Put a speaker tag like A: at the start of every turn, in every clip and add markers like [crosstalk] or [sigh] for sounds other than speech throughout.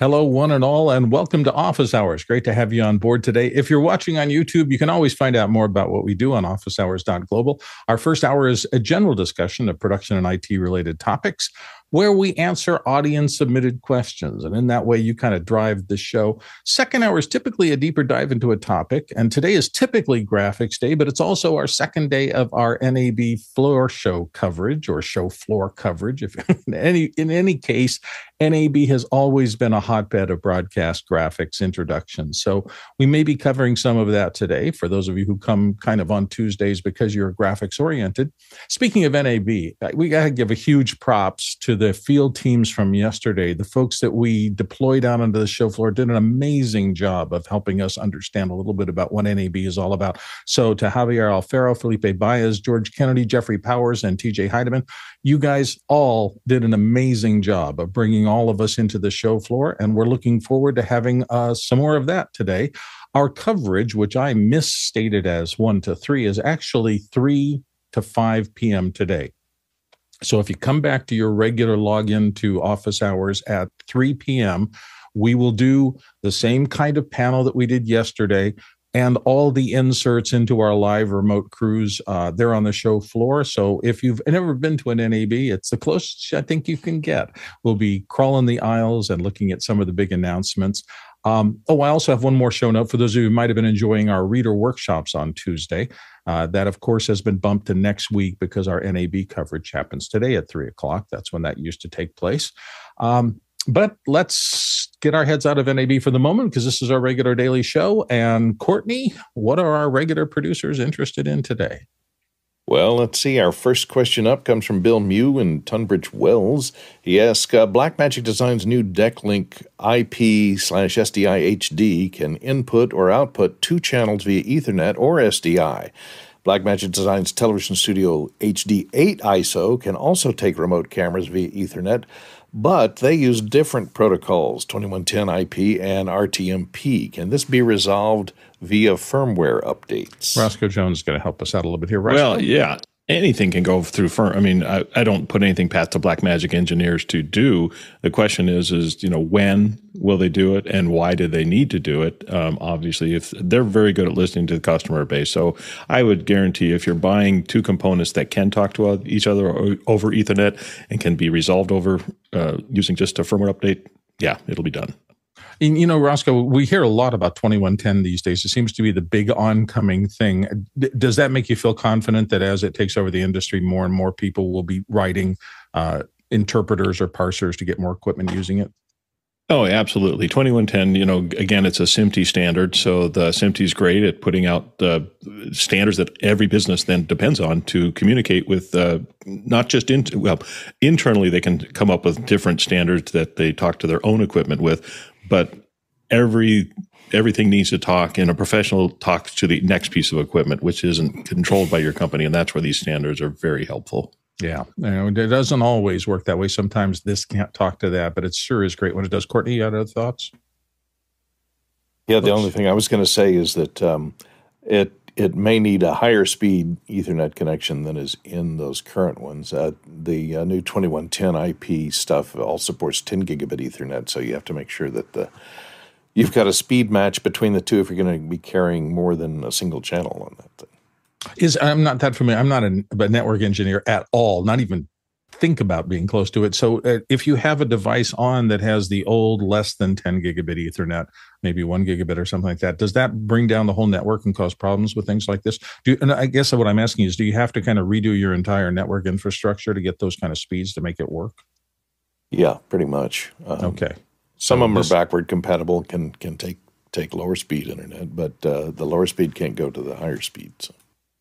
A: Hello, one and all, and welcome to Office Hours. Great to have you on board today. If you're watching on YouTube, you can always find out more about what we do on officehours.global. Our first hour is a general discussion of production and IT related topics where we answer audience submitted questions. And in that way, you kind of drive the show. Second hour is typically a deeper dive into a topic. And today is typically graphics day, but it's also our second day of our NAB floor show coverage or show floor coverage. If [laughs] in any, in any case, NAB has always been a hotbed of broadcast graphics introductions. So we may be covering some of that today for those of you who come kind of on Tuesdays because you're graphics oriented. Speaking of NAB, uh, we got to give a huge props to the field teams from yesterday, the folks that we deployed out onto the show floor did an amazing job of helping us understand a little bit about what NAB is all about. So to Javier Alfaro, Felipe Baez, George Kennedy, Jeffrey Powers, and TJ Heidemann, you guys all did an amazing job of bringing all of us into the show floor. And we're looking forward to having uh, some more of that today. Our coverage, which I misstated as one to three, is actually three to 5 p.m. today. So if you come back to your regular login to office hours at 3 p.m., we will do the same kind of panel that we did yesterday and all the inserts into our live remote crews. Uh, they're on the show floor. So if you've never been to an NAB, it's the closest I think you can get. We'll be crawling the aisles and looking at some of the big announcements. Um, oh, I also have one more show note for those of you who might have been enjoying our reader workshops on Tuesday. Uh, that, of course, has been bumped to next week because our NAB coverage happens today at three o'clock. That's when that used to take place. Um, but let's get our heads out of NAB for the moment because this is our regular daily show. And Courtney, what are our regular producers interested in today?
B: Well, let's see. Our first question up comes from Bill Mew in Tunbridge Wells. He asks uh, Blackmagic Design's new DeckLink IP slash SDI HD can input or output two channels via Ethernet or SDI. Blackmagic Design's Television Studio HD8 ISO can also take remote cameras via Ethernet, but they use different protocols 2110 IP and RTMP. Can this be resolved via firmware updates?
A: Roscoe Jones is going to help us out a little bit here.
C: Roscoe? Well, yeah anything can go through firm. I mean, I, I don't put anything past the Blackmagic engineers to do. The question is, is you know, when will they do it, and why do they need to do it? Um, obviously, if they're very good at listening to the customer base, so I would guarantee if you're buying two components that can talk to each other over Ethernet and can be resolved over uh, using just a firmware update, yeah, it'll be done.
A: And, you know, Roscoe, we hear a lot about 2110 these days. It seems to be the big oncoming thing. D- does that make you feel confident that as it takes over the industry, more and more people will be writing uh, interpreters or parsers to get more equipment using it?
C: Oh, absolutely. 2110, you know, again, it's a SMPTE standard. So the SMPTE is great at putting out standards that every business then depends on to communicate with, uh, not just in, well, internally, they can come up with different standards that they talk to their own equipment with, but every everything needs to talk and a professional talks to the next piece of equipment which isn't controlled by your company. And that's where these standards are very helpful.
A: Yeah. You it doesn't always work that way. Sometimes this can't talk to that but it sure is great when it does. Courtney you had other thoughts?
B: Yeah the Oops. only thing i was going to say is that um, it it may need a higher speed Ethernet connection than is in those current ones. Uh, the uh, new 2110 IP stuff all supports 10 gigabit Ethernet, so you have to make sure that the you've got a speed match between the two if you're going to be carrying more than a single channel on that thing.
A: Is I'm not that familiar. I'm not a, a network engineer at all. Not even think about being close to it. So uh, if you have a device on that has the old less than 10 gigabit Ethernet, maybe one gigabit or something like that, does that bring down the whole network and cause problems with things like this? Do and I guess what I'm asking is, do you have to kind of redo your entire network infrastructure to get those kind of speeds to make it work?
B: Yeah, pretty much.
A: Um, okay.
B: Some so of them this, are backward compatible, can can take take lower speed internet, but uh, the lower speed can't go to the higher speed. So.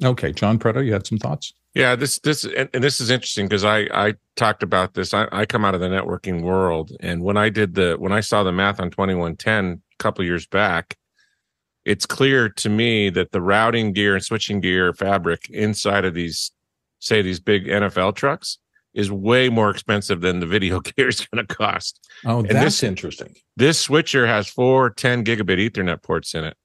A: Okay, John Preto, you had some thoughts.
D: Yeah, this this and, and this is interesting because I I talked about this. I, I come out of the networking world, and when I did the when I saw the math on twenty one ten a couple years back, it's clear to me that the routing gear and switching gear fabric inside of these, say these big NFL trucks, is way more expensive than the video [laughs] gear is going to cost.
A: Oh, and that's this, interesting.
D: This switcher has four 10 gigabit Ethernet ports in it.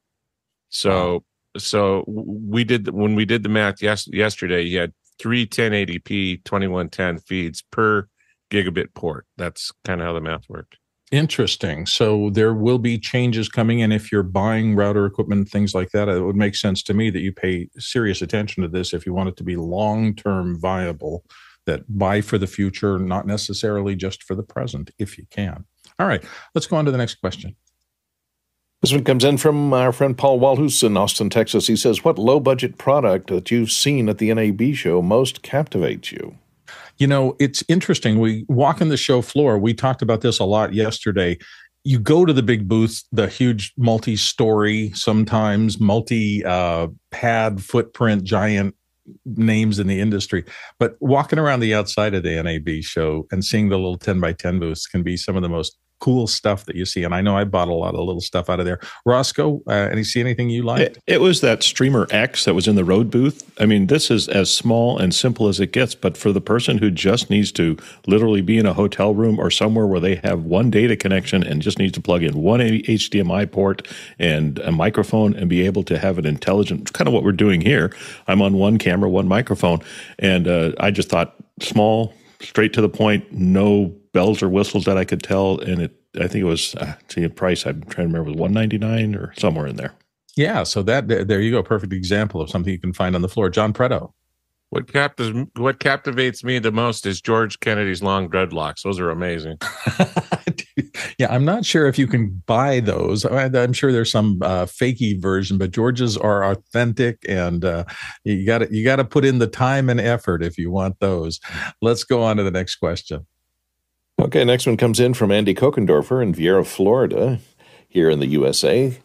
D: So, wow. so we did when we did the math yes, yesterday. He had three 1080p 2110 feeds per gigabit port. That's kind of how the math worked.
A: Interesting. So there will be changes coming in if you're buying router equipment, things like that. It would make sense to me that you pay serious attention to this if you want it to be long term viable, that buy for the future, not necessarily just for the present, if you can. All right, let's go on to the next question.
B: This one comes in from our friend Paul Walhus in Austin, Texas. He says, What low budget product that you've seen at the NAB show most captivates you?
A: You know, it's interesting. We walk in the show floor. We talked about this a lot yesterday. You go to the big booths, the huge multi story, sometimes multi uh, pad footprint, giant names in the industry. But walking around the outside of the NAB show and seeing the little 10 by 10 booths can be some of the most cool stuff that you see. And I know I bought a lot of little stuff out of there. Roscoe, uh, any see anything you liked?
C: It, it, was that Streamer X that was in the Rode booth. I mean, this is as small and simple as it gets, but for the person who just needs to literally be in a hotel room or somewhere where they have one data connection and just needs to plug in one HDMI port and a microphone and be able to have an intelligent, kind of what we're doing here. I'm on one camera, one microphone, and uh, I just thought small, straight to the point, no bells or whistles that I could tell, and it I think it was uh, see a price I'm trying to remember was one ninety nine or somewhere in there.
A: Yeah, so that there you go, perfect example of something you can find on the floor. John Preto.
D: What captivates what captivates me the most is George Kennedy's long dreadlocks. Those are amazing. [laughs]
A: yeah, I'm not sure if you can buy those. I'm sure there's some uh, fakey version, but George's are authentic, and uh, you got to you got to put in the time and effort if you want those. Let's go on to the next question.
B: Okay, next one comes in from Andy Kokendorfer in Viera, Florida, here in the USA.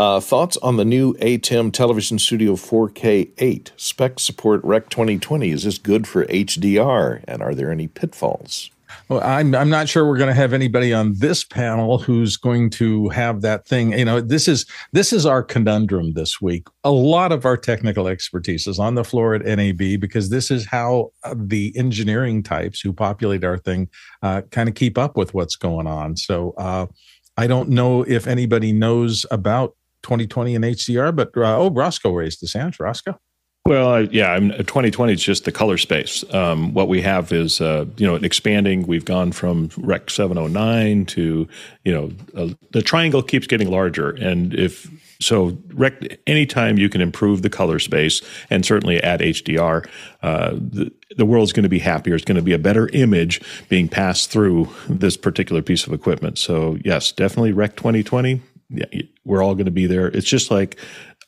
B: Uh, thoughts on the new ATEM Television Studio 4K 8 spec support Rec 2020? Is this good for HDR? And are there any pitfalls?
A: Well, I'm I'm not sure we're going to have anybody on this panel who's going to have that thing. You know, this is this is our conundrum this week. A lot of our technical expertise is on the floor at NAB because this is how uh, the engineering types who populate our thing uh, kind of keep up with what's going on. So uh, I don't know if anybody knows about 2020 and HDR, but uh, oh, Roscoe raised his hand. Roscoe.
C: Well, yeah, 2020 is just the color space. Um, what we have is, uh, you know, expanding. We've gone from Rec 709 to, you know, uh, the triangle keeps getting larger. And if so, Rec, anytime you can improve the color space and certainly add HDR, uh, the, the world's going to be happier. It's going to be a better image being passed through this particular piece of equipment. So, yes, definitely Rec 2020. Yeah, we're all going to be there. It's just like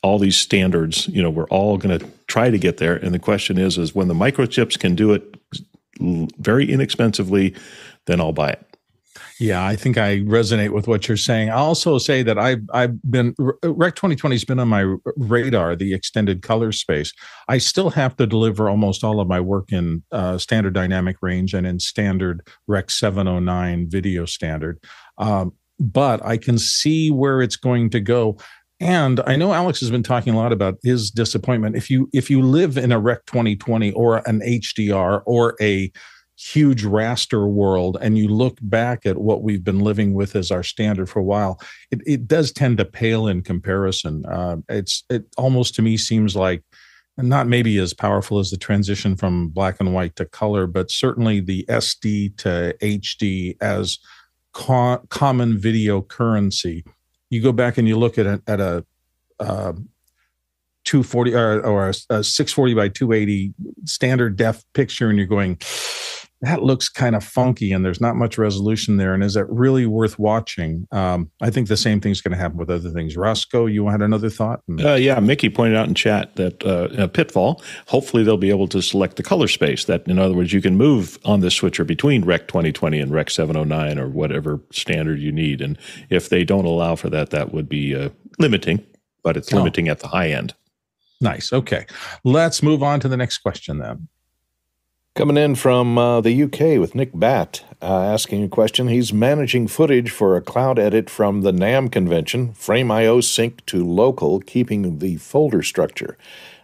C: all these standards, you know, we're all going to try to get there. And the question is, is when the microchips can do it very inexpensively, then I'll buy it.
A: Yeah, I think I resonate with what you're saying. I also say that I've I've been Rec 2020 has been on my radar, the extended color space. I still have to deliver almost all of my work in uh, standard dynamic range and in standard Rec 709 video standard. Um, but I can see where it's going to go. And I know Alex has been talking a lot about his disappointment. If you if you live in a Rec 2020 or an HDR or a huge raster world and you look back at what we've been living with as our standard for a while, it, it does tend to pale in comparison. Uh, it's it almost to me seems like not maybe as powerful as the transition from black and white to color, but certainly the SD to HD as co- common video currency. You go back and you look at a, at a uh, 240 or, or a, a 640 by 280 standard def picture and you're going that looks kind of funky and there's not much resolution there and is that really worth watching? Um, i think the same thing's going to happen with other things. Roscoe you had another thought?
C: Uh, yeah mickey pointed out in chat that uh, pitfall hopefully they'll be able to select the color space that in other words you can move on this switcher between rec 2020 and rec 709 or whatever standard you need and if they don't allow for that that would be uh, limiting but it's oh. limiting oh. at the high end.
A: Nice okay. Let's move on to the next question then
B: Coming in from uh, the UK with Nick Batt uh, asking a question. He's managing footage for a cloud edit from the NAM convention, Frame.io sync to local, keeping the folder structure.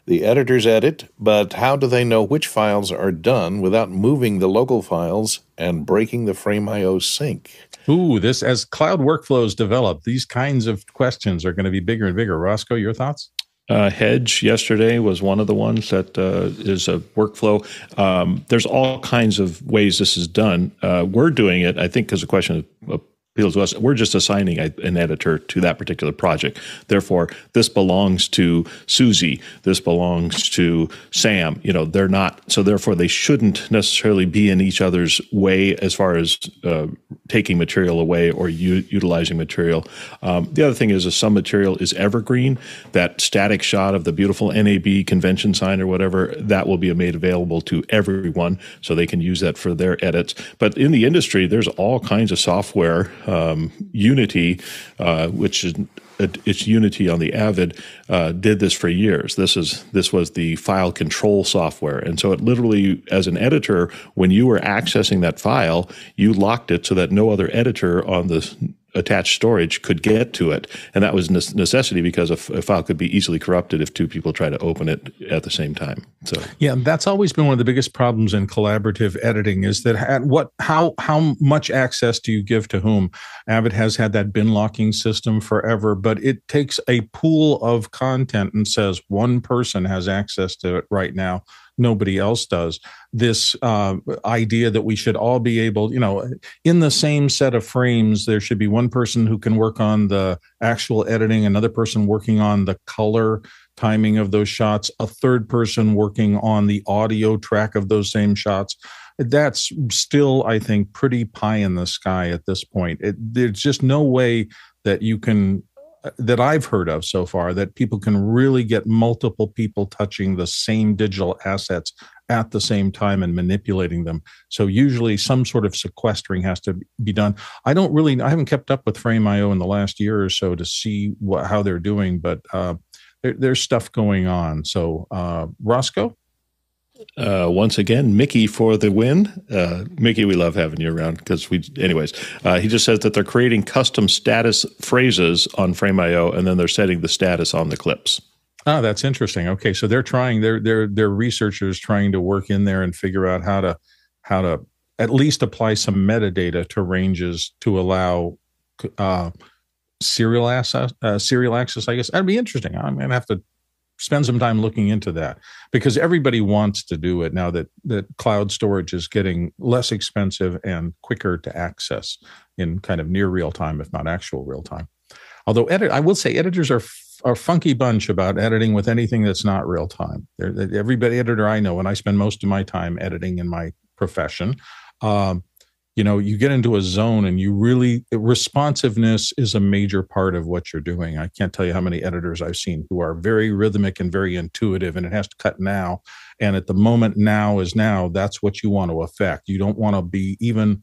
B: The editors edit, but how do they know which files are done without moving the local files and breaking the Frame.io sync?
A: Ooh, this as cloud workflows develop, these kinds of questions are going to be bigger and bigger. Roscoe, your thoughts?
C: Uh, Hedge yesterday was one of the ones that uh, is a workflow. Um, there's all kinds of ways this is done. Uh, we're doing it, I think, because the question of appeal to us. We're just assigning a, an editor to that particular project. Therefore, this belongs to Susie. This belongs to Sam. You know, they're not. So therefore, they shouldn't necessarily be in each other's way as far as uh, taking material away or u- utilizing material. Um, the other thing is, some material is evergreen. That static shot of the beautiful NAB convention sign or whatever that will be made available to everyone, so they can use that for their edits. But in the industry, there's all kinds of software um, Unity, uh, which is it's Unity on the Avid, uh, did this for years. This is this was the file control software, and so it literally, as an editor, when you were accessing that file, you locked it so that no other editor on the attached storage could get to it. And that was a necessity because a, file could be easily corrupted if two people try to open it at the same time. So
A: yeah, that's always been one of the biggest problems in collaborative editing is that at what how how much access do you give to whom? Avid has had that bin locking system forever, but it takes a pool of content and says one person has access to it right now nobody else does. This uh, idea that we should all be able, you know, in the same set of frames, there should be one person who can work on the actual editing, another person working on the color timing of those shots, a third person working on the audio track of those same shots. That's still, I think, pretty pie in the sky at this point. It, there's just no way that you can that I've heard of so far that people can really get multiple people touching the same digital assets at the same time and manipulating them. So usually some sort of sequestering has to be done. I don't really, I haven't kept up with Frame.io in the last year or so to see what, how they're doing, but uh, there, there's stuff going on. So uh, Roscoe?
C: uh, once again, Mickey for the win. Uh, Mickey, we love having you around because we, anyways, uh, he just says that they're creating custom status phrases on Frame.io and then they're setting the status on the clips.
A: Ah, that's interesting. Okay, so they're trying. They're they're they're researchers trying to work in there and figure out how to how to at least apply some metadata to ranges to allow uh, serial access. Uh, serial access, I guess that'd be interesting. I'm gonna have to spend some time looking into that because everybody wants to do it now that that cloud storage is getting less expensive and quicker to access in kind of near real time if not actual real time although edit i will say editors are are funky bunch about editing with anything that's not real time. Everybody editor i know and i spend most of my time editing in my profession um, you know you get into a zone and you really responsiveness is a major part of what you're doing. I can't tell you how many editors i've seen who are very rhythmic and very intuitive and it has to cut now. And at the moment now is now that's what you want to affect. You don't want to be even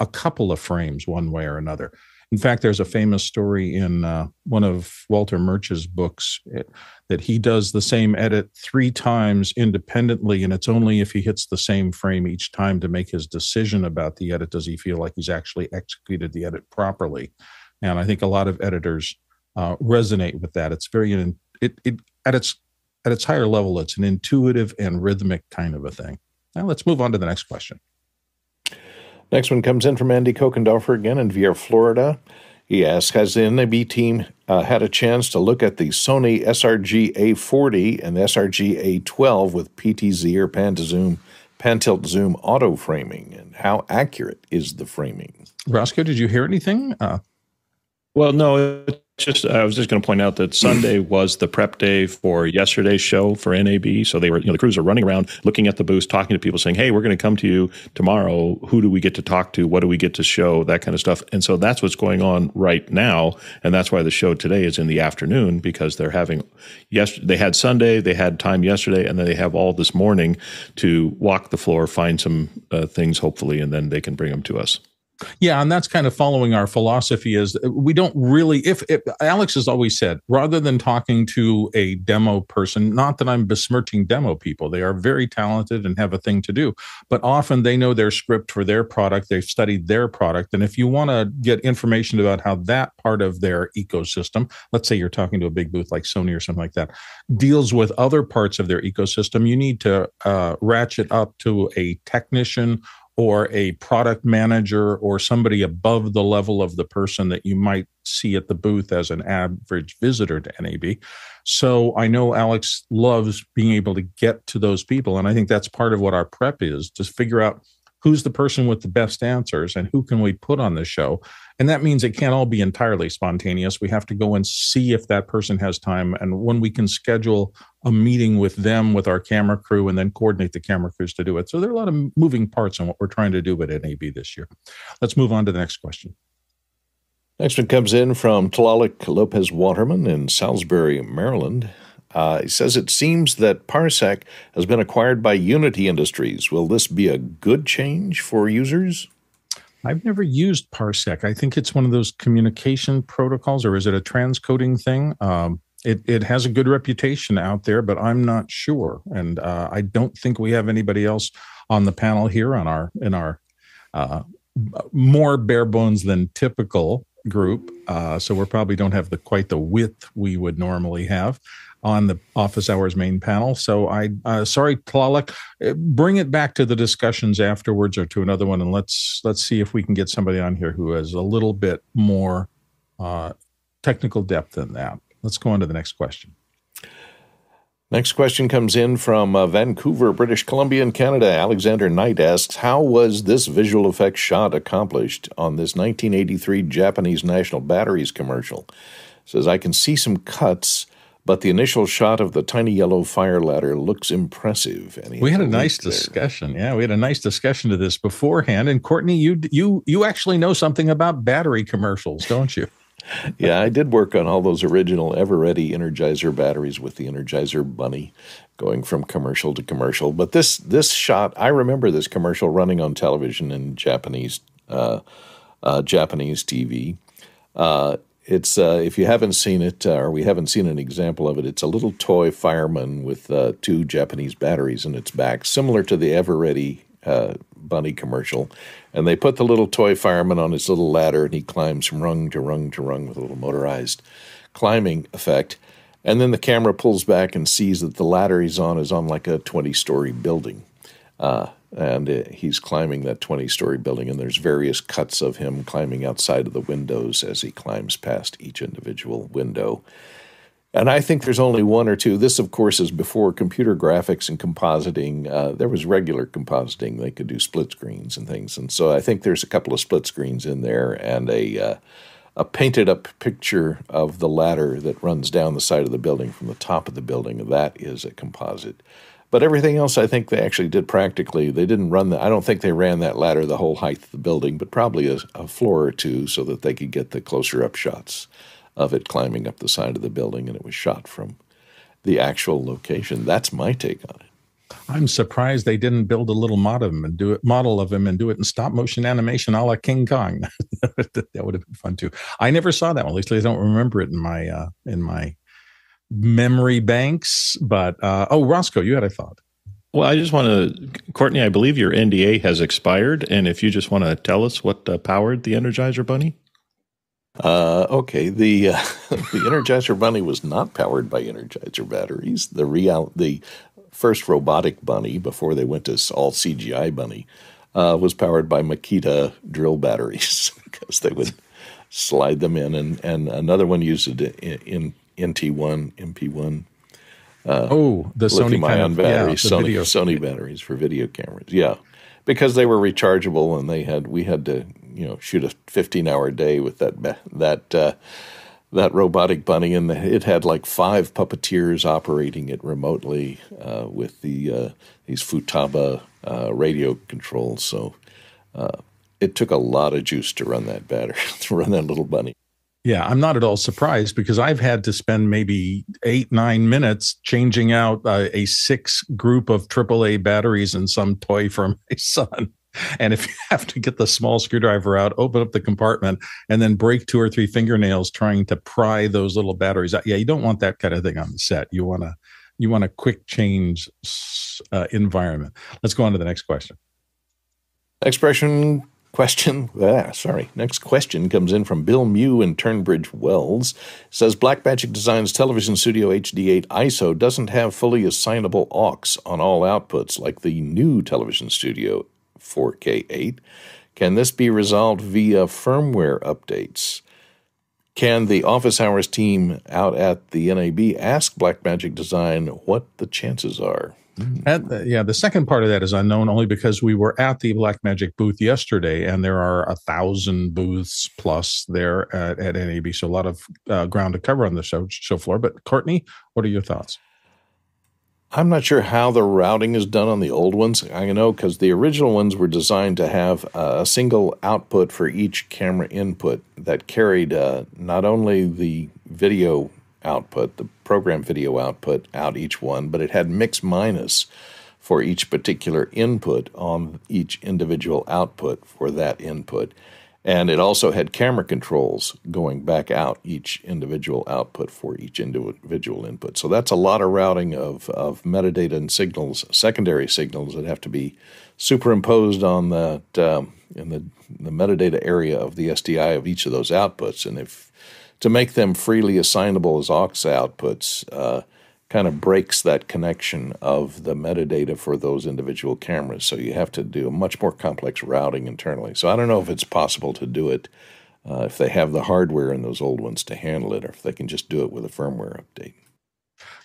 A: a couple of frames one way or another in fact, there's a famous story in uh, one of Walter Murch's books eh, that he does the same edit three times independently, and it's only if he hits the same frame each time to make his decision about the edit does he feel like he's actually executed the edit properly. And I think a lot of editors uh, resonate with that. It's very it, it at its at its higher level, it's an intuitive and rhythmic kind of a thing. Now let's move on to the next question.
B: Next one comes in from Andy Kokendorfer again in Viera, Florida. He asks Has the NAB team uh, had a chance to look at the Sony SRG A40 and the SRG A12 with PTZ or pan to zoom, pan tilt zoom auto framing? And how accurate is the framing?
A: Roscoe, did you hear anything? Uh,
C: well, no, just I was just going to point out that Sunday [clears throat] was the prep day for yesterday's show for NAB. So they were, you know, the crews are running around looking at the booths, talking to people, saying, "Hey, we're going to come to you tomorrow. Who do we get to talk to? What do we get to show? That kind of stuff." And so that's what's going on right now, and that's why the show today is in the afternoon because they're having yes, they had Sunday, they had time yesterday, and then they have all this morning to walk the floor, find some uh, things, hopefully, and then they can bring them to us.
A: Yeah, and that's kind of following our philosophy is we don't really if, if, Alex has always said rather than talking to a demo person, not that I'm besmirching demo people, they are very talented and have a thing to do, but often they know their script for their product, they've studied their product, and if you want to get information about how that part of their ecosystem, let's say you're talking to a big booth like Sony or something like that, deals with other parts of their ecosystem, you need to uh, ratchet up to a technician or a product manager or somebody above the level of the person that you might see at the booth as an average visitor to NAB. So I know Alex loves being able to get to those people. And I think that's part of what our prep is to figure out who's the person with the best answers and who can we put on the show. And that means it can't all be entirely spontaneous. We have to go and see if that person has time and when we can schedule a meeting with them, with our camera crew, and then coordinate the camera crews to do it. So there are a lot of moving parts on what we're trying to do at NAB this year. Let's move on to the next question.
B: Next one comes in from Tlaloc Lopez Waterman in Salisbury, Maryland. Uh, he says it seems that Parsec has been acquired by Unity Industries. Will this be a good change for users?
A: I've never used Parsec. I think it's one of those communication protocols, or is it a transcoding thing? Um, it, it has a good reputation out there, but I'm not sure, and uh, I don't think we have anybody else on the panel here on our in our uh, more bare bones than typical group. Uh, so we probably don't have the quite the width we would normally have on the office hours main panel. So I, uh, sorry, Tlaloc, uh, bring it back to the discussions afterwards or to another one, and let's let's see if we can get somebody on here who has a little bit more uh, technical depth than that. Let's go on to the next question.
B: Next question comes in from uh, Vancouver, British Columbia, in Canada. Alexander Knight asks, "How was this visual effects shot accomplished on this 1983 Japanese National Batteries commercial?" Says I can see some cuts but the initial shot of the tiny yellow fire ladder looks impressive.
A: We had a nice discussion. Yeah, we had a nice discussion to this beforehand. And Courtney, you you you actually know something about battery commercials, don't you? [laughs]
B: yeah, I did work on all those original Eveready Energizer batteries with the Energizer Bunny, going from commercial to commercial. But this this shot, I remember this commercial running on television in Japanese uh, uh, Japanese TV. Uh, it's uh, if you haven't seen it uh, or we haven't seen an example of it, it's a little toy fireman with uh, two Japanese batteries in its back, similar to the Eveready uh, bunny commercial. And they put the little toy fireman on his little ladder, and he climbs from rung to rung to rung with a little motorized climbing effect. And then the camera pulls back and sees that the ladder he's on is on like a 20 story building. Uh, and uh, he's climbing that 20 story building and there's various cuts of him climbing outside of the windows as he climbs past each individual window. And i think there's only one or two. This of course is before computer graphics and compositing. Uh, there was regular compositing. They could do split screens and things. And so i think there's a couple of split screens in there and a uh, a painted up picture of the ladder that runs down the side of the building from the top of the building. That is a composite but everything else, I think they actually did practically. They didn't run the. I don't think they ran that ladder the whole height of the building, but probably a, a floor or two so that they could get the closer up shots of it climbing up the side of the building, and it was shot from the actual location. That's my take on it.
A: I'm surprised they didn't build a little model of him and do it model of him and do it in stop motion animation a la King Kong. [laughs] that would have been fun too. I never saw that one. At least I don't remember it in my uh, in my memory banks. But uh, oh, Roscoe, you had a thought.
C: Well, I just want to, Courtney. I believe your NDA has expired, and if you just want to tell us what uh, powered the Energizer Bunny.
B: Uh, okay, the uh, [laughs] the Energizer Bunny was not powered by Energizer batteries. The real the first robotic bunny before they went to all CGI bunny uh, was powered by Makita drill batteries [laughs] because they would slide them in, and and another one used it in, in NT1, NP1.
A: Uh, oh, the Sony kind
B: of, batteries, yeah, Sony video. Sony batteries for video cameras. Yeah, because they were rechargeable and they had we had to you know shoot a 15 hour day with that that uh, that robotic bunny and it had like five puppeteers operating it remotely uh, with the uh, these Futaba uh, radio controls. So uh, it took a lot of juice to run that battery [laughs] to run that little bunny.
A: Yeah, I'm not at all surprised because I've had to spend maybe eight, nine minutes changing out uh, a six group of AAA batteries in some toy for [laughs] my son. And if you [laughs] have to get the small screwdriver out, open up the compartment, and then break two or three fingernails trying to pry those little batteries out, yeah, you don't want that kind of thing on the set. You want to you want a quick change uh, environment. Let's go on to the next question.
B: Expression ah, [laughs] sorry. Next question comes in from Bill Mew in Tunbridge Wells. Says Blackmagic Designs Television Studio HD8 ISO doesn't have fully assignable aux on all outputs like the new Television Studio 4K8. Can this be resolved via firmware updates? Can the office hours team out at the NAB ask Blackmagic Design what the chances are?
A: And, uh, yeah, the second part of that is unknown only because we were at the Blackmagic booth yesterday, and there are a thousand booths plus there at, at NAB, so a lot of uh, ground to cover on the show show floor. But Courtney, what are your thoughts?
B: I'm not sure how the routing is done on the old ones. I know because the original ones were designed to have a single output for each camera input that carried uh, not only the video output, the program video output out each one, but it had mix minus for each particular input on each individual output for that input. And it also had camera controls going back out each individual output for each individual input. So that's a lot of routing of, of metadata and signals, secondary signals that have to be superimposed on that um, in the, the metadata area of the SDI of each of those outputs. And if to make them freely assignable as aux outputs, uh, kind of breaks that connection of the metadata for those individual cameras. So you have to do a much more complex routing internally. So I don't know if it's possible to do it uh, if they have the hardware in those old ones to handle it, or if they can just do it with a firmware update.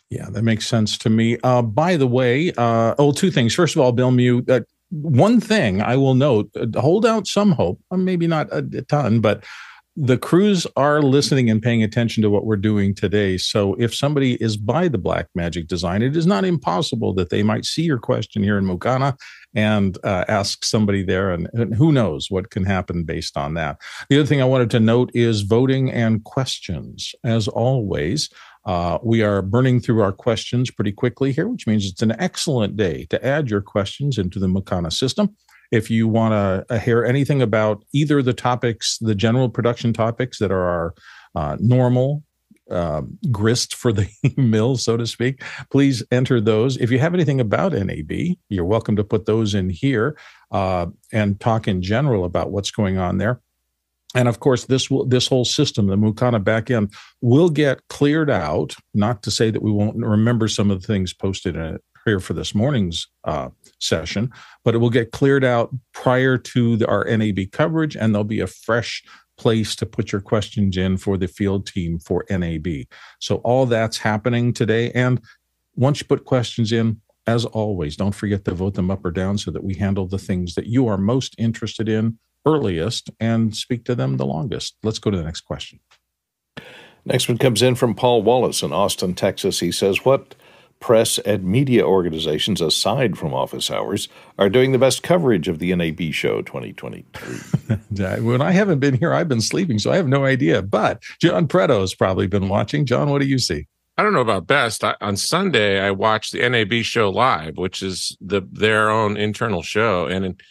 A: Yeah, that makes sense to me. Uh, by the way, uh, oh, two things. First of all, Bill Mew, uh, one thing I will note: uh, hold out some hope. Maybe not a, a ton, but the crews are listening and paying attention to what we're doing today. So if somebody is by the Blackmagic design, it is not impossible that they might see your question here in Mukana and uh, ask somebody there. And, and, who knows what can happen based on that. The other thing I wanted to note is voting and questions. As always, uh, we are burning through our questions pretty quickly here, which means it's an excellent day to add your questions into the Mukana system. If you want to uh, hear anything about either the topics, the general production topics that are our uh, normal uh, grist for the [laughs] mill, so to speak, please enter those. If you have anything about NAB, you're welcome to put those in here uh, and talk in general about what's going on there. And of course, this will this whole system, the Mukana backend, will get cleared out. Not to say that we won't remember some of the things posted in it here for this morning's uh, session, but it will get cleared out prior to the, our NAB coverage, and there'll be a fresh place to put your questions in for the field team for NAB. So all that's happening today. And once you put questions in, as always, don't forget to vote them up or down so that we handle the things that you are most interested in earliest and speak to them the longest. Let's go to the next question.
B: Next one comes in from Paul Walhus in Austin, Texas. He says, What press and media organizations, aside from office hours, are doing the best coverage of the NAB show 2023. [laughs]
A: when I haven't been here, I've been sleeping, so I have no idea. But John Preto has probably been watching. John, what do you see?
D: I don't know about best. I, on Sunday, I watched the NAB show live, which is the their own internal show, and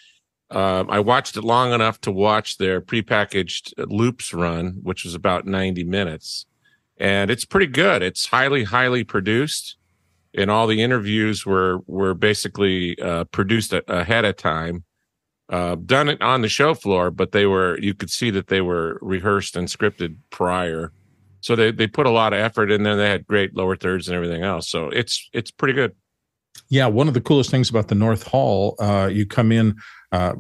D: uh, I watched it long enough to watch their prepackaged loops run, which was about ninety minutes, and it's pretty good. It's highly, highly produced and all the interviews were were basically uh, produced a, ahead of time, uh, done it on the show floor, but they were you could see that they were rehearsed and scripted prior. So they they put a lot of effort in there. They had great lower thirds and everything else. So it's it's pretty good.
A: Yeah, one of the coolest things about the North Hall, uh, you come in. Uh,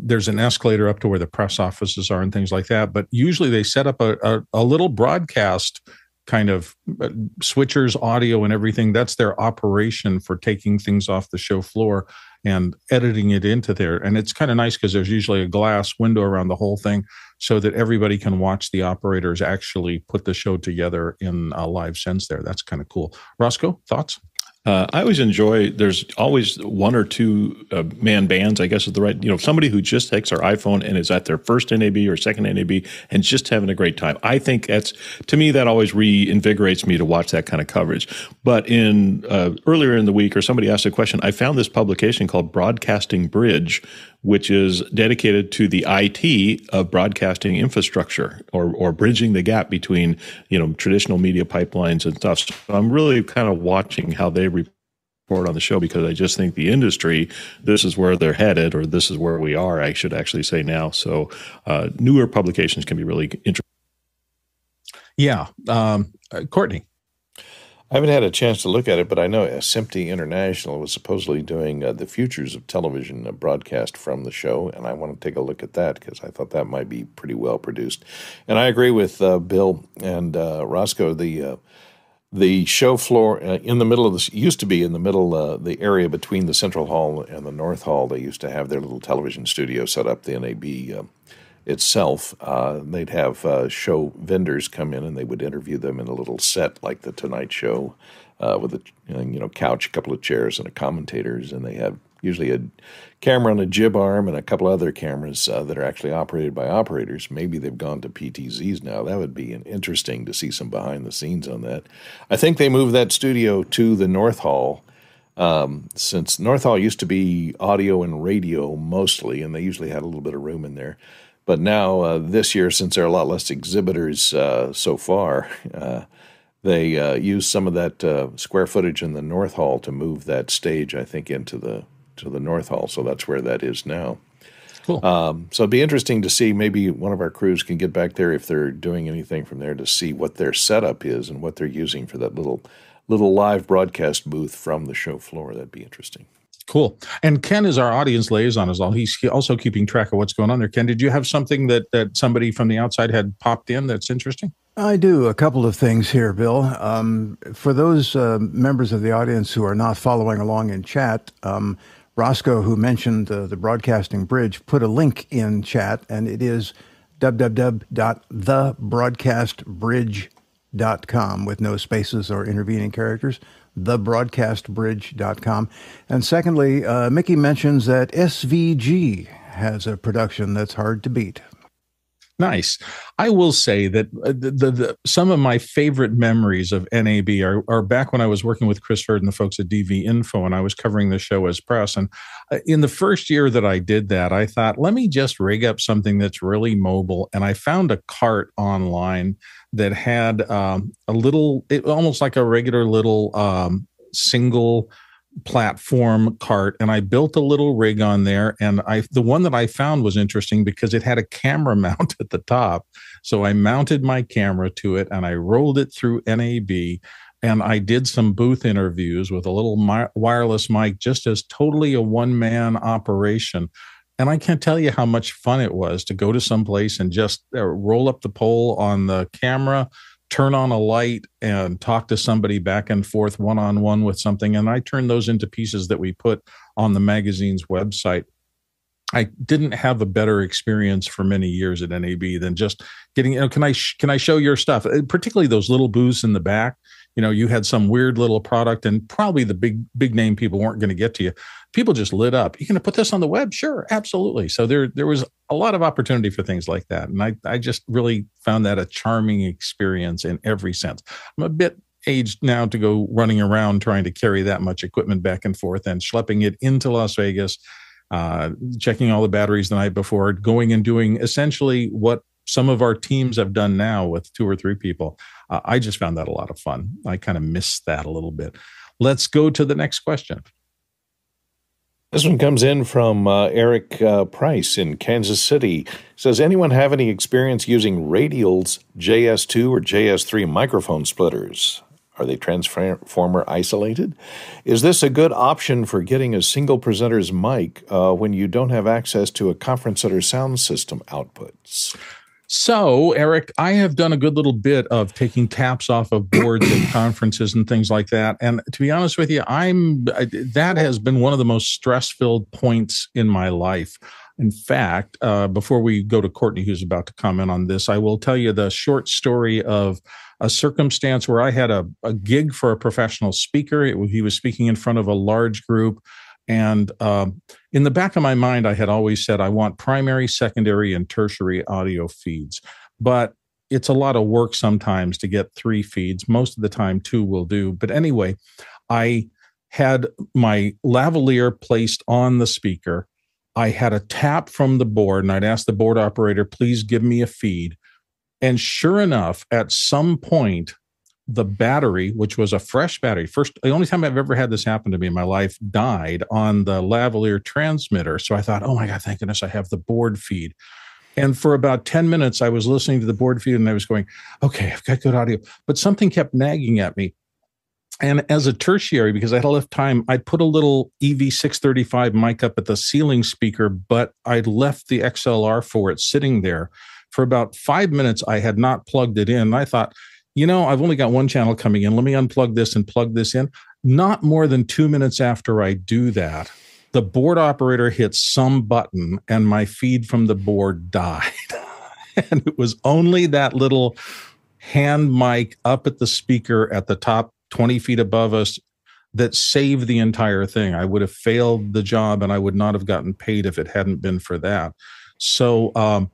A: there's an escalator up to where the press offices are and things like that. But usually they set up a, a, a little broadcast kind of uh, switchers audio and everything that's their operation for taking things off the show floor and editing it into there. And it's kind of nice because there's usually a glass window around the whole thing so that everybody can watch the operators actually put the show together in a live sense there. That's kind of cool. Roscoe thoughts
C: uh, I always enjoy. There's always one or two uh, man bands. I guess is the right. You know, somebody who just takes their iPhone and is at their first NAB or second NAB and just having a great time. I think that's to me that always reinvigorates me to watch that kind of coverage. But in uh, earlier in the week, or somebody asked a question. I found this publication called Broadcasting Bridge, which is dedicated to the IT of broadcasting infrastructure or, or bridging the gap between, you know, traditional media pipelines and stuff. So I'm really kind of watching how they report on the show because I just think the industry, this is where they're headed, or this is where we are, I should actually say now. So uh, newer publications can be really interesting.
A: Yeah. Um, uh, Courtney.
B: I haven't had a chance to look at it, but I know SMPTE International was supposedly doing uh, the futures of television uh, broadcast from the show, and I want to take a look at that because I thought that might be pretty well produced. And I agree with uh, Bill and uh, Roscoe. The uh, the show floor uh, in the middle of this used to be in the middle the area between the central hall and the north hall they used to have their little television studio set up the nab itself uh, they'd have uh, show vendors come in and they would interview them in a little set like the tonight show uh, with a you know couch a couple of chairs and a commentators and they have usually a camera on a jib arm and a couple other cameras uh, that are actually operated by operators. Maybe they've gone to PTZs now. That would be interesting to see some behind the scenes on that. I think they moved that studio to the North Hall. Um, since North Hall used to be audio and radio mostly, and they usually had a little bit of room in there. But now, uh, this year, since there are a lot less exhibitors uh, so far, uh, they uh, use some of that uh, square footage in the North Hall to move that stage, I think, into the to the North Hall. So that's where that is now.
A: Cool.
B: Um, so it'd be interesting to see. Maybe one of our crews can get back there if they're doing anything from there to see what their setup is and what they're using for that little little live broadcast booth from the show floor. That'd be interesting.
A: Cool. And Ken is our audience liaison as well. He's also keeping track of what's going on there. Ken, did you have something that that somebody from the outside had popped in that's interesting?
E: I do. A couple of things here, Bill. Um, for those uh, members of the audience who are not following along in chat, um, Roscoe, who mentioned uh, the broadcasting bridge, put a link in chat, and it is www.thebroadcastbridge.com with no spaces or intervening characters. Thebroadcastbridge.com. And secondly, uh, Mickey mentions that SVG has a production that's hard to beat.
A: Nice. I will say that uh, the, the, the, some of my favorite memories of NAB are, are back when I was working with Chris Hurd and the folks at DV Info, and I was covering the show as press. And uh, in the first year that I did that, I thought, let me just rig up something that's really mobile. And I found a cart online that had um, a little, it, almost like a regular little um, single platform cart and I built a little rig on there and I the one that I found was interesting because it had a camera [laughs] mount at the top. So I mounted my camera to it and I rolled it through NAB and I did some booth interviews with a little mi- wireless mic just as totally a one man operation and I can't tell you how much fun it was to go to some place and just uh, roll up the pole on the camera turn on a light and talk to somebody back and forth one on one with something. And I turned those into pieces that we put on the magazine's website. I didn't have a better experience for many years at NAB than just getting, you know, can I, sh- can I show your stuff? Uh, particularly those little booths in the back you know you had some weird little product and probably the big big name people weren't going to get to you people just lit up you going to put this on the web sure absolutely so there there was a lot of opportunity for things like that and i i just really found that a charming experience in every sense i'm a bit aged now to go running around trying to carry that much equipment back and forth and schlepping it into las vegas uh, checking all the batteries the night before going and doing essentially what some of our teams have done now with two or three people. Uh, I just found that a lot of fun. I kind of missed that a little bit. Let's go to the next question.
B: This one comes in from uh, Eric uh, Price in Kansas City. Says, anyone have any experience using Radial's JS2 or JS3 microphone splitters? Are they transformer isolated? Is this a good option for getting a single presenter's mic uh, when you don't have access to a conference center sound system outputs?
A: So, Eric, I have done a good little bit of taking taps off of boards at [clears throat] conferences and things like that. And to be honest with you, I'm that has been one of the most stress-filled points in my life. In fact, uh, before we go to Courtney, who's about to comment on this, I will tell you the short story of a circumstance where I had a, a gig for a professional speaker. It, he was speaking in front of a large group. And um, in the back of my mind, I had always said, I want primary, secondary, and tertiary audio feeds. But it's a lot of work sometimes to get three feeds. Most of the time, two will do. But anyway, I had my lavalier placed on the speaker. I had a tap from the board, and I'd ask the board operator, please give me a feed. And sure enough, at some point, the battery, which was a fresh battery, first, the only time I've ever had this happen to me in my life, died on the lavalier transmitter. So I thought, oh my God, thank goodness I have the board feed. And for about 10 minutes, I was listening to the board feed and I was going, okay, I've got good audio. But something kept nagging at me. And as a tertiary, because I had left time, I put a little EV635 mic up at the ceiling speaker, but I left the XLR for it sitting there. For about five minutes, I had not plugged it in. I thought, you know, I've only got one channel coming in. Let me unplug this and plug this in. Not more than two minutes after I do that, the board operator hit some button and my feed from the board died. [laughs] and it was only that little hand mic up at the speaker at the top 20 feet above us that saved the entire thing. I would have failed the job and I would not have gotten paid if it hadn't been for that. So um,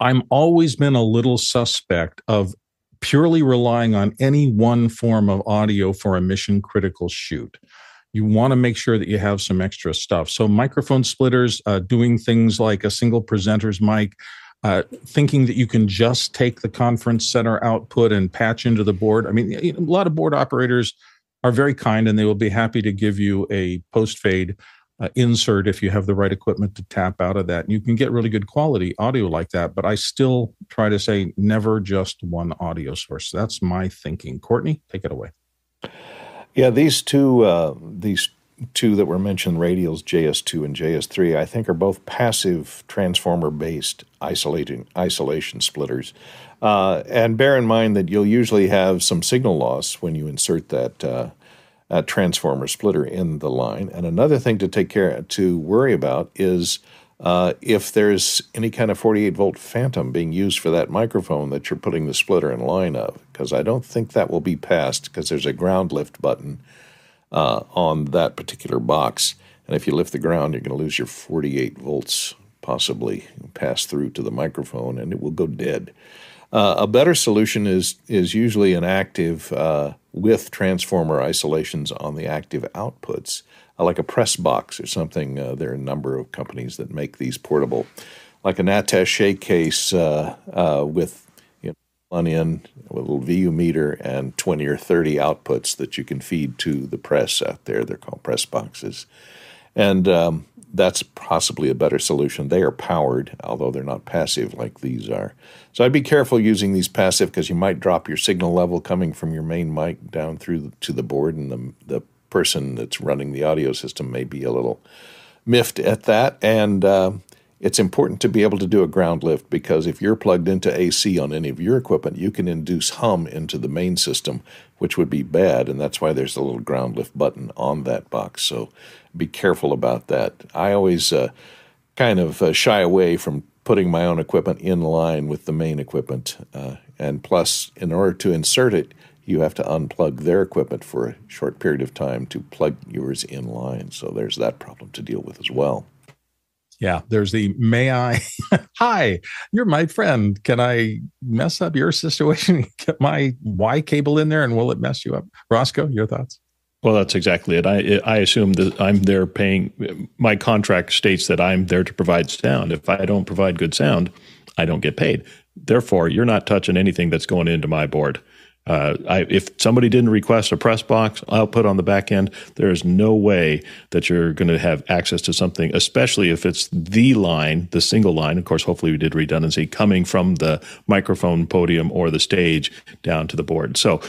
A: I'm always been a little suspect of purely relying on any one form of audio for a mission critical shoot. You want to make sure that you have some extra stuff. So, microphone splitters, uh, doing things like a single presenter's mic, uh, thinking that you can just take the conference center output and patch into the board. I mean, a lot of board operators are very kind and they will be happy to give you a post fade uh, insert if you have the right equipment to tap out of that. And you can get really good quality audio like that. But I still try to say never just one audio source. That's my thinking. Courtney, take it away.
B: Yeah, these two uh, these two that were mentioned, radials JS2 and JS3, I think are both passive transformer based isolating isolation splitters. Uh, and bear in mind that you'll usually have some signal loss when you insert that uh, transformer splitter in the line. And another thing to take care to worry about is uh, if there's any kind of 48 volt phantom being used for that microphone that you're putting the splitter in line of, because I don't think that will be passed because there's a ground lift button uh, on that particular box. And if you lift the ground, you're going to lose your 48 volts, possibly pass through to the microphone, and it will go dead. Uh, a better solution is is usually an active uh, with transformer isolations on the active outputs, uh, like a press box or something. Uh, there are a number of companies that make these portable, like an attache case uh, uh, with you know, one in with a little VU meter and 20 or 30 outputs that you can feed to the press out there. They're called press boxes, and um, that's possibly a better solution. They are powered, although they're not passive like these are. So I'd be careful using these passive because you might drop your signal level coming from your main mic down through to the board, and the the person that's running the audio system may be a little miffed at that. And uh, it's important to be able to do a ground lift because if you're plugged into AC on any of your equipment, you can induce hum into the main system, which would be bad. And that's why there's a little ground lift button on that box. So be careful about that. I always uh, kind of uh, shy away from putting my own equipment in line with the main equipment. Uh, and plus, in order to insert it, you have to unplug their equipment for a short period of time to plug yours in line. So there's that problem to deal with as well.
A: Yeah, there's the may I? [laughs] Hi, you're my friend. Can I mess up your situation? Get my Y cable in there and will it mess you up? Roscoe, your thoughts?
C: Well, that's exactly it. I I assume that I'm there paying. My contract states that I'm there to provide sound. If I don't provide good sound, I don't get paid. Therefore, you're not touching anything that's going into my board. Uh, I, if somebody didn't request a press box output on the back end, there is no way that you're going to have access to something, especially if it's the line, the single line. Of course, hopefully we did redundancy coming from the microphone podium or the stage down to the board. So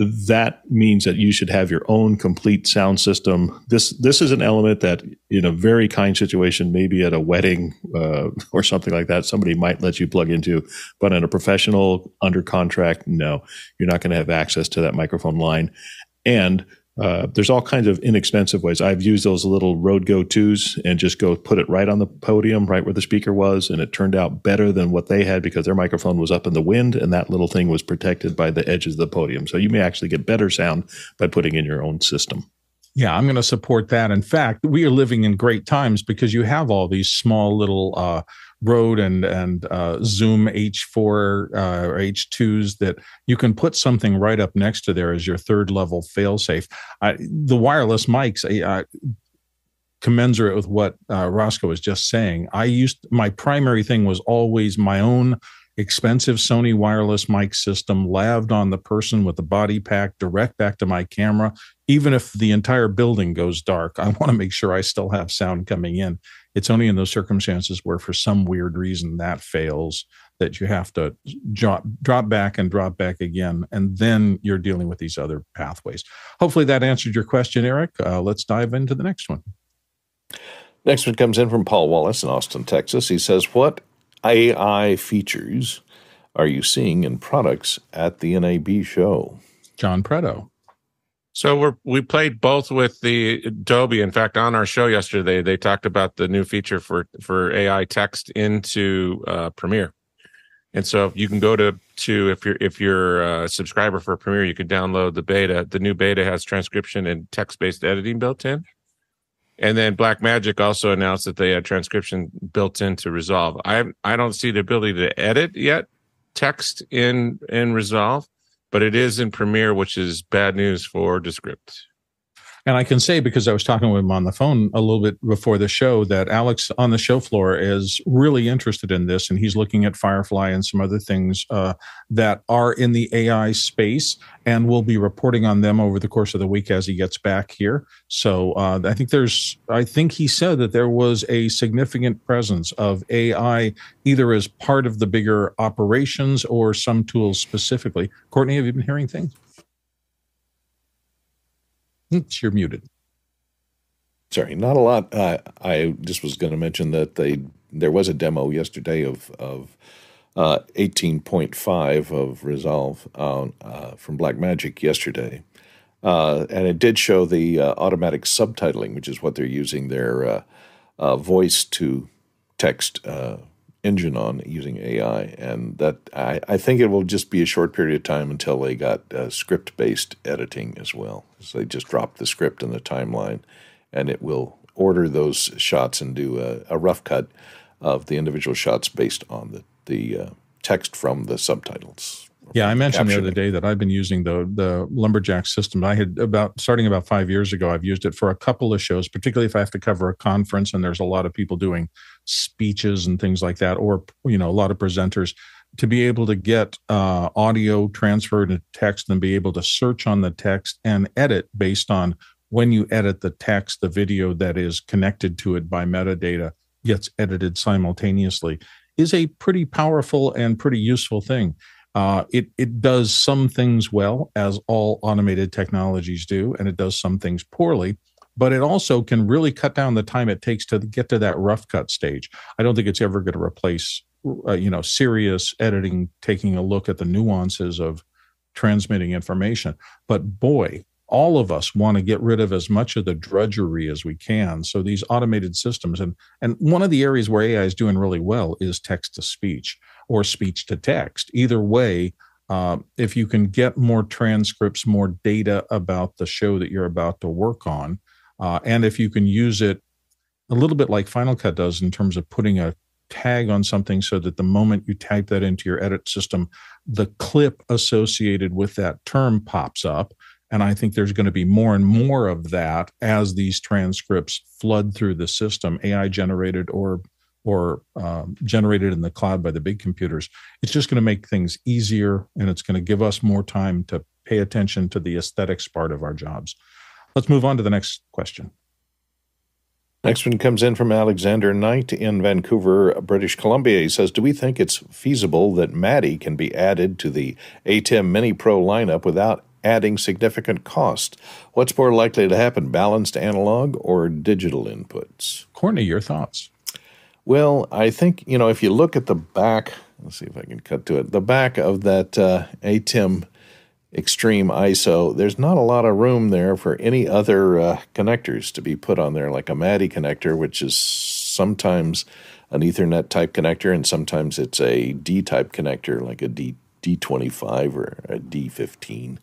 C: that means that you should have your own complete sound system. This this is an element that, in a very kind situation, maybe at a wedding uh, or something like that, somebody might let you plug into. But in a professional under contract, no, you're not going to have access to that microphone line. And uh, there's all kinds of inexpensive ways. I've used those little Rode Go 2s and just go put it right on the podium, right where the speaker was, and it turned out better than what they had because their microphone was up in the wind and that little thing was protected by the edges of the podium. So you may actually get better sound by putting in your own system.
A: Yeah, I'm going to support that. In fact, we are living in great times because you have all these small little uh, Rode and and uh, Zoom H4 uh, or H2s that you can put something right up next to there as your third level failsafe. I, the wireless mics, I, I, commensurate with what uh, Roscoe was just saying. I used my primary thing was always my own expensive Sony wireless mic system laved on the person with the body pack direct back to my camera. Even if the entire building goes dark, I want to make sure I still have sound coming in. It's only in those circumstances where, for some weird reason, that fails that you have to drop, drop back and drop back again. And then you're dealing with these other pathways. Hopefully that answered your question, Eric. Uh, let's dive into the next one.
B: Next one comes in from Paul Walhus in Austin, Texas. He says, What AI features are you seeing in products at the NAB show?
A: John Preto.
D: So we're we played both with the Adobe. In fact, on our show yesterday, they talked about the new feature for for AI text into uh, Premiere. And so you can go to to if you're if you're a subscriber for Premiere, you can download the beta. The new beta has transcription and text based editing built in. And then Blackmagic also announced that they had transcription built into Resolve. I I don't see the ability to edit yet text in in Resolve, but it is in Premiere, which is bad news for Descript.
A: And I can say, because I was talking with him on the phone a little bit before the show, that Alex on the show floor is really interested in this. And he's looking at Firefly and some other things uh, that are in the AI space. And we'll be reporting on them over the course of the week as he gets back here. So uh, I think there's, I think he said that there was a significant presence of AI either as part of the bigger operations or some tools specifically. Courtney, have you been hearing things? [laughs] You're muted.
B: Sorry, not a lot. Uh, I just was going to mention that they there was a demo yesterday of of uh, 18.5 of Resolve uh, from Blackmagic yesterday, uh, and it did show the uh, automatic subtitling, which is what they're using their uh, voice to text engine on using AI, and that I, I, think it will just be a short period of time until they got uh, script based editing as well. So they just drop the script in the timeline, and it will order those shots and do a, a rough cut of the individual shots based on the the uh, text from the subtitles.
A: Yeah, I mentioned the other day that I've been using the the lumberjack system. I had about starting about five years ago. I've used it for a couple of shows, particularly if I have to cover a conference and there's a lot of people doing speeches and things like that, or you know, a lot of presenters. To be able to get uh, audio transferred to text and be able to search on the text and edit based on when you edit the text, the video that is connected to it by metadata gets edited simultaneously is a pretty powerful and pretty useful thing. Uh, it it does some things well, as all automated technologies do, and it does some things poorly. But it also can really cut down the time it takes to get to that rough cut stage. I don't think it's ever going to replace, uh, you know, serious editing, taking a look at the nuances of transmitting information. But boy, all of us want to get rid of as much of the drudgery as we can. So these automated systems, and and one of the areas where AI is doing really well is text to speech or speech to text. Either way, uh, if you can get more transcripts, more data about the show that you're about to work on, uh, and if you can use it a little bit like Final Cut does in terms of putting a tag on something so that the moment you type that into your edit system, the clip associated with that term pops up. And I think there's going to be more and more of that as these transcripts flood through the system, AI generated or or um, generated in the cloud by the big computers, it's just going to make things easier and it's going to give us more time to pay attention to the aesthetics part of our jobs. Let's move on to the next question.
B: Next one comes in from Alexander Knight in Vancouver, British Columbia. He says, Do we think it's feasible that MADI can be added to the ATEM Mini Pro lineup without adding significant cost? What's more likely to happen, balanced analog or digital inputs?
A: Courtney, your thoughts?
B: Well, I think, you know, if you look at the back, let's see if I can cut to it, the back of that uh, ATEM Extreme ISO, there's not a lot of room there for any other uh, connectors to be put on there, like a MADI connector, which is sometimes an Ethernet type connector, and sometimes it's a D type connector, like a D D25 or a D15.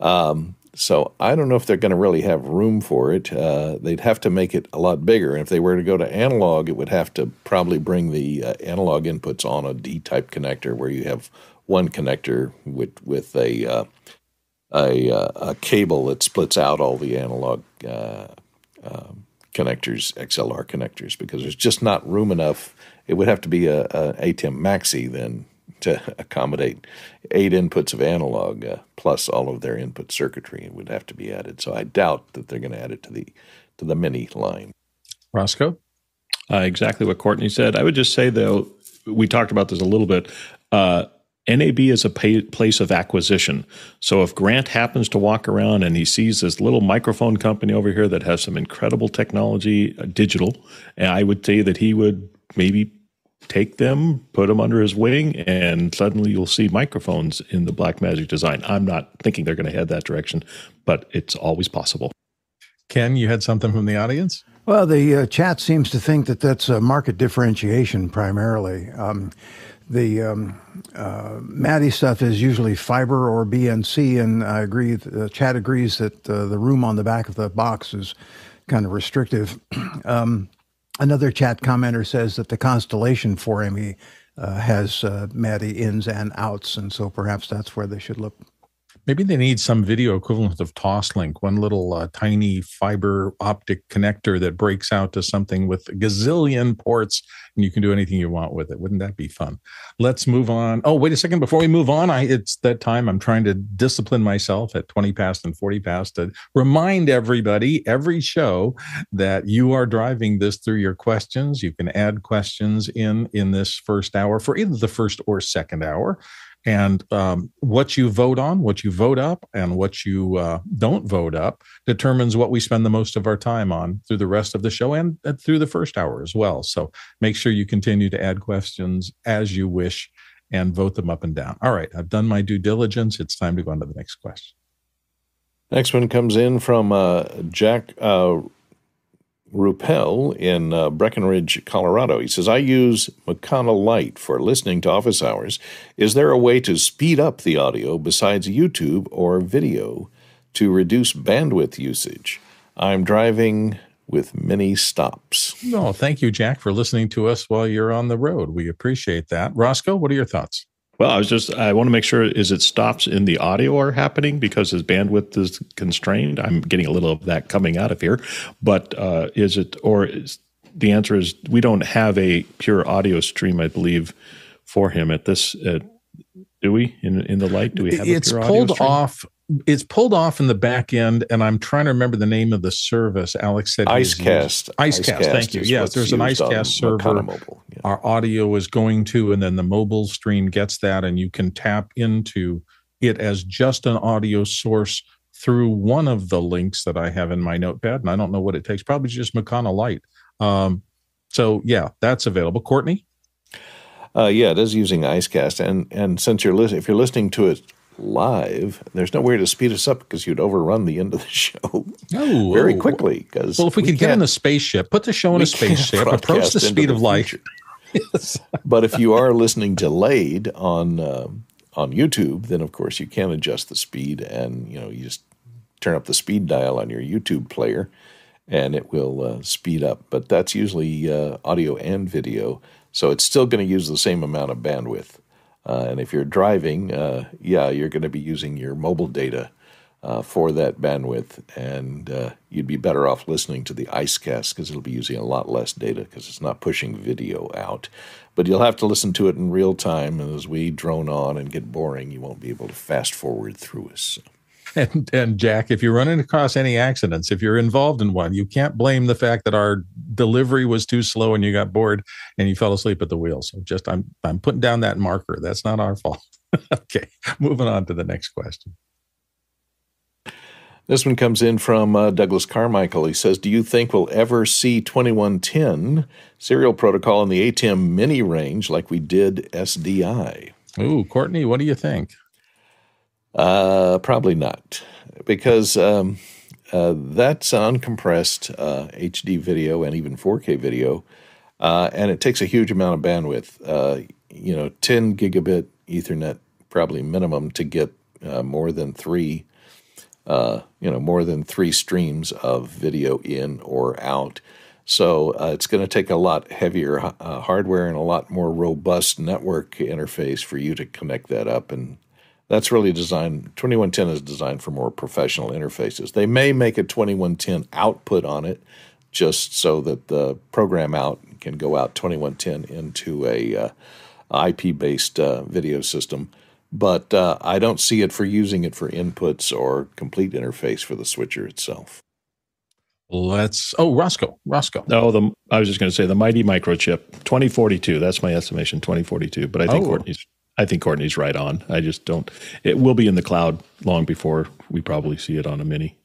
B: Um, so I don't know if they're going to really have room for it. Uh, they'd have to make it a lot bigger. And if they were to go to analog, it would have to probably bring the uh, analog inputs on a D-type connector, where you have one connector with with a uh, a, uh, a, cable that splits out all the analog uh, um, connectors, XLR connectors, because there's just not room enough. It would have to be a, a ATEM Maxi then to [laughs] accommodate eight inputs of analog uh, plus all of their input circuitry would have to be added. So I doubt that they're going to add it to the to the mini line.
A: Roscoe,
C: uh, exactly what Courtney said. I would just say though we talked about this a little bit. Uh, NAB is a pay, place of acquisition. So if Grant happens to walk around and he sees this little microphone company over here that has some incredible technology, uh, digital, I would say that he would maybe take them, put them under his wing, and suddenly you'll see microphones in the Blackmagic design. I'm not thinking they're going to head that direction, but it's always possible.
A: Ken, you had something from the audience?
E: Well, the uh, chat seems to think that that's a market differentiation primarily. Um, the um, uh, MADI stuff is usually fiber or BNC, and I agree. The chat agrees that uh, the room on the back of the box is kind of restrictive. [clears throat] um, another chat commenter says that the Constellation 4ME uh, has uh, MADI ins and outs, and so perhaps that's where they should look
A: Maybe they need some video equivalent of Toslink, one little uh, tiny fiber optic connector that breaks out to something with gazillion ports, and you can do anything you want with it. Wouldn't that be fun? Let's move on. Oh, wait a second. Before we move on, I, it's that time I'm trying to discipline myself at 20 past and 40 past to remind everybody every show that you are driving this through your questions. You can add questions in in this first hour for either the first or second hour and um, what you vote on, what you vote up, and what you uh, don't vote up determines what we spend the most of our time on through the rest of the show and through the first hour as well. So make sure you continue to add questions as you wish and vote them up and down. All right, I've done my due diligence. It's time to go on to the next question.
B: Next one comes in from uh, Jack uh, Rupel in uh, Breckenridge, Colorado. He says, I use McConnell Lite for listening to office hours. Is there a way to speed up the audio besides YouTube or video to reduce bandwidth usage? I'm driving with many stops.
A: No, thank you, Jack, for listening to us while you're on the road. We appreciate that. Roscoe, what are your thoughts?
C: Well, I was just I want to make sure is it stops in the audio are happening because his bandwidth is constrained. I'm getting a little of that coming out of here, but uh, is it or is, the answer is we don't have a pure audio stream, I believe, for him at this. Uh, do we in in the light? Do we have?
A: It's pulled off it's pulled off in the back end, and I'm trying to remember the name of the service. Alex said
B: IceCast.
A: IceCast. IceCast thank you. Yes, there's an IceCast server. Yeah. Our audio is going to, and then the mobile stream gets that, and you can tap into it as just an audio source through one of the links that I have in my notepad, and I don't know what it takes. Probably just Makana Light. Um, so yeah, that's available. Courtney.
B: Uh, yeah, it is using IceCast, and and since you're listening, if you're listening to it live, there's no way to speed us up because you'd overrun the end of the [laughs] show oh, very quickly. Because
A: well, if we, we could get in a spaceship, put the show in a spaceship, approach the speed of light. [laughs]
B: yes. but if you are listening delayed on uh, on YouTube, then of course you can adjust the speed, and you know you just turn up the speed dial on your YouTube player, and it will uh, speed up. But that's usually uh, audio and video, so it's still going to use the same amount of bandwidth. Uh, and if you're driving, uh, yeah, you're going to be using your mobile data uh, for that bandwidth, and uh, you'd be better off listening to the IceCast because it'll be using a lot less data because it's not pushing video out. But you'll have to listen to it in real time, and as we drone on and get boring, you won't be able to fast forward through us. [laughs]
A: And, and Jack, if you're running across any accidents, if you're involved in one, you can't blame the fact that our delivery was too slow and you got bored and you fell asleep at the wheel. So just I'm I'm putting down that marker. That's not our fault. [laughs] okay, moving on to the next question.
B: This one comes in from uh, Douglas Carmichael. He says, "Do you think we'll ever see 2110 serial protocol in the ATEM mini range like we did SDI?"
A: Ooh, Courtney, what do you think?
B: Uh, probably not, because um, uh, that's uncompressed uh, HD video and even 4K video, uh, and it takes a huge amount of bandwidth. Uh, you know, 10 gigabit Ethernet probably minimum to get uh, more than three. you know, more than three streams of video in or out. So it's going to take a lot heavier hardware and a lot more robust network interface for you to connect that up and that's really designed 2110 is designed for more professional interfaces they may make a 2110 output on it just so that the program out can go out 2110 into a uh, ip based uh, video system but uh, i don't see it for using it for inputs or complete interface for the switcher itself
A: Let's. Oh, Roscoe. Roscoe.
C: No, the I was just going to say the mighty microchip 2042. That's my estimation, 2042. But I think oh. Courtney's I think Courtney's right on. I just don't. It will be in the cloud long before we probably see it on a mini.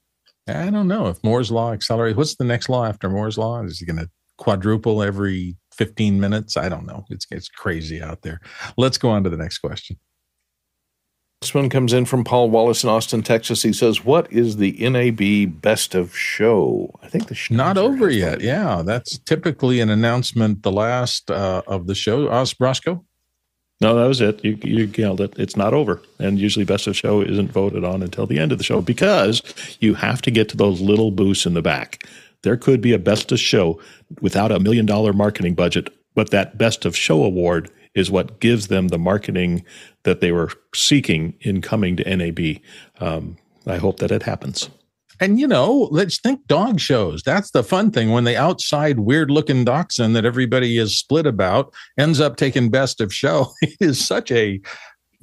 A: I don't know if Moore's law accelerates. What's the next law after Moore's law? Is it going to quadruple every 15 minutes. I don't know. It's it's crazy out there. Let's go on to the next question.
B: This one comes in from Paul Walhus in Austin, Texas. He says, "What is the NAB Best of Show?" I think the
A: show not over yet. Yeah, that's typically an announcement. The last uh, of the show, Os Roscoe.
C: No, that was it. You you nailed it. It's not over, and usually best of show isn't voted on until the end of the show because you have to get to those little boosts in the back. There could be a best of show without a million dollar marketing budget, but that best of show award is what gives them the marketing that they were seeking in coming to NAB. Um, I hope that it happens.
A: And you know, let's think dog shows. That's the fun thing when the outside weird looking dachshund that everybody is split about ends up taking best of show. [laughs] It is such a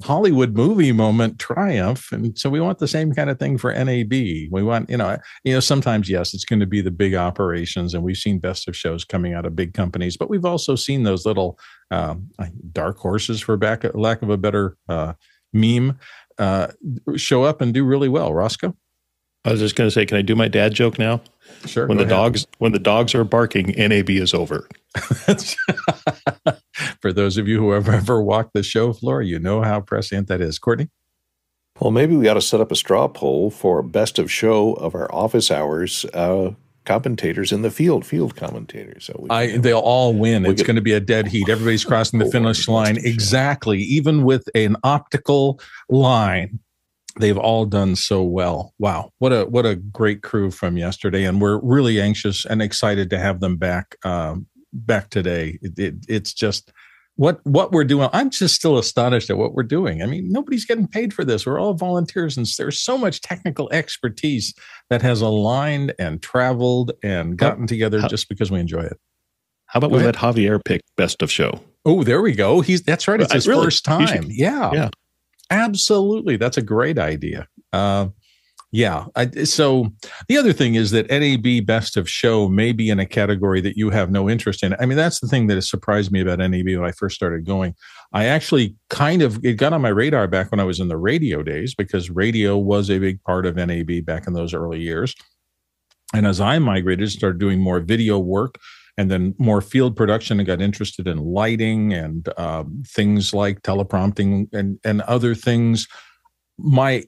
A: Hollywood movie moment triumph. And so we want the same kind of thing for NAB. We want, you know, you know, sometimes yes, it's going to be the big operations, and we've seen best of shows coming out of big companies, but we've also seen those little um, dark horses, for back lack of a better uh, meme, uh, show up and do really well. Roscoe.
C: I was just going to say, can I do my dad joke now?
A: Sure.
C: When the ahead. dogs when the dogs are barking, NAB is over. [laughs]
A: For those of you who have ever walked the show floor, you know how prescient that is. Courtney.
B: Well, maybe we ought to set up a straw poll for best of show of our office hours uh, commentators in the field, field commentators.
A: So I, they'll all win. It's going to be a dead heat. Everybody's [laughs] crossing the finish line exactly, even with an optical line they've all done so well. Wow, what a what a great crew from yesterday, and we're really anxious and excited to have them back um, back today. It, it, it's just what what we're doing. I'm just still astonished at what we're doing. I mean, nobody's getting paid for this. We're all volunteers, and there's so much technical expertise that has aligned and traveled and gotten together how, just because we enjoy it.
C: How about go we ahead. let Javier pick best of show?
A: Oh, there we go. He's that's right. It's his really, first time. Yeah. Yeah. Absolutely. That's a great idea. Uh, yeah. I, so the other thing is that NAB Best of Show may be in a category that you have no interest in. I mean, that's the thing that has surprised me about NAB when I first started going. I actually kind of, it got on my radar back when I was in the radio days because radio was a big part of NAB back in those early years. And as I migrated, started doing more video work, and then more field production and got interested in lighting and um, things like teleprompting and, and other things. My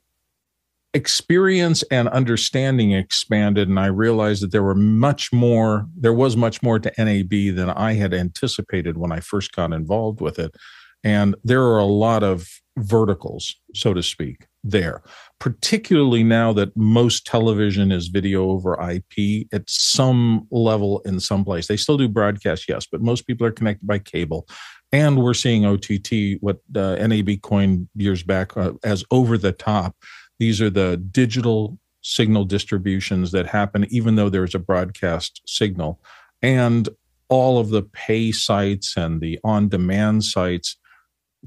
A: experience and understanding expanded, and I realized that there were much more, there was much more to NAB than I had anticipated when I first got involved with it. And there are a lot of verticals, so to speak, there, particularly now that most television is video over IP at some level in some place. They still do broadcast, yes, but most people are connected by cable. And we're seeing OTT, what uh, NAB coined years back uh, as over the top. These are the digital signal distributions that happen even though there's a broadcast signal. And all of the pay sites and the on demand sites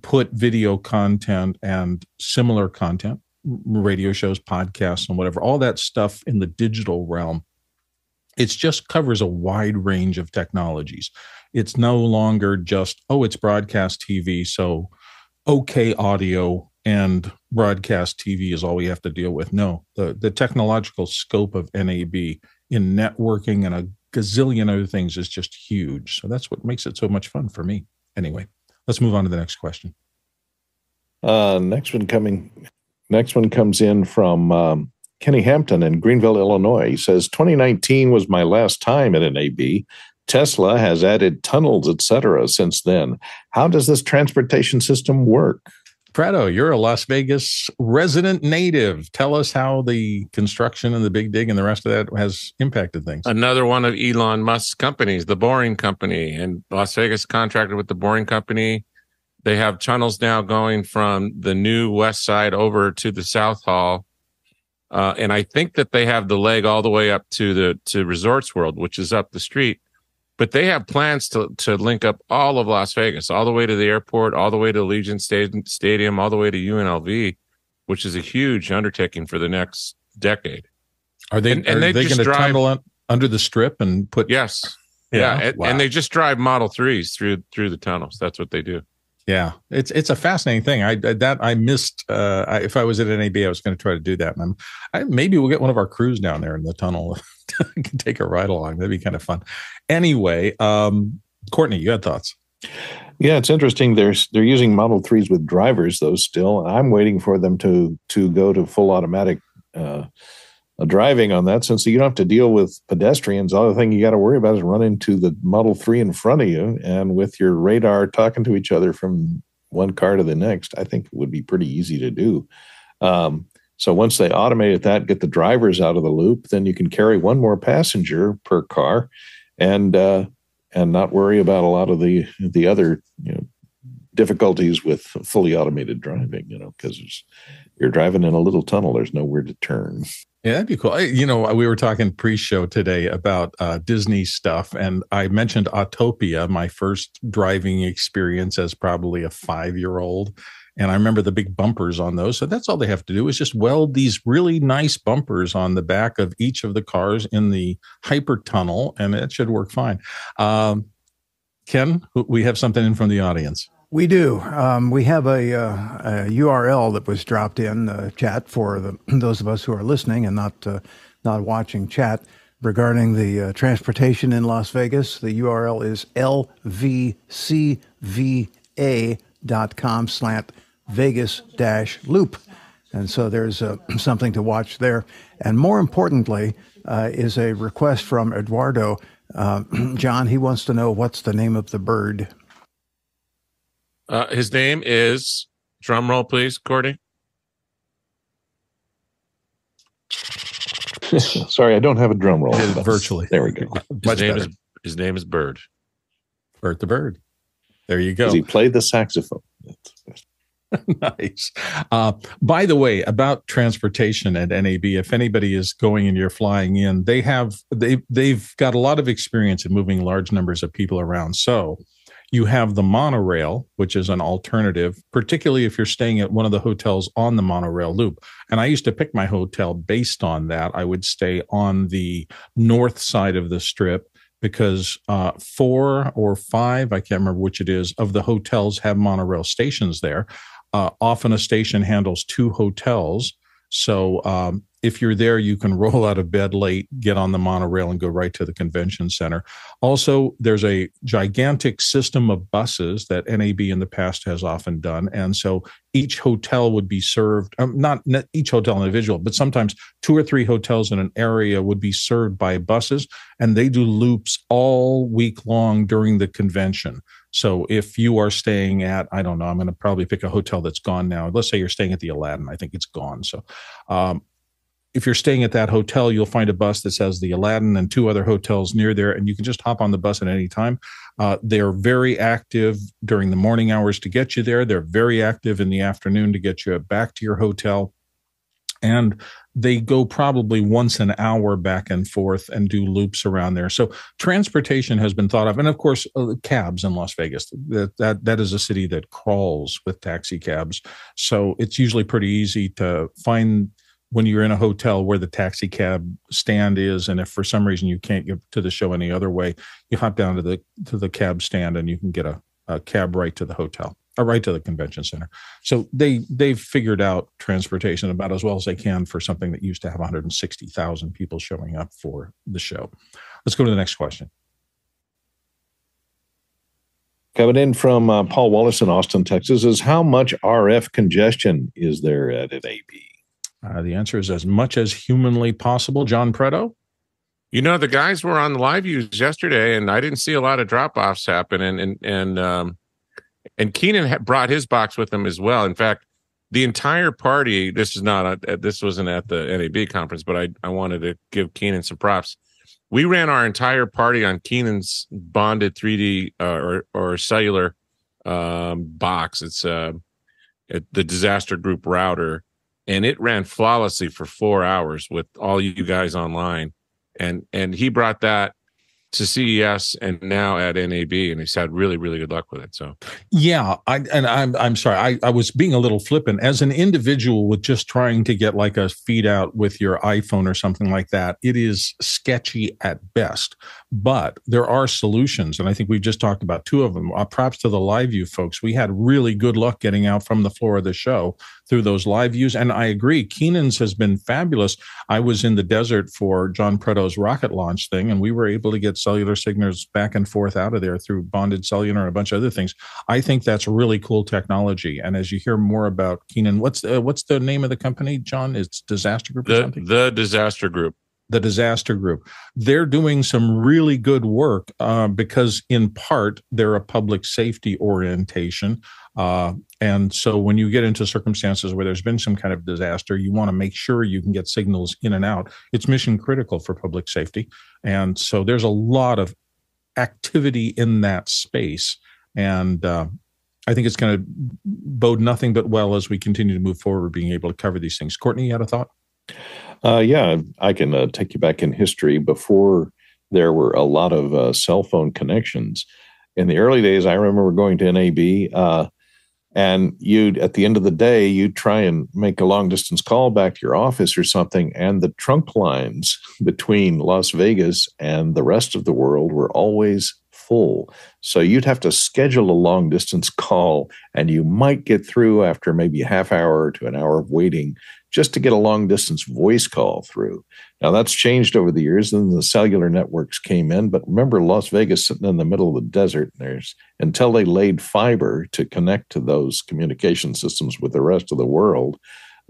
A: put video content and similar content, radio shows, podcasts, and whatever, all that stuff in the digital realm. It just covers a wide range of technologies. It's no longer just, oh, it's broadcast TV. So, okay, audio and broadcast TV is all we have to deal with. No, the, the technological scope of NAB in networking and a gazillion other things is just huge. So that's what makes it so much fun for me. Anyway, Let's move on to the next question.
B: Uh, next one coming. Next one comes in from um, Kenny Hampton in Greenville, Illinois. He says 2019 was my last time at NAB. Tesla has added tunnels, etc. Since then, how does this transportation system work?
A: Prado, you're a Las Vegas resident native. Tell us how the construction and the big dig and the rest of that has impacted things.
D: Another one of Elon Musk's companies, the Boring Company, and Las Vegas contracted with the Boring Company. They have tunnels now going from the new west side over to the South Hall. Uh, and I think that they have the leg all the way up to the to Resorts World, which is up the street but they have plans to to link up all of Las Vegas, all the way to the airport, all the way to Allegiant Stadium, all the way to UNLV, which is a huge undertaking for the next decade.
A: Are they and, and are they, they going to tunnel under the strip and put?
D: Yes, yeah, yeah. And, wow. and they just drive Model Threes through through the tunnels. That's what they do.
A: Yeah, it's it's a fascinating thing. I that I missed. Uh, I, if I was at NAB, I was going to try to do that. And I'm, I, maybe we'll get one of our crews down there in the tunnel. [laughs] can take a ride along. That'd be kind of fun. Anyway, um, Courtney, you had thoughts?
B: Yeah, it's interesting. They're they're using Model Threes with drivers though. Still, I'm waiting for them to to go to full automatic uh, driving on that, since you don't have to deal with pedestrians. The thing you got to worry about is running to the Model Three in front of you, and with your radar talking to each other from one car to the next. I think it would be pretty easy to do. Um, so once they automated that, get the drivers out of the loop, then you can carry one more passenger per car, and uh, and not worry about a lot of the the other you know difficulties with fully automated driving. You know, because you're driving in a little tunnel, there's nowhere to turn.
A: Yeah, that'd be cool. You know, we were talking pre-show today about uh, Disney stuff, and I mentioned Autopia, my first driving experience as probably a five-year-old. And I remember the big bumpers on those. So that's all they have to do is just weld these really nice bumpers on the back of each of the cars in the hyper tunnel, and it should work fine. Um, Ken, we have something in from the audience.
E: We do. Um, we have a, uh, a, URL that was dropped in the chat for the, those of us who are listening and not uh, not watching chat regarding the uh, transportation in Las Vegas. The URL is lvcva.com slash Vegas dash loop. And so there's uh, [clears throat] something to watch there. And more importantly, uh, is a request from Eduardo. [clears throat] John, he wants to know what's the name of the bird.
D: Uh, his name is drum roll, please, Cordy. [laughs]
B: Sorry, I don't have a drum roll.
A: Virtually,
B: there we go.
D: His name is his name is Bird.
A: Bert the Bird. There you go.
B: Does he played the saxophone. [laughs]
A: nice. Uh, by the way, about transportation at NAB, if anybody is going and you're flying in, they have they they've got a lot of experience in moving large numbers of people around. So you have the monorail, which is an alternative, particularly if you're staying at one of the hotels on the monorail loop. And I used to pick my hotel based on that. I would stay on the north side of the strip because uh, four or five, I can't remember which it is, of the hotels have monorail stations there. Uh, often a station handles two hotels. So um, if you're there, you can [laughs] roll out of bed late, get on the monorail, and go right to the convention center. Also, there's a gigantic system of buses that NAB in the past has often done. And so each hotel would be served, um, not, not each hotel individual, but sometimes two or three hotels in an area would be served by buses. And they do loops all week long during the convention. So if you are staying at, I don't know, I'm going to probably pick a hotel that's gone now. Let's say you're staying at the Aladdin. I think it's gone. So um, if you're staying at that hotel, you'll find a bus that says the Aladdin and two other hotels near there, and you can just hop on the bus at any time. Uh, they are very active during the morning hours to get you there. They're very active in the afternoon to get you back to your hotel. And they go probably once an hour back and forth and do loops around there. So transportation has been thought of, and of course, uh, cabs in Las Vegas. That that that is a city that crawls with taxi cabs. So it's usually pretty easy to find when you're in a hotel where the taxi cab stand is and if for some reason you can't get to the show any other way you hop down to the to the cab stand and you can get a, a cab right to the hotel or right to the convention center so they they've figured out transportation about as well as they can for something that used to have 160000 people showing up for the show let's go to the next question
B: Coming in from uh, Paul Walhus in Austin, Texas, is how much RF congestion is there at NAB?
A: Uh, the answer is as much as humanly possible. John Preto?
D: You know, the guys were on the live views yesterday, and I didn't see a lot of drop offs happen. And and and um, and Keenan brought his box with him as well. In fact, the entire party. This is not a, this wasn't at the NAB conference, but I I wanted to give Keenan some props. We ran our entire party on Keenan's bonded 3D uh, or or cellular um, box. It's uh, the disaster group router and it ran flawlessly for four hours with all you guys online and and he brought that to CES and now at NAB, and he's had really, really good luck with it. So,
A: yeah, I and I'm I'm sorry, I, I was being a little flippant as an individual with just trying to get like a feed out with your iPhone or something like that. It is sketchy at best, but there are solutions, and I think we've just talked about two of them. Uh, props to the live view folks. We had really good luck getting out from the floor of the show through those live views. And I agree, Keenan's has been fabulous. I was in the desert for John Pretto's rocket launch thing, and we were able to get cellular signals back and forth out of there through bonded cellular and a bunch of other things. I think that's really cool technology. And as you hear more about Keenan, what's uh, what's the name of the company, John? It's Disaster Group or
D: The
A: something?
D: the disaster group.
A: the disaster group they're doing some really good work uh, because in part they're a public safety orientation uh, and so when you get into circumstances where there's been some kind of disaster you want to make sure you can get signals in and out it's mission critical for public safety and so there's a lot of activity in that space and uh, I think it's going to bode nothing but well as we continue to move forward, being able to cover these things. Courtney, you had a thought?
B: Uh, yeah, I can uh, take you back in history before there were a lot of uh, cell phone connections. In the early days, I remember going to NAB, uh, and you'd at the end of the day, you'd try and make a long distance call back to your office or something, and the trunk lines between Las Vegas and the rest of the world were always full. So you'd have to schedule a long distance call, and you might get through after maybe a half hour to an hour of waiting just to get a long distance voice call through. Now that's changed over the years, and the cellular networks came in. But remember, Las Vegas sitting in the middle of the desert. and There's until they laid fiber to connect to those communication systems with the rest of the world.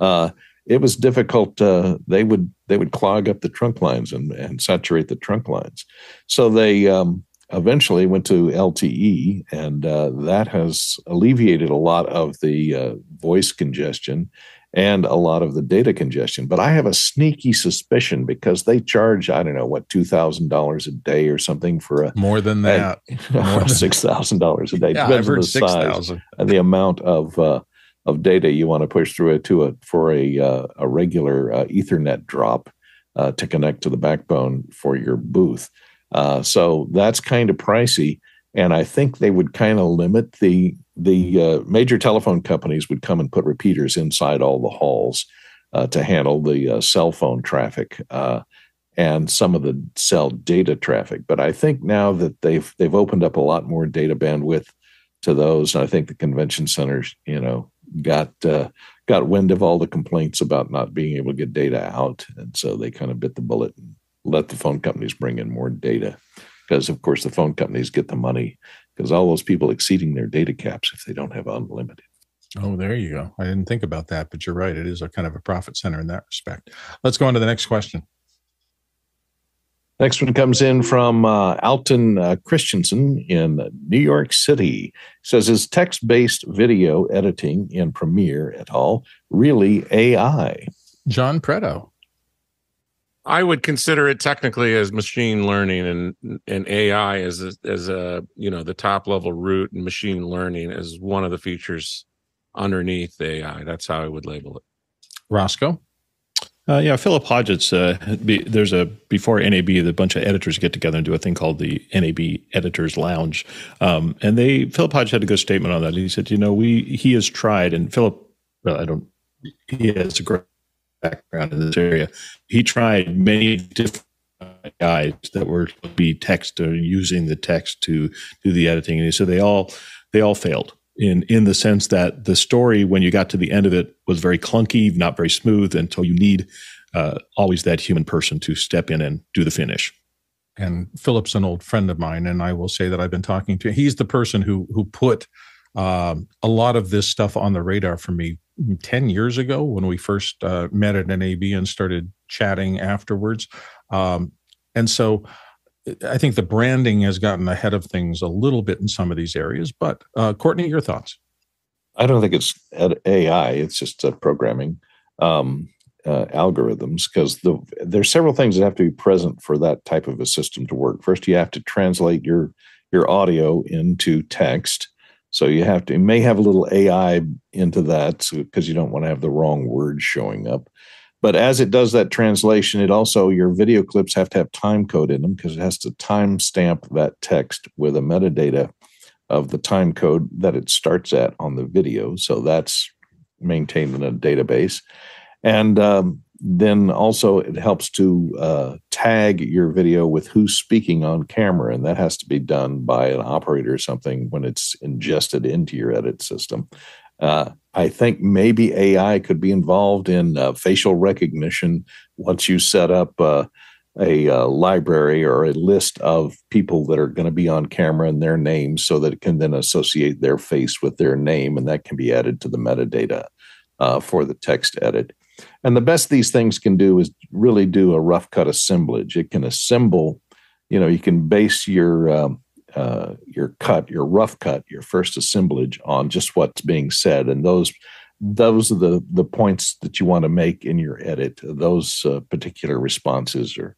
B: Uh, it was difficult. Uh, they would they would clog up the trunk lines and, and saturate the trunk lines. So they um, eventually went to LTE, and uh, that has alleviated a lot of the uh, voice congestion and a lot of the data congestion. But I have a sneaky suspicion because they charge, I don't know, what, $2,000 a day or something for a
A: More than that. [laughs]
B: $6,000 a day.
A: yeah, I've
B: Depends on
A: heard
B: the
A: six
B: size
A: thousand.
B: and the amount of uh, of data you want to push through it to a for a uh, a regular uh, Ethernet drop uh, to connect to the backbone for your booth. Uh, so that's kind of pricey, and I think they would kind of limit the the uh, major telephone companies would come and put repeaters inside all the halls uh, to handle the uh, cell phone traffic. Uh, and some of the cell data traffic, but I think now that they've they've opened up a lot more data bandwidth to those, and I think the convention centers, you know, got uh, got wind of all the complaints about not being able to get data out, and so they kind of bit the bullet and let the phone companies bring in more data, because of course the phone companies get the money because all those people exceeding their data caps if they don't have unlimited.
A: Oh, there you go. I didn't think about that, but you're right. It is a kind of a profit center in that respect. Let's go on to the next question.
B: Next one comes in from uh, Alton uh, Christensen in New York City. Says, "Is text-based video editing in Premiere et al. really AI?"
A: John Preto.
D: I would consider it technically as machine learning and and AI as a, as a you know the top level root and machine learning as one of the features underneath AI. That's how I would label it.
A: Roscoe.
C: Uh, yeah, Philip Hodgetts. Uh, be, there's a before NAB, the bunch of editors get together and do a thing called the NAB Editors Lounge, um, and they Philip Hodge had a good statement on that. He said, you know, we he has tried, and Philip, well, I don't, he has a great background in this area. He tried many different guides that were be text or using the text to do the editing, and so they all they all failed in in the sense that the story when you got to the end of it was very clunky not very smooth until you need uh, always that human person to step in and do the finish
A: and Philip's an old friend of mine, and I will say that I've been talking to. He's the person who who put um, a lot of this stuff on the radar for me ten years ago when we first uh, met at NAB and started chatting afterwards. Um, and so, I think the branding has gotten ahead of things a little bit in some of these areas. But uh, Courtney, your thoughts?
B: I don't think it's AI. It's just uh, programming um, uh, algorithms because the, there's several things that have to be present for that type of a system to work. First, you have to translate your your audio into text. So you have to you may have a little AI into that because so, you don't want to have the wrong words showing up. But as it does that translation, it also your video clips have to have time code in them because it has to time stamp that text with a metadata of the time code that it starts at on the video. So that's maintained in a database. And um, then also it helps to uh, tag your video with who's speaking on camera. And that has to be done by an operator or something when it's ingested into your edit system. Uh, I think maybe AI could be involved in uh, facial recognition once you set up uh, a uh, library or a list of people that are going to be on camera and their names so that it can then associate their face with their name and that can be added to the metadata uh, for the text edit. And the best these things can do is really do a rough cut assemblage. It can assemble, you know, you can base your um, uh, your cut, your rough cut, your first assemblage on just what's being said, and those those are the the points that you want to make in your edit. Those uh, particular responses or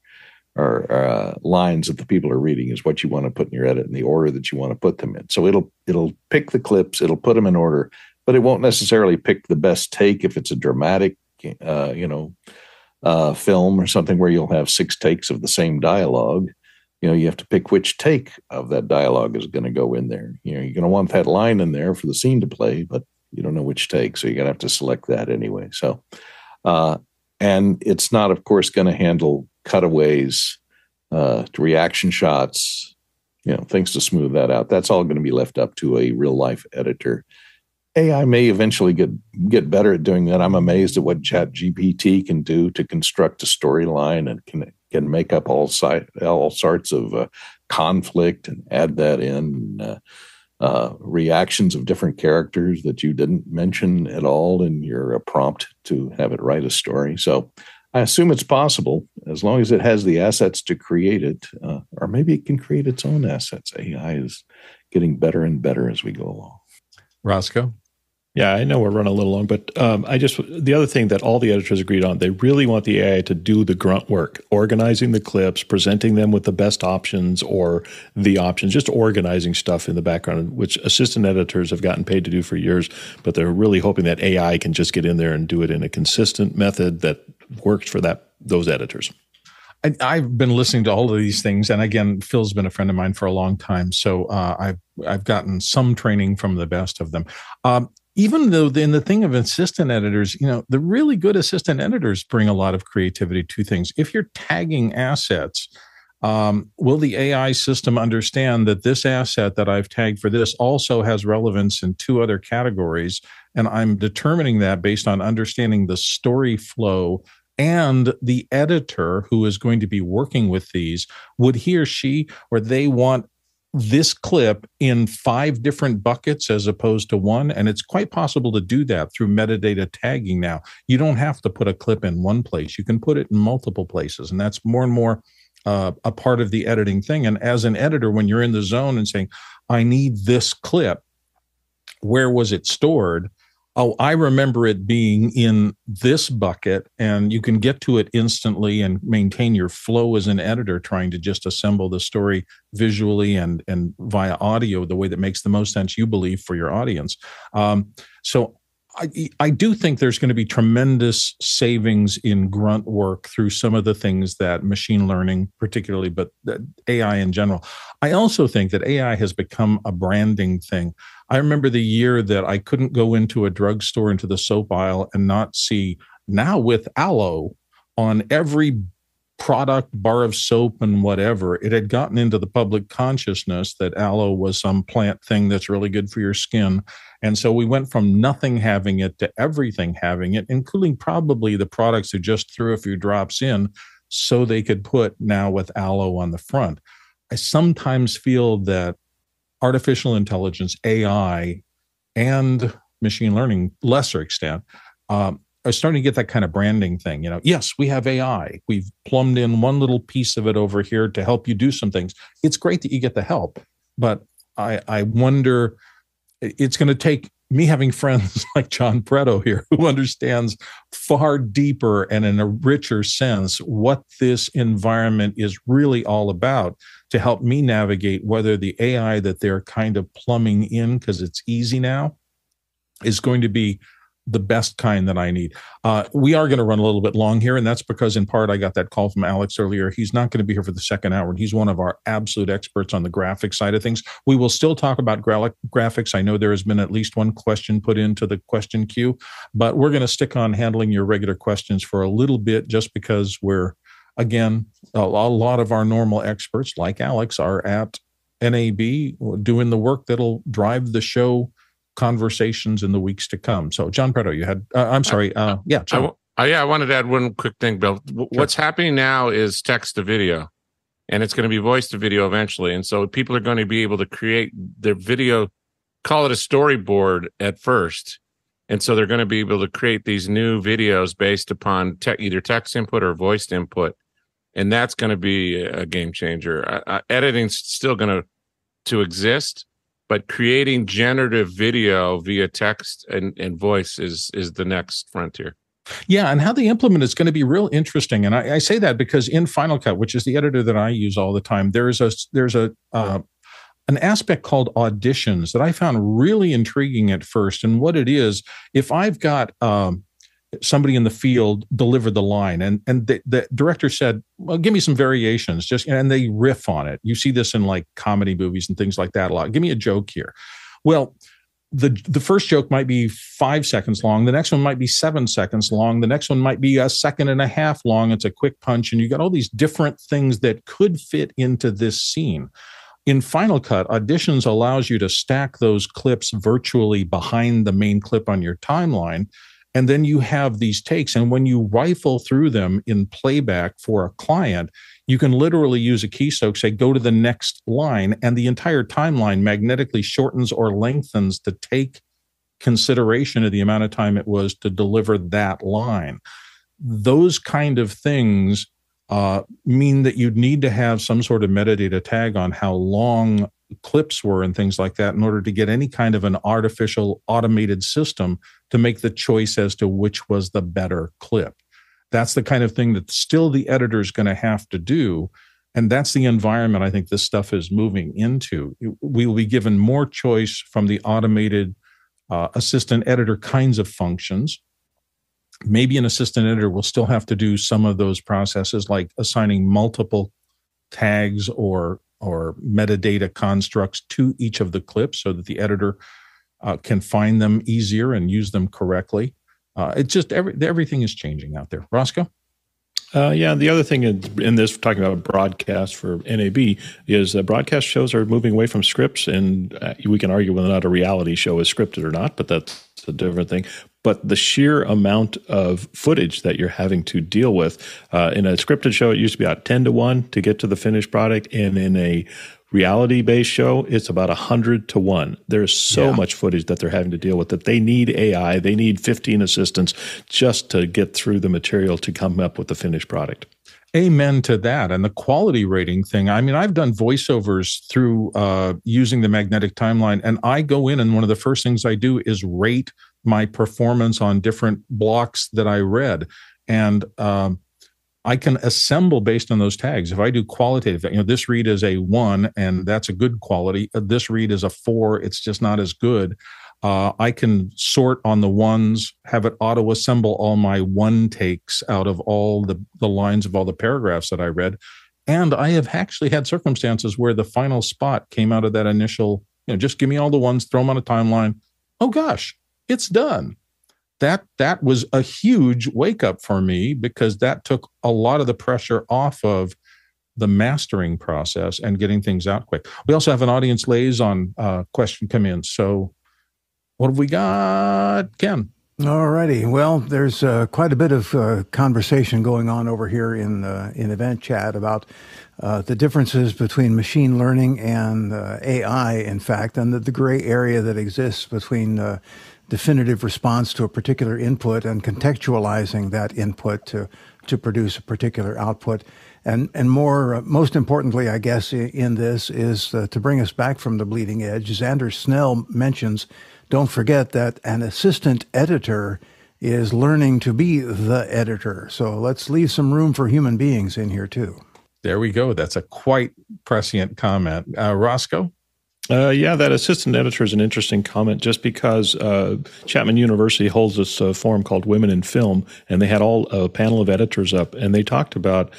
B: or uh, lines that the people are reading is what you want to put in your edit in the order that you want to put them in. So it'll it'll pick the clips, it'll put them in order, but it won't necessarily pick the best take if it's a dramatic, uh, you know, uh, film or something where you'll have six takes of the same dialogue. You know, you have to pick which take of that dialogue is going to go in there. You know, you're going to want that line in there for the scene to play, but you don't know which take, so you're going to have to select that anyway. So, uh, and it's not, of course, going to handle cutaways, uh, reaction shots, you know, things to smooth that out. That's all going to be left up to a real life editor. AI may eventually get get better at doing that. I'm amazed at what Chat GPT can do to construct a storyline and can can make up all side all sorts of uh, conflict and add that in. Uh, uh, reactions of different characters that you didn't mention at all in your uh, prompt to have it write a story. So I assume it's possible as long as it has the assets to create it, uh, or maybe it can create its own assets. AI is getting better and better as we go along.
A: Roscoe?
C: Yeah, I know we're running a little long, but um, I just the other thing that all the editors agreed on, they really want the AI to do the grunt work, organizing the clips, presenting them with the best options or the options, just organizing stuff in the background, which assistant editors have gotten paid to do for years. But they're really hoping that AI can just get in there and do it in a consistent method that works for that those editors.
A: I, have been listening to all of these things, and again, Phil's been a friend of mine for a long time, so uh, I've I've gotten some training from the best of them. Um, even though in the thing of assistant editors, you know, the really good assistant editors bring a lot of creativity to things. If you're tagging assets, um, will the AI system understand that this asset that I've tagged for this also has relevance in two other categories? And I'm determining that based on understanding the story flow and the editor who is going to be working with these. Would he or she or they want this clip in five different buckets as opposed to one. And it's quite possible to do that through metadata tagging now. You don't have to put a clip in one place, you can put it in multiple places. And that's more and more uh, a part of the editing thing. And as an editor, when you're in the zone and saying, I need this clip, where was it stored? Oh, I remember it being in this bucket, and you can get to it instantly and maintain your flow as an editor, trying to just assemble the story visually and and via audio the way that makes the most sense you believe for your audience. Um, so. I, I do think there's going to be tremendous savings in grunt work through some of the things that machine learning, particularly, but AI in general. I also think that AI has become a branding thing. I remember the year that I couldn't go into a drugstore into the soap aisle and not see now with aloe on every product, bar of soap, and whatever, it had gotten into the public consciousness that aloe was some plant thing that's really good for your skin. And so we went from nothing having it to everything having it, including probably the products who just threw a few drops in so they could put now with aloe on the front. I sometimes feel that artificial intelligence, AI, and machine learning, lesser extent, um, are starting to get that kind of branding thing. You know, yes, we have AI. We've plumbed in one little piece of it over here to help you do some things. It's great that you get the help, but I, I wonder. It's going to take me having friends [laughs] like John Preto here who understands far deeper and in a richer sense what this environment is really all about to help me navigate whether the AI that they're kind of plumbing in because it's easy now is going to be the best kind that I need. Uh, we are going to run a little bit long here, and that's because in part I got that call from Alex earlier. He's not going to be here for the second hour, and he's one of our absolute experts on the graphic side of things. We will still talk about gra- graphics. I know there has been at least one question put into the question queue, but we're going to stick on handling your regular questions for a little bit just because we're, again, a, a lot of our normal experts, like Alex, are at NAB doing the work that'll drive the show conversations in the weeks to come. So, John Preto, you had, uh, I'm sorry, uh, yeah,
D: I, I, yeah, I wanted to add one quick thing, Bill. W- sure. What's happening now is text to video, and it's going to be voice to video eventually. And so people are going to be able to create their video, call it a storyboard at first. And so they're going to be able to create these new videos based upon te- either text input or voiced input. And that's going to be a game changer. Editing's still going to to exist, but creating generative video via text and, and voice is is the next frontier.
A: Yeah, and how they implement is going to be real interesting. And I, I, say that because in Final Cut, which is the editor that I use all the time, there's a there's a uh, an aspect called auditions that I found really intriguing at first. And what it is, if I've got um, somebody in the field delivered the line. And and the, the, director said well give me some variations just and they riff on it. You see this in like comedy movies and things like that a lot. Give me a joke here. Well the the first joke might be five seconds long. The next one might be seven seconds long. The next one might be a second and a half long. It's a quick punch and you got all these different things that could fit into this scene. In Final Cut, Auditions allows you to stack those clips virtually behind the main clip on your timeline and then you have these takes. And when you rifle through them in playback for a client, you can literally use a keystroke, say, go to the next line, and the entire timeline magnetically shortens or lengthens to take consideration of the amount of time it was to deliver that line. Those kind of things uh, mean that you'd need to have some sort of metadata tag on how long clips were and things like that in order to get any kind of an artificial automated system to make the choice as to which was the better clip. That's the kind of thing that still the editor is going to have to do. And that's the environment I think this stuff is moving into. We will be given more choice from the automated uh, assistant editor kinds of functions. Maybe an assistant editor will still have to do some of those processes like assigning multiple tags or or metadata constructs to each of the clips so that the editor uh, can find them easier and use them correctly. Uh, it's just every, everything is changing out there. Roscoe?
C: Uh, yeah, the other thing in, in, this, talking about broadcast for NAB, is that broadcast shows are moving away from scripts, and uh, we can argue whether or not a reality show is scripted or not, but that's a different thing. But the sheer amount of footage that you're having to deal with uh, in a scripted show, it used to be about 10 to 1 to get to the finished product. And in a reality based show, it's about 100 to 1. There's so yeah. much footage that they're having to deal with that they need AI, they need 15 assistants just to get through the material to come up with the finished product.
A: Amen to that. And the quality rating thing. I mean, I've done voiceovers through uh, using the magnetic timeline, and I go in, and one of the first things I do is rate my performance on different blocks that I read. And um, I can assemble based on those tags. If I do qualitative, you know, this read is a one and that's a good quality. Uh, this read is a four, it's just not as good. Uh, I can sort on the ones, have it auto assemble all my one takes out of all the, the lines of all the paragraphs that I read. And I have actually had circumstances where the final spot came out of that initial, you know, just give me all the ones, throw them on a timeline. Oh gosh, it's done that that was a huge wake up for me because that took a lot of the pressure off of the mastering process and getting things out quick. We also have an audience liaison uh, question come in. So, what have we got, Ken?
E: All righty. Well, there's uh, quite a bit of uh, conversation going on over here in in event chat about uh, the differences between machine learning and uh, AI, in fact, and the, the, gray area that exists between uh, definitive response to a particular input and contextualizing that input to to produce a particular output. And and more uh, most importantly, I guess in this is uh, to bring us back from the bleeding edge. As Anders Snell mentions, don't forget that an assistant editor is learning to be the editor. So let's leave some room for human beings in here too.
A: There we go. That's a quite prescient comment. Uh, Roscoe?
C: Uh, yeah, that assistant editor is an interesting comment. Just because uh, Chapman University holds this uh, forum called Women in Film, and they had all a panel of editors up, and they talked about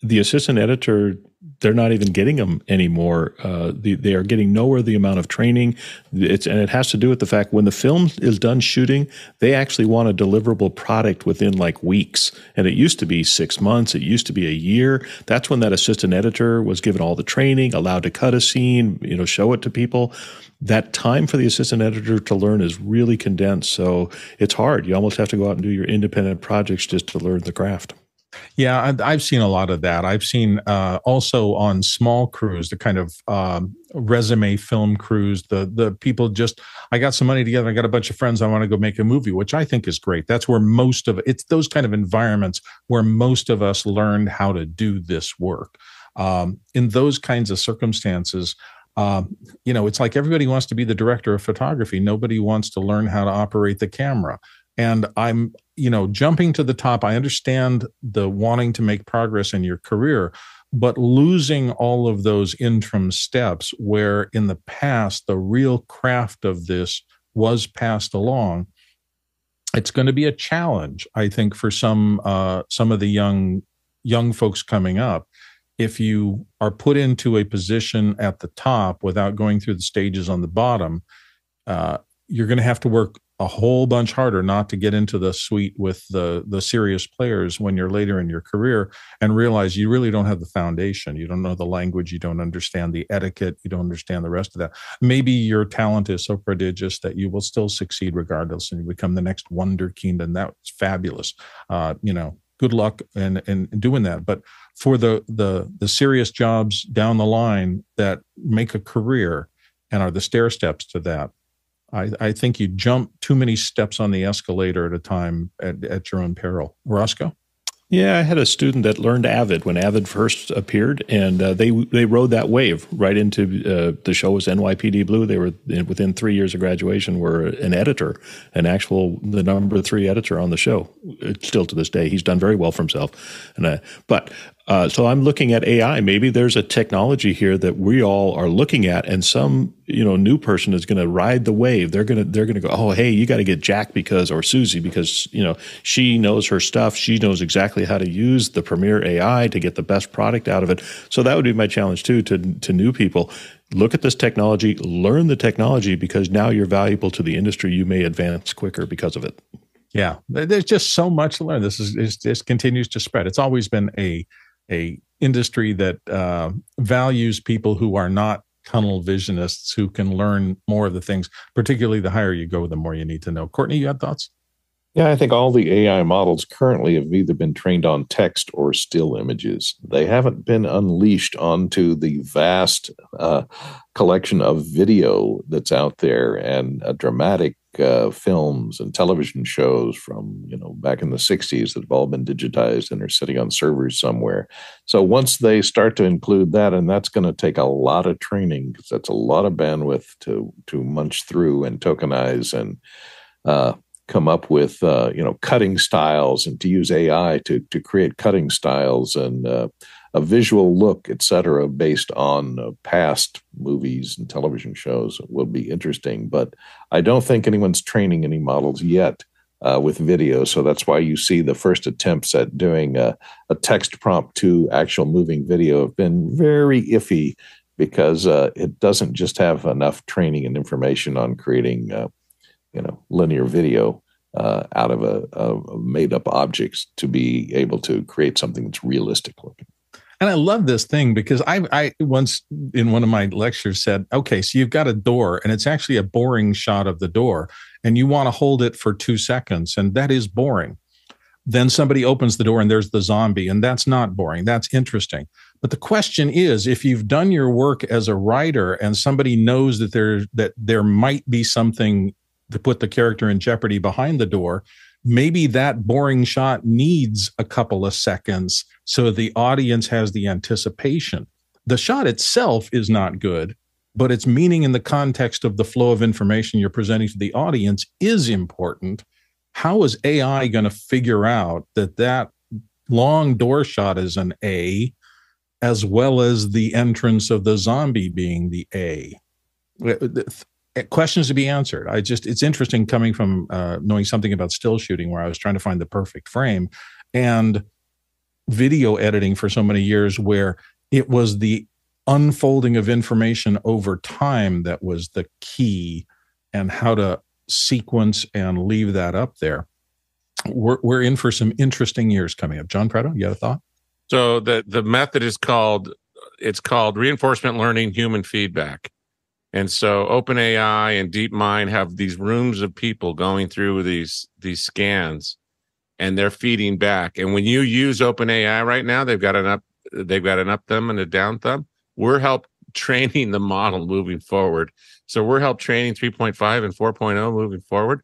C: the assistant editor they're not even getting them anymore. Uh, the, they are getting nowhere the amount of training. It's, and it has to do with the fact when the film is done shooting, they actually want a deliverable product within like weeks. And it used to be six months. It used to be a year. That's when that assistant editor was given all the training, allowed to cut a scene, you know, show it to people. That time for the assistant editor to learn is really condensed. So it's hard. You almost have to go out and do your independent projects just to learn the craft.
A: Yeah, I've seen a lot of that. I've seen uh, also on small crews, the kind of um, resume film crews, the the people just I got some money together, I got a bunch of friends, I want to go make a movie, which I think is great. That's where most of it's those kind of environments where most of us learned how to do this work. Um, in those kinds of circumstances, um, you know, it's like everybody wants to be the director of photography. Nobody wants to learn how to operate the camera and i'm you know jumping to the top i understand the wanting to make progress in your career but losing all of those interim steps where in the past the real craft of this was passed along it's going to be a challenge i think for some uh, some of the young young folks coming up. If you are put into a position at the top without going through the stages on the bottom uh, you're going to have to work a whole bunch harder not to get into the suite with the the serious players when you're later in your career and realize you really don't have the foundation. You don't know the language. You don't understand the etiquette. You don't understand the rest of that. Maybe your talent is so prodigious that you will still succeed regardless and you become the next wunderkind and that's fabulous. Uh, you know good luck in, in doing that. But for the the the serious jobs down the line that make a career and are the stair steps to that I, I think you jump too many steps on the escalator at a time at, at your own peril. Roscoe?
C: Yeah, I had a student that learned Avid when Avid first appeared, and uh, they they rode that wave right into uh, the show was NYPD Blue. They were within three years of graduation were an editor, an actual the number three editor on the show. Still to this day, he's done very well for himself. And uh, but uh, so I'm looking at AI. Maybe there's a technology here that we all are looking at, and some you know new person is going to ride the wave. They're gonna they're gonna go, oh hey, you got to get Jack because or Susie because you know she knows her stuff. She knows exactly how to use the Premiere AI to get the best product out of it. So that would be my challenge too to to new people. Look at this technology, learn the technology because now you're valuable to the industry. You may advance quicker because of it.
A: Yeah, there's just so much to learn. This is this continues to spread. It's always been a a industry that uh, values people who are not tunnel visionists who can learn more of the things. Particularly, the higher you go, the more you need to know. Courtney, you had thoughts?
B: Yeah, I think all the AI models currently have either been trained on text or still images. They haven't been unleashed onto the vast uh, collection of video that's out there and a dramatic uh, films and television shows from you know back in the 60s that have all been digitized and are sitting on servers somewhere. So once they start to include that and that's going to take a lot of training because that's a lot of bandwidth to to munch through and tokenize and uh, come up with uh, you know cutting styles and to use ai to to create cutting styles and uh, a visual look, etc., based on uh, past movies and television shows will be interesting. But I don't think anyone's training any models yet uh, with video. So that's why you see the first attempts at doing a, a text prompt to actual moving video have been very iffy because uh, it doesn't just have enough training and information on creating, uh, you know, linear video. Uh, out of a, a made up objects to be able to create something that's realistic looking.
A: And I love this thing because I, I once in one of my lectures said, okay, so you've got a door and it's actually a boring shot of the door and you want to hold it for two seconds and that is boring. Then somebody opens the door and there's the zombie and that's not boring. That's interesting. But the question is, if you've done your work as a writer and somebody knows that there, that there might be something to put the character in jeopardy behind the door, maybe that boring shot needs a couple of seconds so the audience has the anticipation. The shot itself is not good, but its meaning in the context of the flow of information you're presenting to the audience is important. How is AI going to figure out that that long door shot is an A, as well as the entrance of the zombie being the A? Questions to be answered. I just it's interesting coming from uh, knowing something about still shooting, where I was trying to find the perfect frame, and video editing for so many years, where it was the unfolding of information over time that was the key and how to sequence and leave that up there. We're, we're in for some interesting years coming up. John Preto, you got a thought?
D: So the, the method is called, it's called reinforcement learning human feedback. And so OpenAI and DeepMind have these rooms of people going through these, these scans and they're feeding back. And when you use OpenAI right now, they've got an up, they've got an up thumb and a down thumb we're help [laughs] training the model moving forward. So we're help training 3.5 and 4.0 moving forward.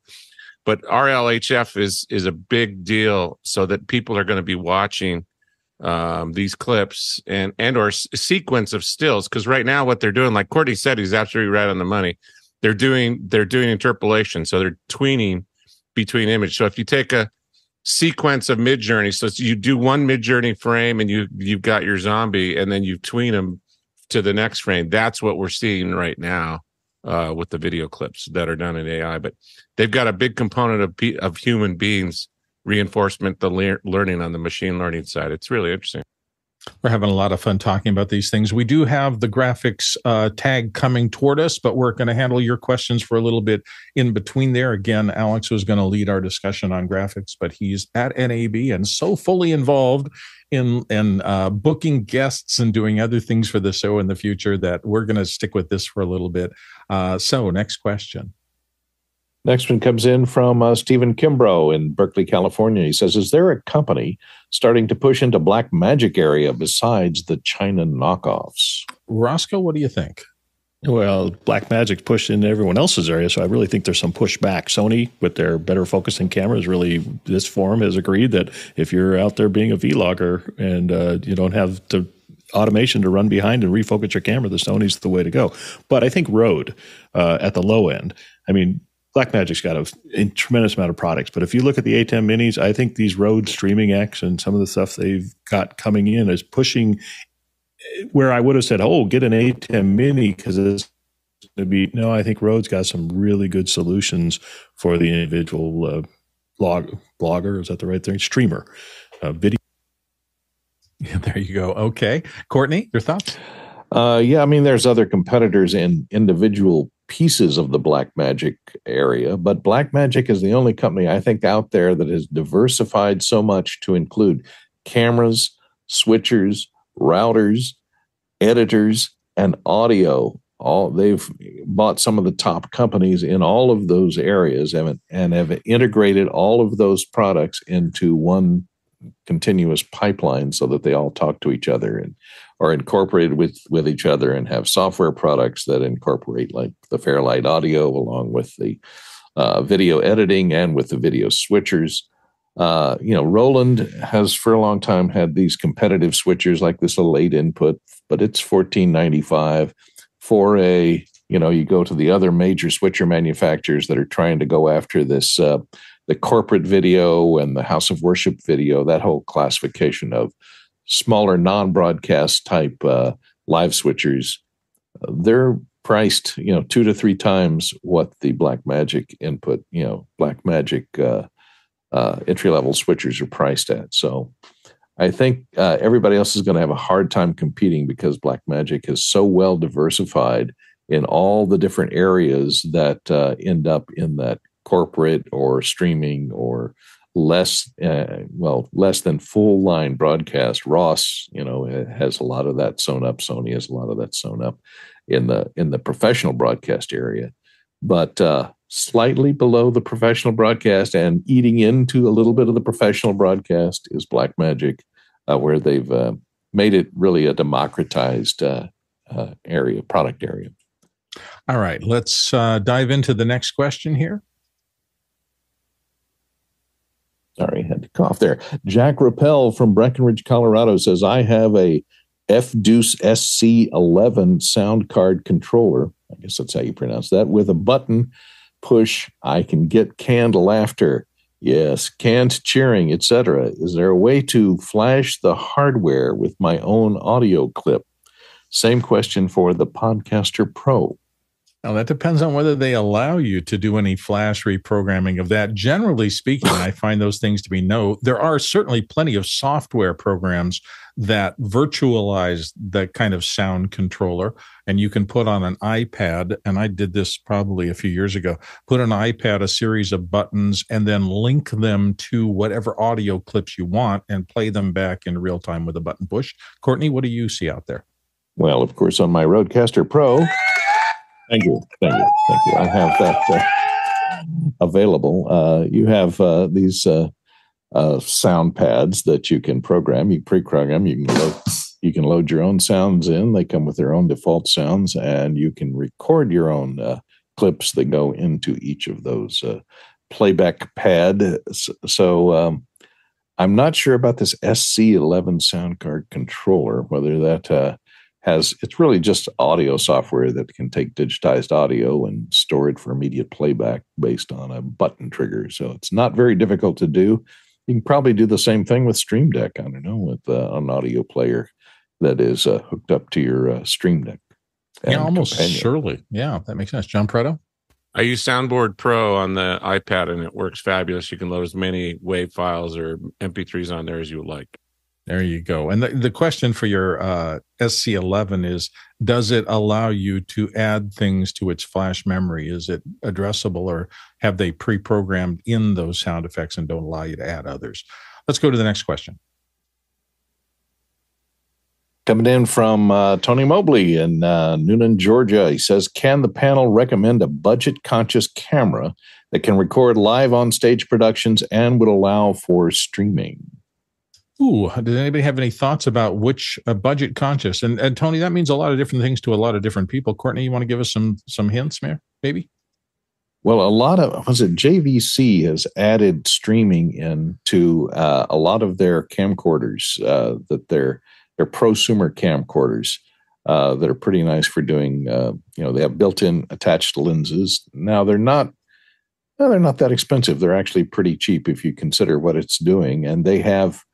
D: But RLHF is is a big deal so that people are going to be watching um, these clips and and or s- sequence of stills because right now what they're doing, like Courtney said, he's absolutely right on the money. They're doing they're doing interpolation, so they're tweening between image. So if you take a sequence of Midjourney, so you do one Midjourney frame and you you've got your zombie, and then you tween them to the next frame. That's what we're seeing right now uh, with the video clips that are done in AI. But they've got a big component of of human beings reinforcement, the le- learning on the machine learning side. It's really interesting.
A: We're having a lot of fun talking about these things. We do have the graphics uh, tag coming toward us, but we're going to handle your questions for a little bit in between there. Again, Alex was going to lead our discussion on graphics, but he's at NAB and so fully involved in in uh, booking guests and doing other things for the show in the future that we're going to stick with this for a little bit. Uh, so, next question.
B: Next one comes in from uh, Stephen Kimbrough in Berkeley, California. He says, "Is there a company starting to push into Blackmagic area besides the China knockoffs?"
A: Roscoe, what do you think?
C: Well, Blackmagic pushed into everyone else's area, so I really think there's some pushback. Sony, with their better focusing cameras, really this forum has agreed that if you're out there being a vlogger and uh, you don't have the automation to run behind and refocus your camera, the Sony's the way to go. But I think Rode uh, at the low end. I mean, Blackmagic's got a, a, tremendous amount of products, but if you look at the ATEM minis, I think these Rode Streaming X and some of the stuff they've got coming in is pushing where I would have said, "Oh, get an ATEM Mini because it's to be." No, I think Rode's got some really good solutions for the individual uh, blog blogger. Is that the right thing? Streamer, uh, video.
A: Yeah, [laughs] there you go. Okay, Courtney, your thoughts?
B: Uh, yeah, I mean, there's other competitors in individual pieces of the Blackmagic area, but Blackmagic is the only company I think out there that has diversified so much to include cameras, switchers, routers, editors, and audio. All they've bought some of the top companies in all of those areas and, and have integrated all of those products into one continuous pipeline so that they all talk to each other and are incorporated with with each other and have software products that incorporate like the Fairlight audio along with the uh, video editing and with the video switchers uh, you know, Roland has for a long time had these competitive switchers like this little eight input, but it's fourteen ninety five for a. You know, you go to the other major switcher manufacturers that are trying to go after this, uh, the corporate video and the house of worship video, that whole classification of smaller non-broadcast type uh, live switchers. They're priced, you know, two to three times what the Blackmagic input, you know, Blackmagic uh, uh, entry level switchers are priced at. So I think uh, everybody else is going to have a hard time competing because Blackmagic is so well diversified in all the different areas that uh, end up in that corporate or streaming or less uh, well less than full line broadcast ross you know has a lot of that sewn up sony has a lot of that sewn up in the in the professional broadcast area but uh, slightly below the professional broadcast and eating into a little bit of the professional broadcast is Blackmagic, uh, where they've uh, made it really a democratized uh, uh area, product area.
A: All right, let's dive into the next question here.
B: Sorry, had to cough there. Jack Rappel from Breckenridge, Colorado says, I have a F Deuce SC11 sound card controller. I guess that's how you pronounce that, with a button push. I can get canned laughter. Yes, canned cheering, etc. Is there a way to flash the hardware with my own audio clip? Same question for the Podcaster Pro.
A: Now, that depends on whether they allow you to do any flash reprogramming of that. Generally speaking, I [sighs] find those things to be no. There are certainly plenty of software programs that virtualize that kind of sound controller, and you can put on an iPad. And I did this probably a few years ago put an iPad, a series of buttons, and then link them to whatever audio clips you want and play them back in real time with a button push. Courtney, what do you see out there?
B: Well, of course, on my Rodecaster Pro. Thank you. Thank you. Thank you. I have that uh, available. Uh, you have uh, these uh, uh, sound pads that you can program. You pre-program. You can load, you can load your own sounds in. They come with their own default sounds, and you can record your own uh, clips that go into each of those playback pad. So um, I'm not sure about this SC11 sound card controller. Whether that has it's really just audio software that can take digitized audio and store it for immediate playback based on a button trigger. So it's not very difficult to do. You can probably do the same thing with Stream Deck. I don't know with uh, an audio player that is uh, hooked up to your uh, Stream Deck.
A: Yeah, almost companion. surely. Yeah, that makes sense. John Preto.
D: I use Soundboard Pro on the iPad and it works fabulous. You can load as many WAV files or MP3s on there as you would like.
A: There you go. And the, the question for your uh, SC11 is Does it allow you to add things to its flash memory? Is it addressable or have they pre programmed in those sound effects and don't allow you to add others? Let's go to the next question.
B: Coming in from uh, Tony Mobley in uh, Newnan, Georgia. He says Can the panel recommend a budget conscious camera that can record live on stage productions and would allow for streaming?
A: Ooh, does anybody have any thoughts about which uh, budget conscious? And, and Tony, that means a lot of different things to a lot of different people. Courtney, you want to give us some some hints, Mayor? Maybe.
B: Well, a lot of was it JVC has added streaming into uh, a lot of their camcorders uh, that they're they're prosumer camcorders uh, that are pretty nice for doing. Uh, you know, they have built-in attached lenses. Now they're not. No, they're not that expensive. They're actually pretty cheap if you consider what it's doing, and they have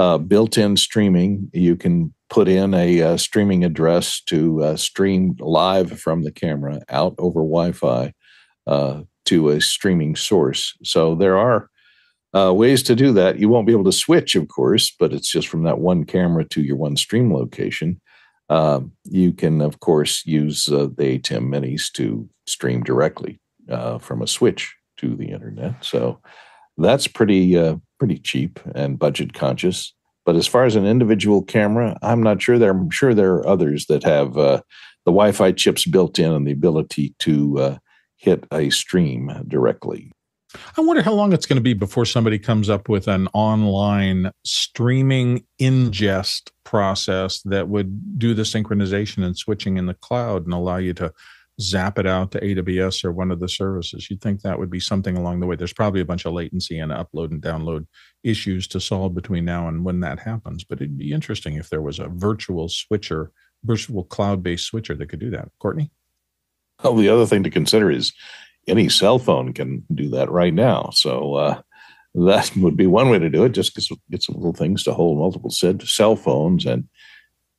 B: uh, built-in streaming. You can put in a, uh, streaming address to uh, stream live from the camera out over Wi-Fi uh, to a streaming source. So there are uh, ways to do that. You won't be able to switch, of course, but it's just from that one camera to your one stream location. Um, you can, of course, use the ATEM minis to stream directly from a switch to the internet. So that's pretty uh, pretty cheap and budget conscious. But as far as an individual camera, I'm not sure. There, I'm sure there are others that have uh, the Wi-Fi chips built in and the ability to uh, hit a stream directly.
A: I wonder how long it's going to be before somebody comes up with an online streaming ingest process that would do the synchronization and switching in the cloud and allow you to zap it out to AWS or one of the services. You'd think that would be something along the way. There's probably a bunch of latency and upload and download issues to solve between now and when that happens. But it'd be interesting if there was a virtual switcher, virtual cloud based switcher that could do that. Courtney?
B: Well, the other thing to consider is any cell phone can do that right now. So, uh, that [laughs] would be one way to do it. Just get some little things to hold multiple cell phones and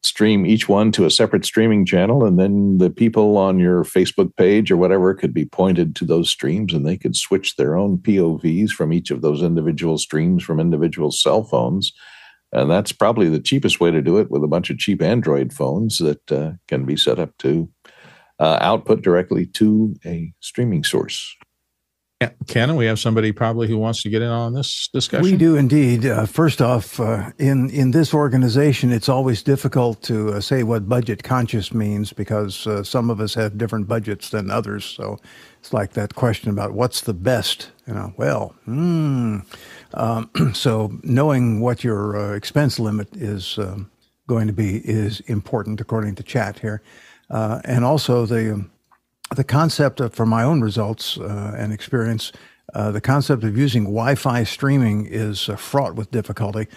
B: stream each one to a separate streaming channel and then the people on your facebook page or whatever could be pointed to those streams and they could switch their own povs from each of those individual streams from individual cell phones. And that's probably the cheapest way to do it with a bunch of cheap android phones that uh, can be set up to uh, output directly to a streaming source
A: Ken, we have somebody probably who wants to get in on this discussion.
E: We do indeed. Uh, first off, uh, in in this organization, it's always difficult to uh, say what budget conscious means because uh, some of us have different budgets than others. So it's like that question about what's the best. You know, well, mm. um, [clears throat] so knowing what your uh, expense limit is um, going to be is important, according to chat here, uh, and also the um, the concept of, for my own results uh, and experience, uh, the concept of using Wi-Fi streaming is uh, fraught with difficulty.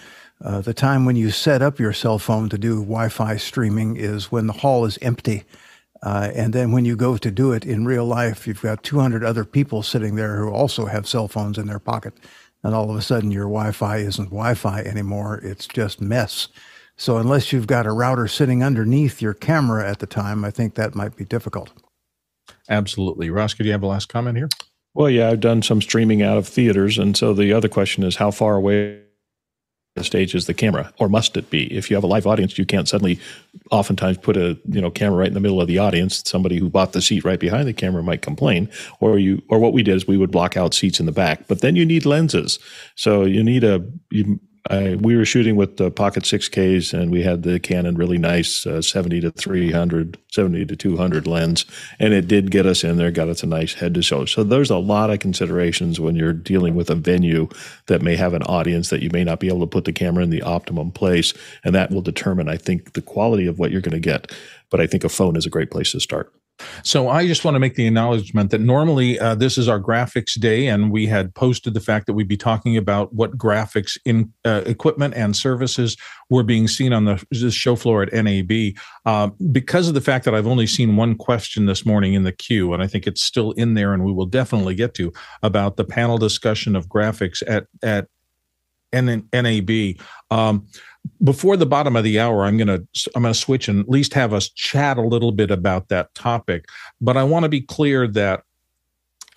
E: Uh, the time when you set up your cell phone to do Wi-Fi streaming is when the hall is empty. Uh, and then when you go to do it in real life, you've got 200 other people sitting there who also have cell phones in their pocket. And all of a sudden, your Wi Fi isn't Wi Fi anymore. It's just mess. So, unless you've got a router sitting underneath your camera at the time, I think that might be difficult.
A: Absolutely. Roscoe, do you have a last comment here?
C: Well, yeah, I've done some streaming out of theaters. And so the other question is how far away the stage is the camera or must it be if you have a live audience you can't suddenly oftentimes put a you know camera right in the middle of the audience somebody who bought the seat right behind the camera might complain or you or what we did is we would block out seats in the back but then you need lenses so you need a you I, we were shooting with the Pocket 6Ks and we had the Canon really nice uh, 70 to 300, 70 to 200 lens. And it did get us in there, got us a nice head to show. So there's a lot of considerations when you're dealing with a venue that may have an audience that you may not be able to put the camera in the optimum place. And that will determine, I think, the quality of what you're going to get. But I think a phone is a great place to start.
A: So I just want to make the acknowledgement that normally uh, this is our graphics day, and we had posted the fact that we'd be talking about what graphics in uh, equipment and services were being seen on the, the show floor at NAB. Uh, because of the fact that I've only seen one question this morning in the queue, and I think it's still in there, and we will definitely get to about the panel discussion of graphics at at NAB. Um, before the bottom of the hour, I'm gonna I'm gonna switch and at least have us chat a little bit about that topic. But I want to be clear that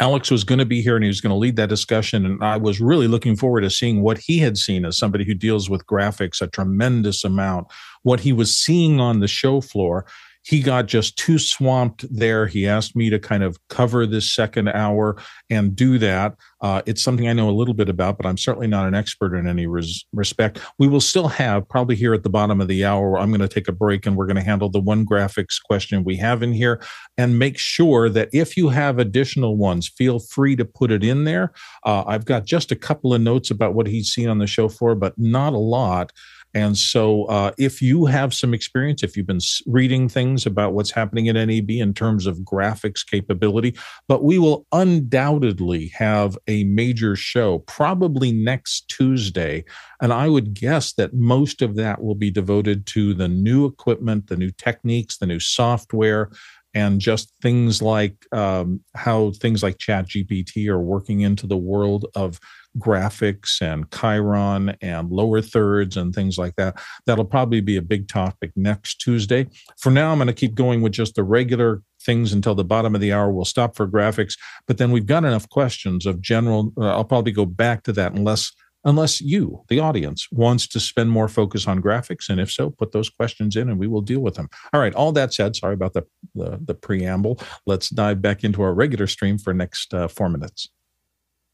A: Alex was going to be here and he was going to lead that discussion. And I was really looking forward to seeing what he had seen as somebody who deals with graphics a tremendous amount, what he was seeing on the show floor he got just too swamped there. He asked me to kind of cover this second hour and do that. Uh, it's something I know a little bit about, but I'm certainly not an expert in any res- respect. We will still have probably here at the bottom of the hour. I'm going to take a break and we're going to handle the one graphics question we have in here and make sure that if you have additional ones, feel free to put it in there. Uh, I've got just a couple of notes about what he's seen on the show floor, but not a lot. And so, uh, if you have some experience, if you've been reading things about what's happening at NAB in terms of graphics capability, but we will undoubtedly have a major show probably next Tuesday. And I would guess that most of that will be devoted to the new equipment, the new techniques, the new software, and just things like um, how things like chat gpt are working into the world of graphics and Chyron and lower thirds and things like that. That'll probably be a big topic next Tuesday. For now, I'm going to keep going with just the regular things until the bottom of the hour. We'll stop for graphics, but then we've got enough questions of general. Uh, I'll probably go back to that unless unless you, the audience, wants to spend more focus on graphics. And if so, put those questions in and we will deal with them. All right. All that said, sorry about the the, the preamble. Let's dive back into our regular stream for next uh, four minutes.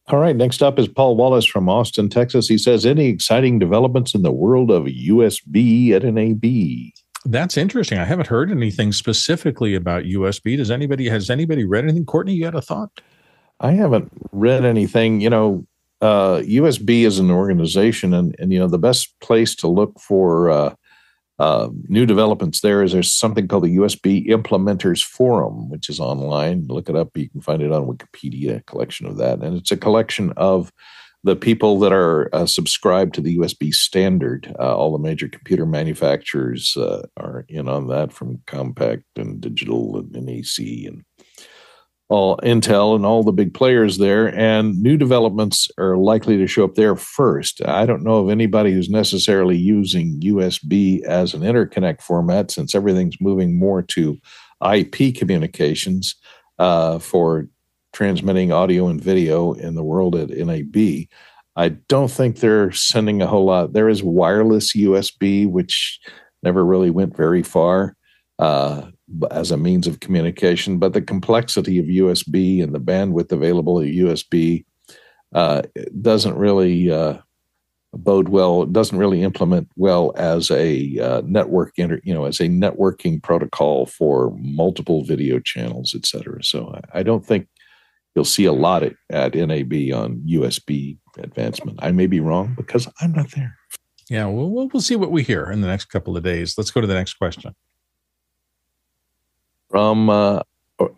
B: All right. Next up is Paul Walhus from Austin, Texas. He says, Any exciting developments in the world of USB at NAB?
A: That's interesting. I haven't heard anything specifically about USB. Does anybody has anybody read anything? Courtney, you had a thought?
B: I haven't read anything. You know, uh, USB is an organization, and and you know the best place to look for uh, uh, new developments there is there's something called the USB Implementers Forum, which is online. Look it up. You can find it on Wikipedia, a collection of that. And it's a collection of the people that are uh, subscribed to the USB standard. Uh, all the major computer manufacturers uh, are in on that from Compaq and Digital and NEC and all Intel and all the big players there, and new developments are likely to show up there first. I don't know of anybody who's necessarily using USB as an interconnect format since everything's moving more to IP communications uh, for transmitting audio and video in the world at NAB. I don't think they're sending a whole lot. There is wireless USB, which never really went very far. Uh, as a means of communication, but the complexity of USB and the bandwidth available at USB uh, doesn't really uh, bode well. Doesn't really implement well as a uh, network, inter, you know, as a networking protocol for multiple video channels, et cetera. So I, I don't think you'll see a lot at, at NAB on USB advancement. I may be wrong because I'm not there.
A: Yeah, well, we'll see what we hear in the next couple of days. Let's go to the next question
B: from uh,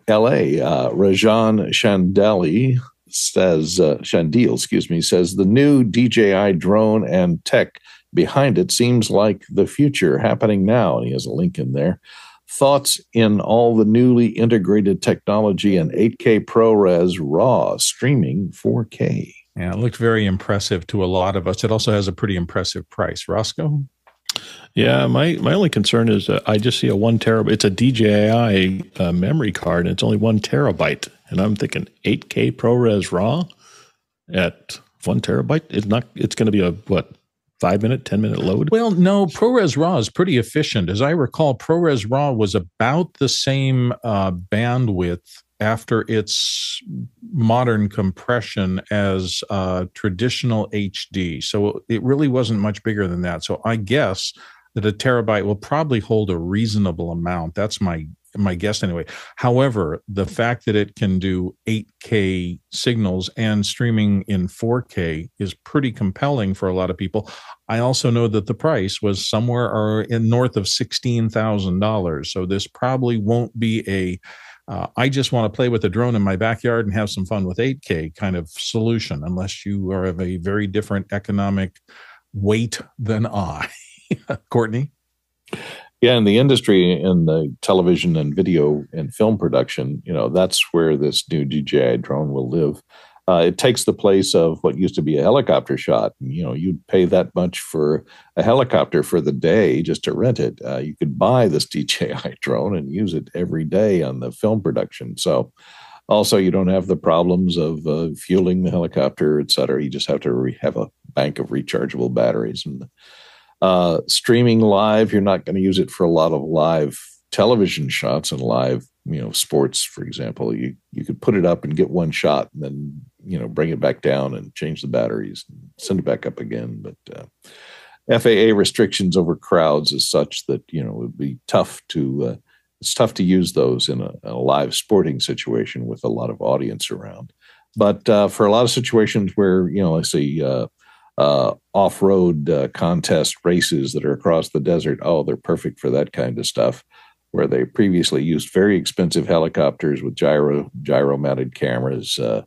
B: L.A. Uh, Rajan Chandali says, uh, Chandil, excuse me, says the new DJI drone and tech behind it seems like the future happening now. And he has a link in there. Thoughts in all the newly integrated technology and 8K ProRes RAW streaming 4K.
A: Yeah, it looked very impressive to a lot of us. It also has a pretty impressive price. Roscoe?
C: Yeah, my, my only concern is uh, I just see a one terabyte. It's a DJI uh, memory card, and it's only one terabyte. And I'm thinking 8K ProRes RAW at one terabyte. It's not. It's going to be a what five minute, 10 minute load?
A: Well, no, ProRes RAW is pretty efficient. As I recall, ProRes RAW was about the same uh, bandwidth after its modern compression as uh, traditional HD. So it really wasn't much bigger than that. So I guess that a terabyte will probably hold a reasonable amount. That's my my guess anyway. However, the fact that it can do 8K signals and streaming in 4K is pretty compelling for a lot of people. I also know that the price was somewhere in north of $16,000. So this probably won't be a uh, I just want to play with a drone in my backyard and have some fun with 8K kind of solution, unless you are of a very different economic weight than I. [laughs] [laughs] Courtney?
B: Yeah, in the industry, in the television and video and film production, you know, that's where this new DJI drone will live. Uh, it takes the place of what used to be a helicopter shot. You know, you'd pay that much for a helicopter for the day just to rent it. Uh, you could buy this [laughs] DJI drone and use it every day on the film production. So, also, you don't have the problems of uh, fueling the helicopter, et cetera. You just have to re- have a bank of rechargeable batteries and uh, streaming live, you're not going to use it for a lot of live television shots and live, you know, sports, for example. You you could put it up and get one shot, and then you know bring it back down and change the batteries, and send it back up again. But uh, FAA restrictions over crowds is such that you know it would be tough to. Uh, it's tough to use those in a, a, live sporting situation with a lot of audience around. But uh, for a lot of situations where you know, let's say uh, uh, off-road uh, contest races that are across the desert. Oh, they're perfect for that kind of stuff. Where they previously used very expensive helicopters with gyro gyro-mounted cameras uh,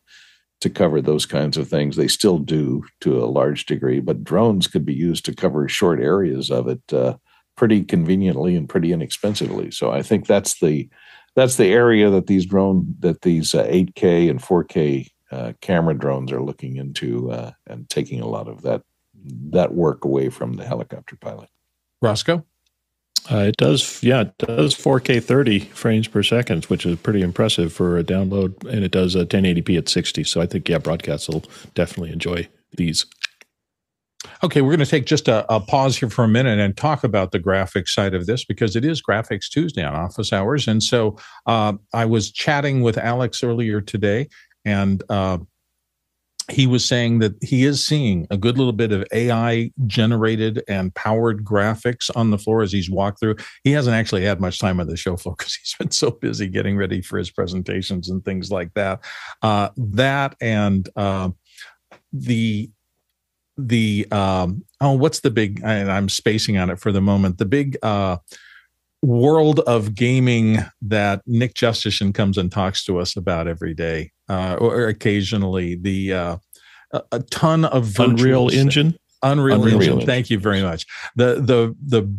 B: to cover those kinds of things. They still do to a large degree, but drones could be used to cover short areas of it uh, pretty conveniently and pretty inexpensively. So I think that's the that's the area that these drone that these 8K uh, and 4K uh, camera drones are looking into uh, and taking a lot of that that work away from the helicopter pilot.
A: Roscoe,
C: uh, it does, yeah, it does 4K 30 frames per second, which is pretty impressive for a download, and it does 1080p at 60. So I think yeah, broadcasts will definitely enjoy these.
A: Okay, we're going to take just a, a, pause here for a minute and talk about the graphics side of this because it is Graphics Tuesday on Office Hours. And so uh, I was chatting with Alex earlier today, and uh, he was saying that he is seeing a good little bit of AI generated and powered graphics on the floor as he's walked through. He hasn't actually had much time on the show floor because [laughs] he's been so busy getting ready for his presentations and things like that. Uh, that and uh, the the um, oh, what's the big? And I'm spacing on it for the moment. The big uh, world of gaming that Nick Justitian comes and talks to us about every day uh, or occasionally. The uh, a, a, ton of
C: Unreal Engine.
A: Unreal, Unreal Engine. Engine. Thank you very much. The the the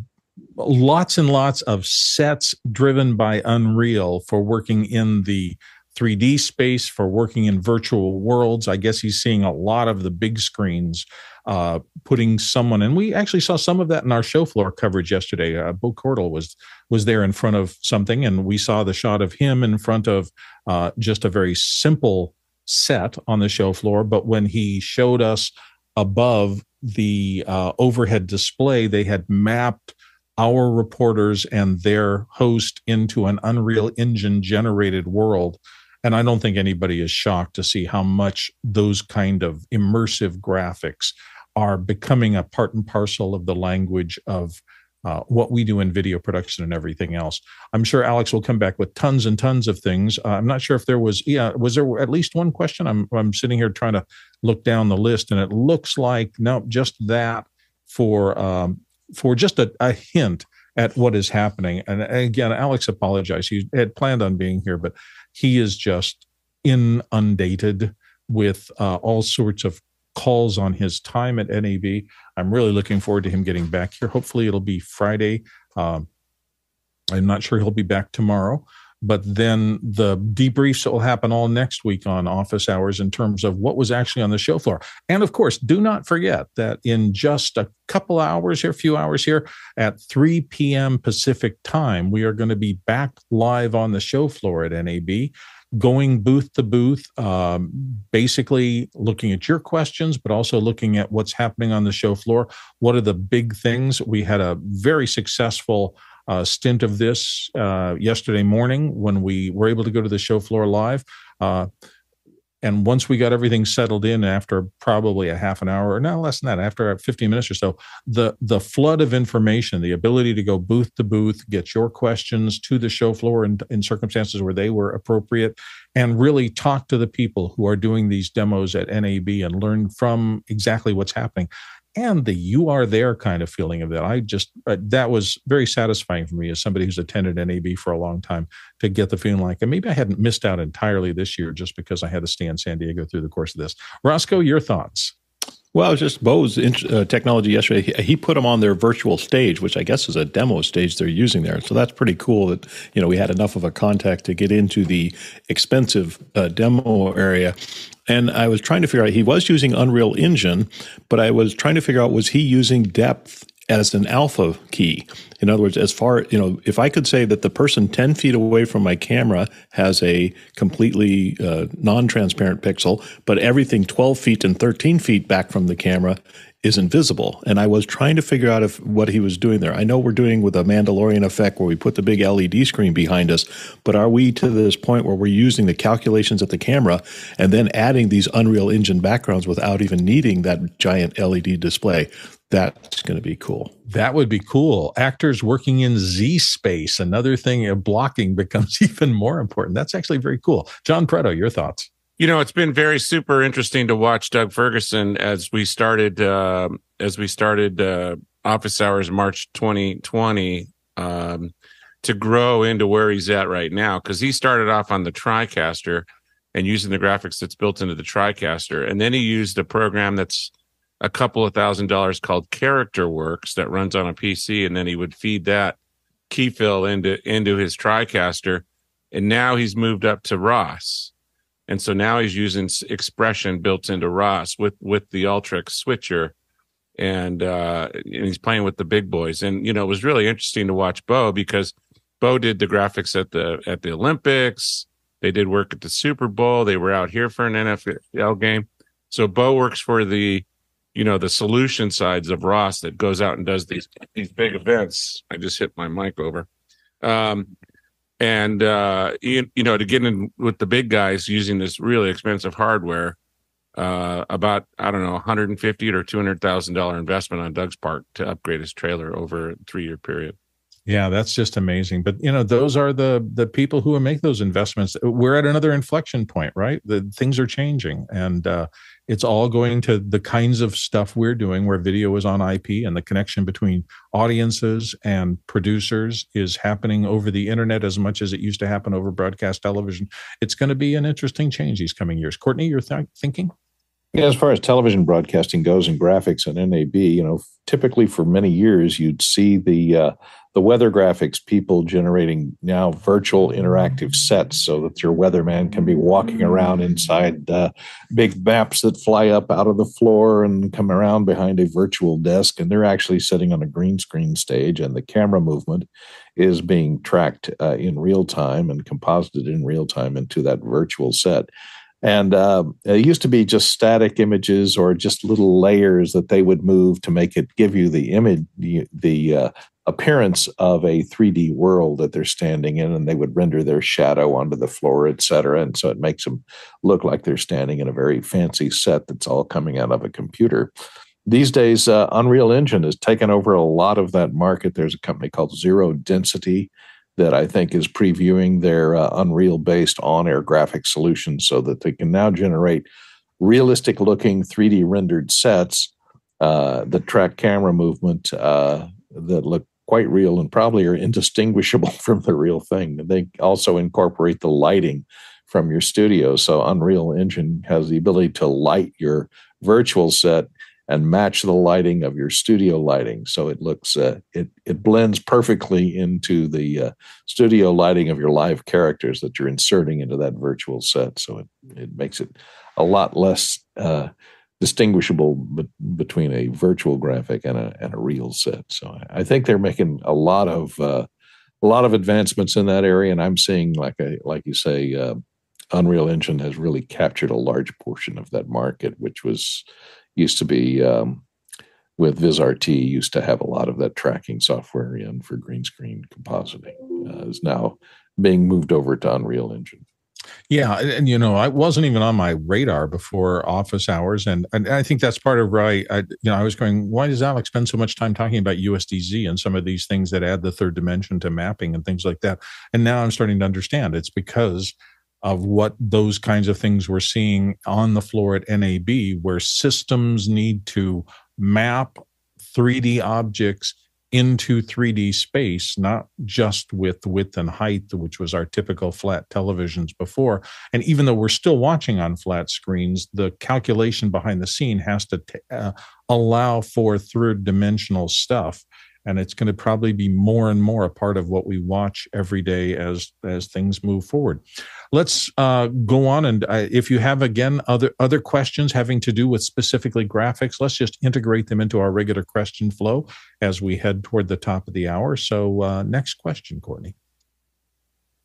A: lots and lots of sets driven by Unreal for working in the 3D space, for working in virtual worlds. I guess he's seeing a lot of the big screens uh, putting someone, and we actually saw some of that in our show floor coverage yesterday. Uh, Bo Cordell was was there in front of something, and we saw the shot of him in front of uh, just a very simple set on the show floor. But when he showed us above the uh, overhead display, they had mapped our reporters and their host into an Unreal Engine generated world. And I don't think anybody is shocked to see how much those kind of immersive graphics are becoming a part and parcel of the language of uh, what we do in video production and everything else. I'm sure Alex will come back with tons and tons of things. Uh, I'm not sure if there was, yeah, was there at least one question? I'm I'm sitting here trying to look down the list, and it looks like no, just that for um, for just a, a hint at what is happening. And again, Alex apologized. He had planned on being here, but he is just inundated with uh, all sorts of calls on his time at NAB. I'm really looking forward to him getting back here. Hopefully, it'll be Friday. Um, I'm not sure he'll be back tomorrow, but then the debriefs will happen all next week on office hours in terms of what was actually on the show floor. And of course, do not forget that in just a couple hours here, a few hours here at 3 p.m. Pacific time, we are going to be back live on the show floor at NAB going booth to booth, um, basically looking at your questions, but also looking at what's happening on the show floor. What are the big things? We had a very successful uh, stint of this uh, yesterday morning when we were able to go to the show floor live. Uh, and once we got everything settled in after probably a half an hour or no less than that after 15 minutes or so the the flood of information the ability to go booth to booth get your questions to the show floor in, in circumstances where they were appropriate and really talk to the people who are doing these demos at nab and learn from exactly what's happening and the you are there kind of feeling of that. I just, uh, that was very satisfying for me as somebody who's attended NAB for a long time to get the feeling like, and maybe I hadn't missed out entirely this year just because I had to stay in San Diego through the course of this. Roscoe, your thoughts?
C: Well, it was just Bo's uh, technology yesterday. He, he, put them on their virtual stage, which I guess is a demo stage they're using there. So that's pretty cool that you know we had enough of a contact to get into the expensive uh, demo area. And I was trying to figure out he was using Unreal Engine, but I was trying to figure out was he using depth as an alpha key. In other words, as far, you know, if I could say that the person 10 feet away from my camera has a completely uh, non transparent pixel, but everything 12 feet and 13 feet back from the camera is invisible. And I was trying to figure out if what he was doing there. I know we're doing with a Mandalorian effect where we put the big LED screen behind us, but are we to this point where we're using the calculations at the camera and then adding these Unreal Engine backgrounds without even needing that giant LED display? That's going to be cool.
A: That would be cool. Actors working in Z space, another thing of blocking [laughs] becomes even more important. That's actually very cool. John Preto, your thoughts?
D: You know, it's been very super interesting to watch Doug Ferguson as we started uh, as we started uh, Office Hours March 2020 um, to grow into where he's at right now because he started off on the TriCaster and using the graphics that's built into the TriCaster, and then he used a program that's a couple of thousand dollars called CharacterWorks that runs on a PC, and then he would feed that key fill into into his TriCaster, and now he's moved up to Ross and so now he's using XPression built into Ross with with the Ultrix switcher, and uh, and he's playing with the big boys. And you know, it was really interesting to watch Bo because Bo did the graphics at the at the Olympics. They did work at the Super Bowl. They were out here for an NFL game. So Bo works for the, you know, the solution sides of Ross that goes out and does these these big events. I just hit my mic over. Um, and uh, you, you, know to get in with the big guys using this really expensive hardware uh, about i don't know 150 or 200 thousand dollar investment on doug's part to upgrade his trailer over a three year period
A: yeah that's just amazing but you know those are the the people who make those investments we're at another inflection point right the things are changing and uh, it's all going to the kinds of stuff we're doing where video is on IP and the connection between audiences and producers is happening over the internet as much as it used to happen over broadcast television. It's going to be an interesting change these coming years. Courtney, you're th- thinking?
B: Yeah, as far as television broadcasting goes and graphics and NAB, you know, typically for many years you'd see the uh, the weather graphics people generating now virtual interactive sets so that your weatherman can be walking around inside uh, big maps that fly up out of the floor and come around behind a virtual desk and they're actually sitting on a green screen stage and the camera movement is being tracked uh, in real time and composited in real time into that virtual set and uh, it used to be just static images or just little layers that they would move to make it give you the image, the, uh, appearance of a 3D world that they're standing in, and they would render their shadow onto the floor, et cetera. And so it makes them look like they're standing in a very fancy set that's all coming out of a computer. These days, uh, Unreal Engine has taken over a lot of that market. There's a company called Zero Density that I think is previewing their uh, Unreal based on air graphic solutions so that they can now generate realistic looking 3D rendered sets uh, that track camera movement uh, that look quite real and probably are indistinguishable [laughs] from the real thing. They also incorporate the lighting from your studio. So Unreal Engine has the ability to light your virtual set and match the lighting of your studio lighting. So it looks uh, it it blends perfectly into the uh, studio lighting of your live characters that you're inserting into that virtual set. So it it makes it a lot less uh, distinguishable be- between a virtual graphic and a and a real set. So I think they're making a lot of uh, a lot of advancements in that area. And I'm seeing like a like you say uh, Unreal Engine has really captured a large portion of that market which was used to be um, with VizRT used to have a lot of that tracking software in for green screen compositing uh, is now being moved over to Unreal Engine.
A: Yeah, and, and, you know, I wasn't even on my radar before office hours, and, and I think that's part of why I, you know, I was going, why does Alex spend so much time talking about USDZ and some of these things that add the third dimension to mapping and things like that? And now I'm starting to understand it's because of what those kinds of things we're seeing on the floor at NAB, where systems need to map 3D objects into 3D space, not just with width and height, which was our typical flat televisions before. And even though we're still watching on flat screens, the calculation behind the scene has to t- uh, allow for third dimensional stuff and it's going to probably be more and more a part of what we watch every day as as things move forward. Let's uh, go on and uh, if you have again other other questions having to do with specifically graphics let's just integrate them into our regular question flow as we head toward the top of the hour. So uh, next question courtney.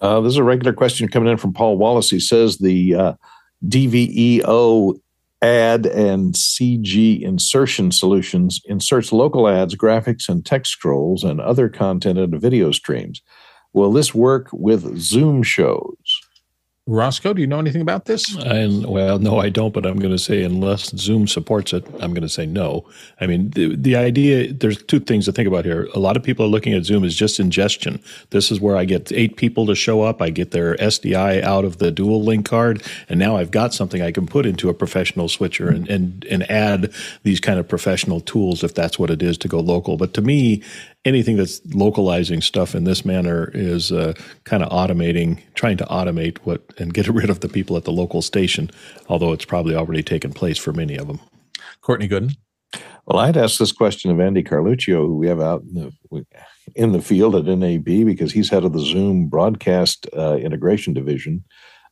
B: Uh, this is a regular question coming in from Paul Walhus. He says the uh, dveo ad and CG insertion solutions inserts local ads, graphics, and text scrolls and other content into video streams. Will this work with Zoom shows?
A: Roscoe, do you know anything about this?
C: I, well, no, I don't, but I'm going to say unless Zoom supports it, I'm going to say no. I mean, the, the idea, there's two things to think about here. A lot of people are looking at Zoom as just ingestion. This is where I get eight people to show up, I get their SDI out of the dual link card, and now I've got something I can put into a professional switcher and, and, and add these kind of professional tools if that's what it is to go local. But to me, anything that's localizing stuff in this manner is uh, kind of automating, trying to automate what and get [laughs] rid of the people at the local station, although it's probably already taken place for many of them.
A: Courtney Gooden.
B: Well, I'd ask this question of Andy Carluccio, who we have out in the, in the field at NAB, because he's head of the Zoom broadcast uh, integration division.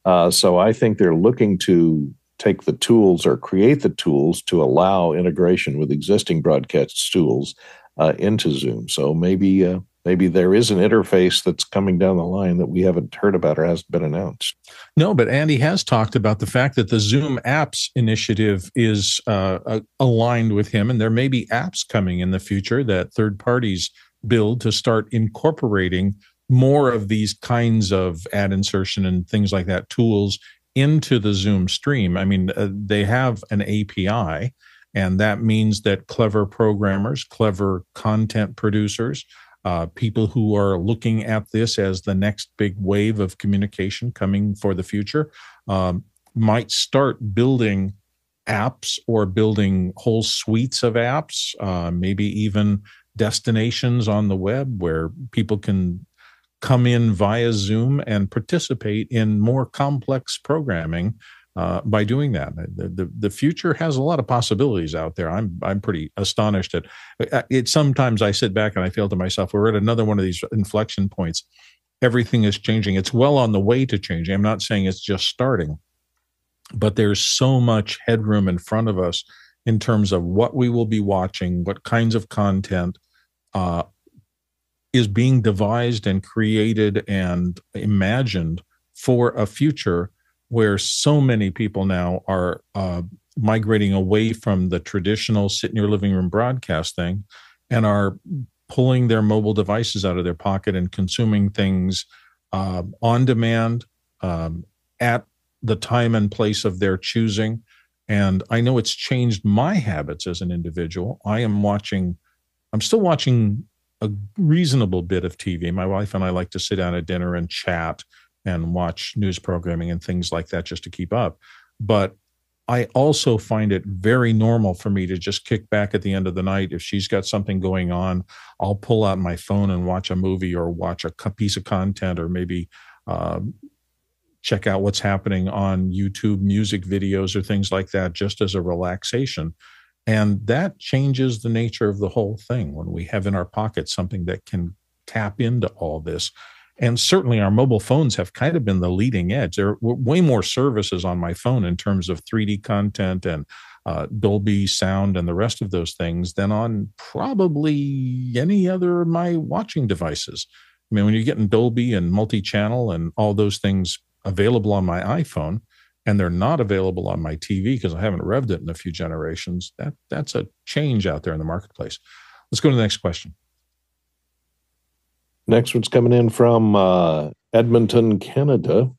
B: Uh, so I think they're looking to take the tools or create the tools to allow integration with existing broadcast tools uh, into Zoom. So maybe uh, maybe there is an interface that's coming down the line that we haven't heard about or hasn't been announced.
A: No, but Andy has talked about the fact that the Zoom Apps initiative is uh, aligned with him, and there may be apps coming in the future that third parties build to start incorporating more of these kinds of ad insertion and things like that tools into the Zoom stream. I mean, uh, they have an API and that means that clever programmers, clever content producers, uh, people who are looking at this as the next big wave of communication coming for the future um, might start building apps or building whole suites of apps, uh, maybe even destinations on the web where people can come in via Zoom and participate in more complex programming uh, by doing that. The, the, the future has a lot of possibilities out there. I'm I'm pretty astonished at uh, it. Sometimes I sit back and I feel to myself, we're at another one of these inflection points. Everything is changing. It's well on the way to changing. I'm not saying it's just starting, but there's so much headroom in front of us in terms of what we will be watching, what kinds of content uh, is being devised and created and imagined for a future where so many people now are uh, migrating away from the traditional sit in your living room broadcasting and are pulling their mobile devices out of their pocket and consuming things uh, on demand um, at the time and place of their choosing. And I know it's changed my habits as an individual. I am watching, I'm still watching a reasonable bit of TV. My wife and I like to sit down at dinner and chat and watch news programming and things like that just to keep up. But I also find it very normal for me to just kick back at the end of the night. If she's got something going on, I'll pull out my phone and watch a movie or watch a piece of content or maybe uh, check out what's happening on YouTube music videos or things like that just as a relaxation. And that changes the nature of the whole thing when we have in our pocket something that can tap into all this. And certainly our mobile phones have kind of been the leading edge. There are way more services on my phone in terms of 3D content and uh, Dolby sound and the rest of those things than on probably any other of my watching devices. I mean, when you're getting Dolby and multi channel and all those things available on my iPhone, and they're not available on my TV because I haven't revved it in a few generations, that that's a change out there in the marketplace. Let's go to the next question.
B: Next one's coming in from uh, Edmonton, Canada.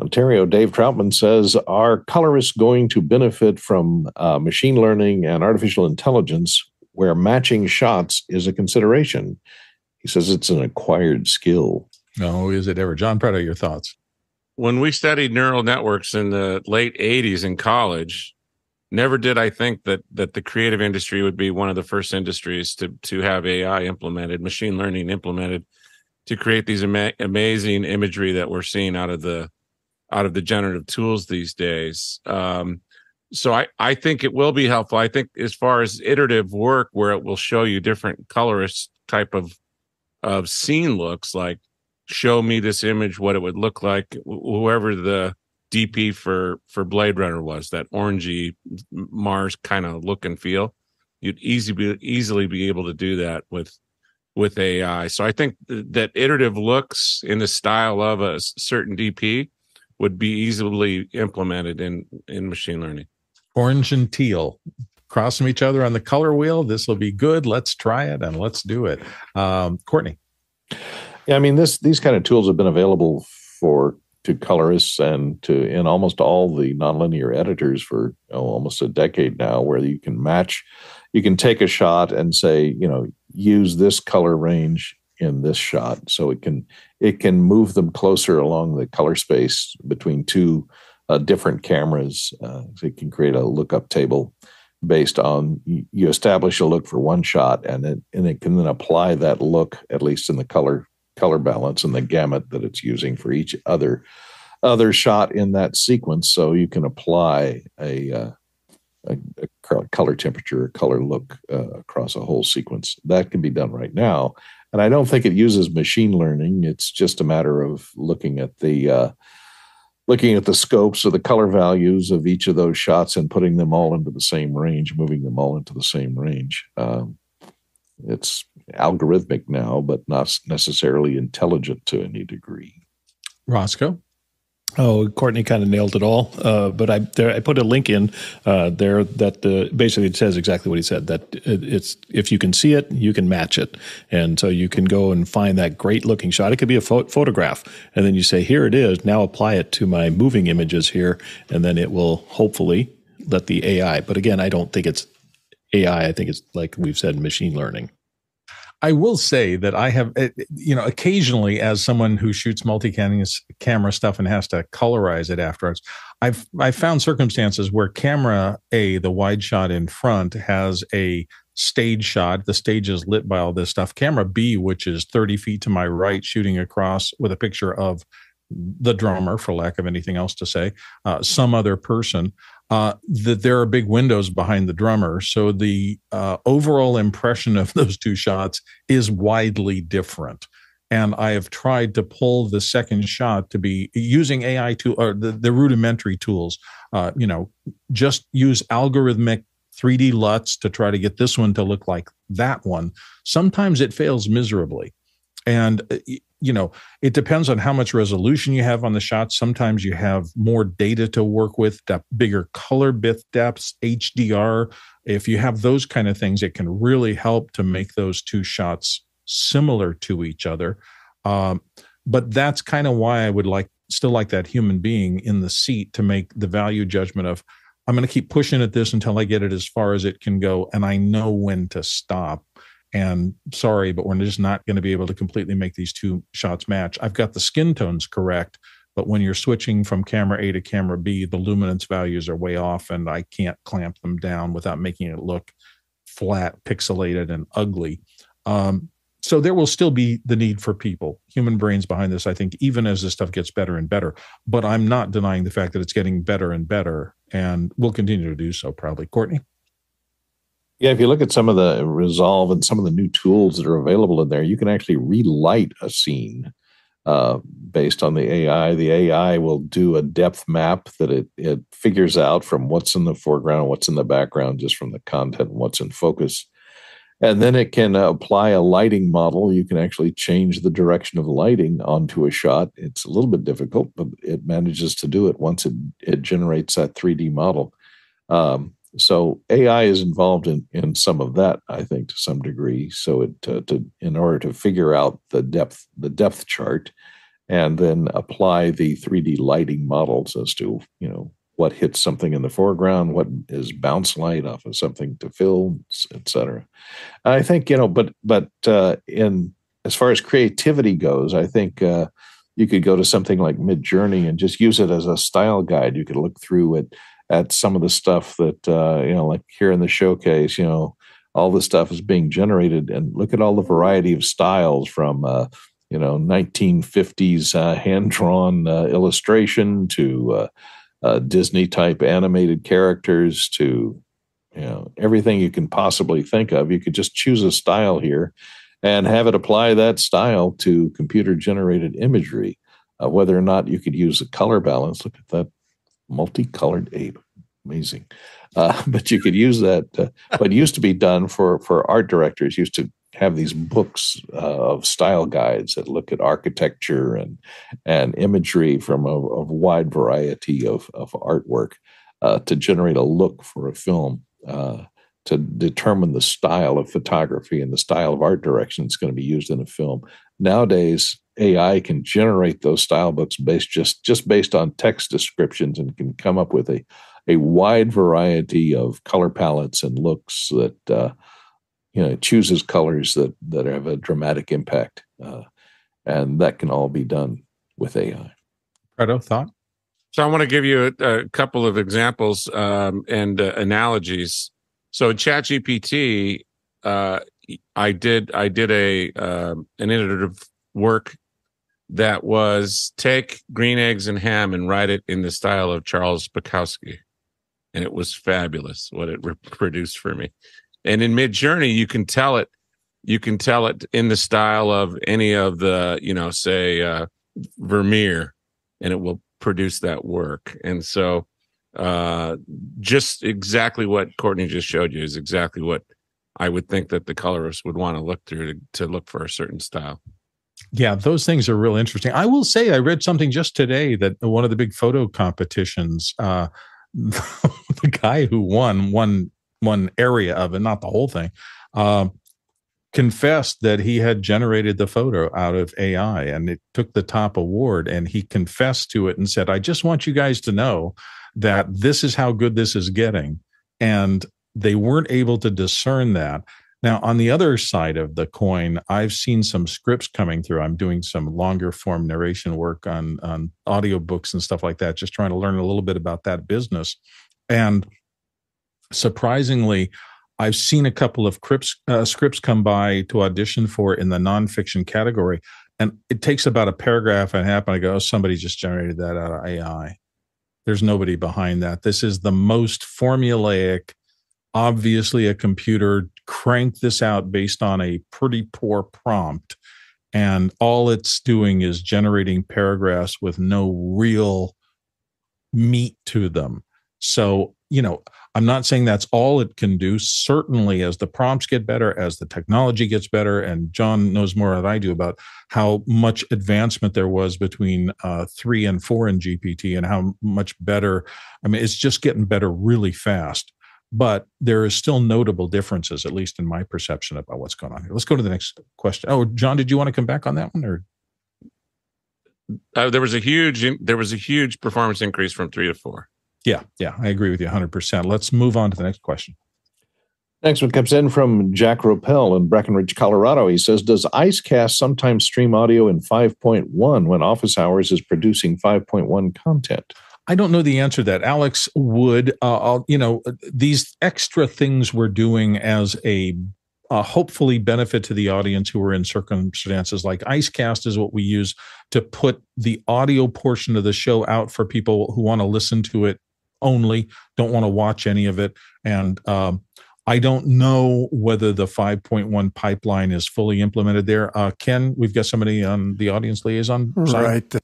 B: Ontario, Dave Troutman says, Are colorists going to benefit from uh, machine learning and artificial intelligence where matching shots is a consideration? He says it's an acquired skill.
A: No, is it ever? John Preto, your thoughts?
D: When we studied neural networks in the late 80s in college, never did I think that that the creative industry would be one of the first industries to to have AI implemented, machine learning implemented to create these ama- amazing imagery that we're seeing out of the out of the generative tools these days. Um, so I, I think it will be helpful. I think as far as iterative work where it will show you different colorist type of of scene looks like show me this image what it would look like whoever the DP for for Blade Runner was that orangey Mars kind of look and feel. You'd easy be, easily be able to do that with with AI. So I think th- that iterative looks in the style of a certain DP would be easily implemented in in machine learning.
A: Orange and teal cross them each other on the color wheel. This will be good. Let's try it and let's do it. Um, Courtney.
B: Yeah, I mean this these kind of tools have been available for to colorists and to in almost all the nonlinear editors for oh, almost a decade now, where you can match, you can take a shot and say, you know, use this color range in this shot, so it can it can move them closer along the color space between two uh, different cameras. Uh, so it can create a lookup table based on you establish a look for one shot, and it and it can then apply that look at least in the color color balance and the gamut that it's using for each other other shot in that sequence. So you can apply a, uh, a, a color temperature, color look uh, across a whole sequence. That can be done right now, and I don't think it uses machine learning. It's just a matter of looking at the uh, looking at the scopes or the color values of each of those shots and putting them all into the same range, moving them all into the same range. Um, it's algorithmic now, but not necessarily intelligent to any degree.
A: Roscoe?
C: Oh, Courtney kind of nailed it all. Uh, but I there, I put a link in uh, there that the, basically it says exactly what he said. That it, it's if you can see it, you can match it, and so you can go and find that great looking shot. It could be a pho- photograph, and then you say, "Here it is." Now apply it to my moving images here, and then it will hopefully let the AI. But again, I don't think it's AI. I think it's like we've said, machine learning.
A: I will say that I have, eh, you know, occasionally as someone who shoots multi-camera stuff and has to colorize it afterwards, I've I've found circumstances where camera A, the wide shot in front, has a stage shot. The stage is lit by all this stuff. Camera B, which is 30 feet to my right, shooting across with a picture of the drummer, for lack of anything else to say, uh, some other person uh, that there are big windows behind the drummer. So the uh, overall impression of [laughs] those two shots is widely different. And I have tried to pull the second shot to be using AI to or the, the rudimentary tools. Uh, you know, just use algorithmic 3D LUTs to try to get this one to look like that one. Sometimes it fails miserably. And uh, you know, it depends on how much resolution you have on the shot. Sometimes you have more data to work with, bigger color bit depths, HDR. If you have those kind of things, it can really help to make those two shots similar to each other. Um, but that's kind of why I would like still like that human being in the seat to make the value judgment of I'm going to keep pushing at this until I get it as far as it can go, and I know when to stop and sorry, but we're just not going to be able to completely make these two shots match. I've got the skin tones correct, but when you're switching from camera A to camera B, the luminance values are way off, and I can't clamp them down without making it look flat, pixelated, and ugly. Um, so there will still be the need for people, human brains behind this, I think, even as this stuff gets better and better. But I'm not denying the fact that it's getting better and better, and will continue to do so probably. Courtney?
B: Yeah, if you look at some of the Resolve and some of the new tools that are available in there, you can actually relight a scene uh, based on the AI. The AI will do a depth map that it, it figures out from what's in the foreground, what's in the background, just from the content and what's in focus. And then it can apply a lighting model. You can actually change the direction of lighting onto a shot. It's a little bit difficult, but it manages to do it once it, it generates that 3D model. Um, so AI is involved in in some of that, I think, to some degree. So it to, to in order to figure out the depth the depth chart, and then apply the 3D lighting models as to you know what hits something in the foreground, what is bounce light off of something to fill, etc. I think you know, but but uh, in as far as creativity goes, I think. Uh, you could go to something like Midjourney and just use it as a style guide. You could look through it at some of the stuff that uh, you know, like here in the showcase, you know, all the stuff is being generated, and look at all the variety of styles from uh, you know 1950s uh, hand drawn uh, illustration to uh, uh, Disney type animated characters to you know everything you can possibly think of. You could just choose a style here and have it apply that style to computer generated imagery. whether or not you could use a color balance, look at that multicolored ape. Amazing. Uh, [laughs] but you could use that. Uh, what used to be done for, for art directors used to have these books uh, of style guides that look at architecture and and imagery from a, a wide variety of, of artwork uh, to generate a look for a film uh, to determine the style of photography and the style of art direction that's going to be used in a film. Nowadays, AI can generate those style books based just just based on text descriptions and can come up with a a wide variety of color palettes and looks that uh, you know chooses colors that that have a dramatic impact, uh, and that can all be done with AI.
A: Fredo, thought.
D: So I want to give you a, a couple of examples um, and uh, analogies. So ChatGPT, uh, I did I did a um, an iterative work that was take green eggs and ham and write it in the style of Charles Bukowski. And it was fabulous what it [laughs] produced for me. And in Midjourney, you can tell it, you can tell it in the style of any of the, you know, say uh, Vermeer, and it will produce that work. And so, uh, just exactly what Courtney just showed you is exactly what I would think that the colorist would want to look through to, to look for a certain style.
A: Yeah, those things are real interesting. I will say, I read something just today that one of the big photo competitions, uh, [laughs] the guy who won one one area of it, not the whole thing, uh, confessed that he had generated the photo out of AI and it took the top award. And he confessed to it and said, "I just want you guys to know that this is how good this is getting." And they weren't able to discern that now, on the other side of the coin, I've seen some scripts coming through. I'm doing some longer form narration work on, on audiobooks and stuff like that, just trying to learn a little bit about that business. And surprisingly, I've seen a couple of scripts, uh, scripts come by to audition for in the nonfiction category. And it takes about a paragraph and a half. And I go, oh, somebody just generated that out of AI. There's nobody behind that. This is the most formulaic, obviously a computer cranked this out based on a pretty poor prompt and all it's doing is generating paragraphs with no real meat to them. So you know i'm not saying that's all it can do. Certainly as the prompts get better as the technology gets better and john knows more than i do about how much advancement there was between uh, 3 and 4 in gpt and how much better i mean it's just getting better really fast but there is still notable differences, at least in my perception about what's going on here. Let's go to the next question. Oh, John, did you want to come back on that one, or
D: uh, there was a huge there was a huge performance increase from three to four.
A: Yeah, yeah, I agree with you 100. percent Let's move on to the next question.
B: Next one comes in from Jack Ropel in Breckenridge, Colorado. He says, "Does IceCast sometimes stream audio in 5.1 when Office Hours is producing 5.1 content?"
A: I don't know the answer to that. Alex would, uh, you know, these extra things we're doing as a uh, hopefully benefit to the audience who are in circumstances like IceCast is what we use to put the audio portion of the show out for people who want to listen to it only, don't want to watch any of it. And um, I don't know whether the 5.1 pipeline is fully implemented there. Uh, Ken, we've got somebody on the audience liaison
E: side. Right.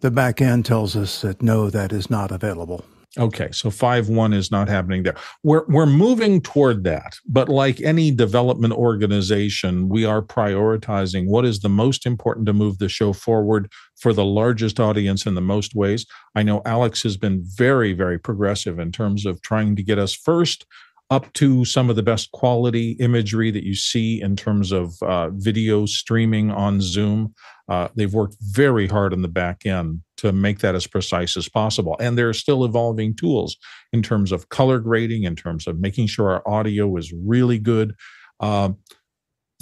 E: The, back end tells us that no, that is not available.
A: Okay, so five one is not happening there. We're we're moving toward that, but like any development organization, we are prioritizing what is the most important to move the show forward for the largest audience in the most ways. I know Alex has been very very progressive in terms of trying to get us first up to some of the best quality imagery that you see in terms of uh, video streaming on Zoom. Uh, they've worked very hard on the back end to make that as precise as possible. And there are still evolving tools in terms of color grading, in terms of making sure our audio is really good. Uh,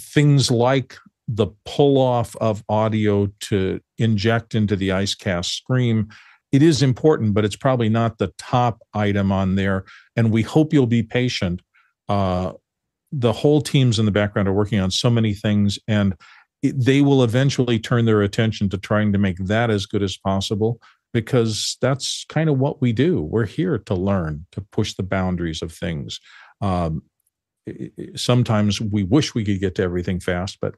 A: things like the pull off of audio to inject into the IceCast stream it is important, but it's probably not the top item on there. And we hope you'll be patient. Uh, the whole teams in the background are working on so many things, and it, they will eventually turn their attention to trying to make that as good as possible because that's kind of what we do. We're here to learn, to push the boundaries of things. Um, sometimes we wish we could get to everything fast, but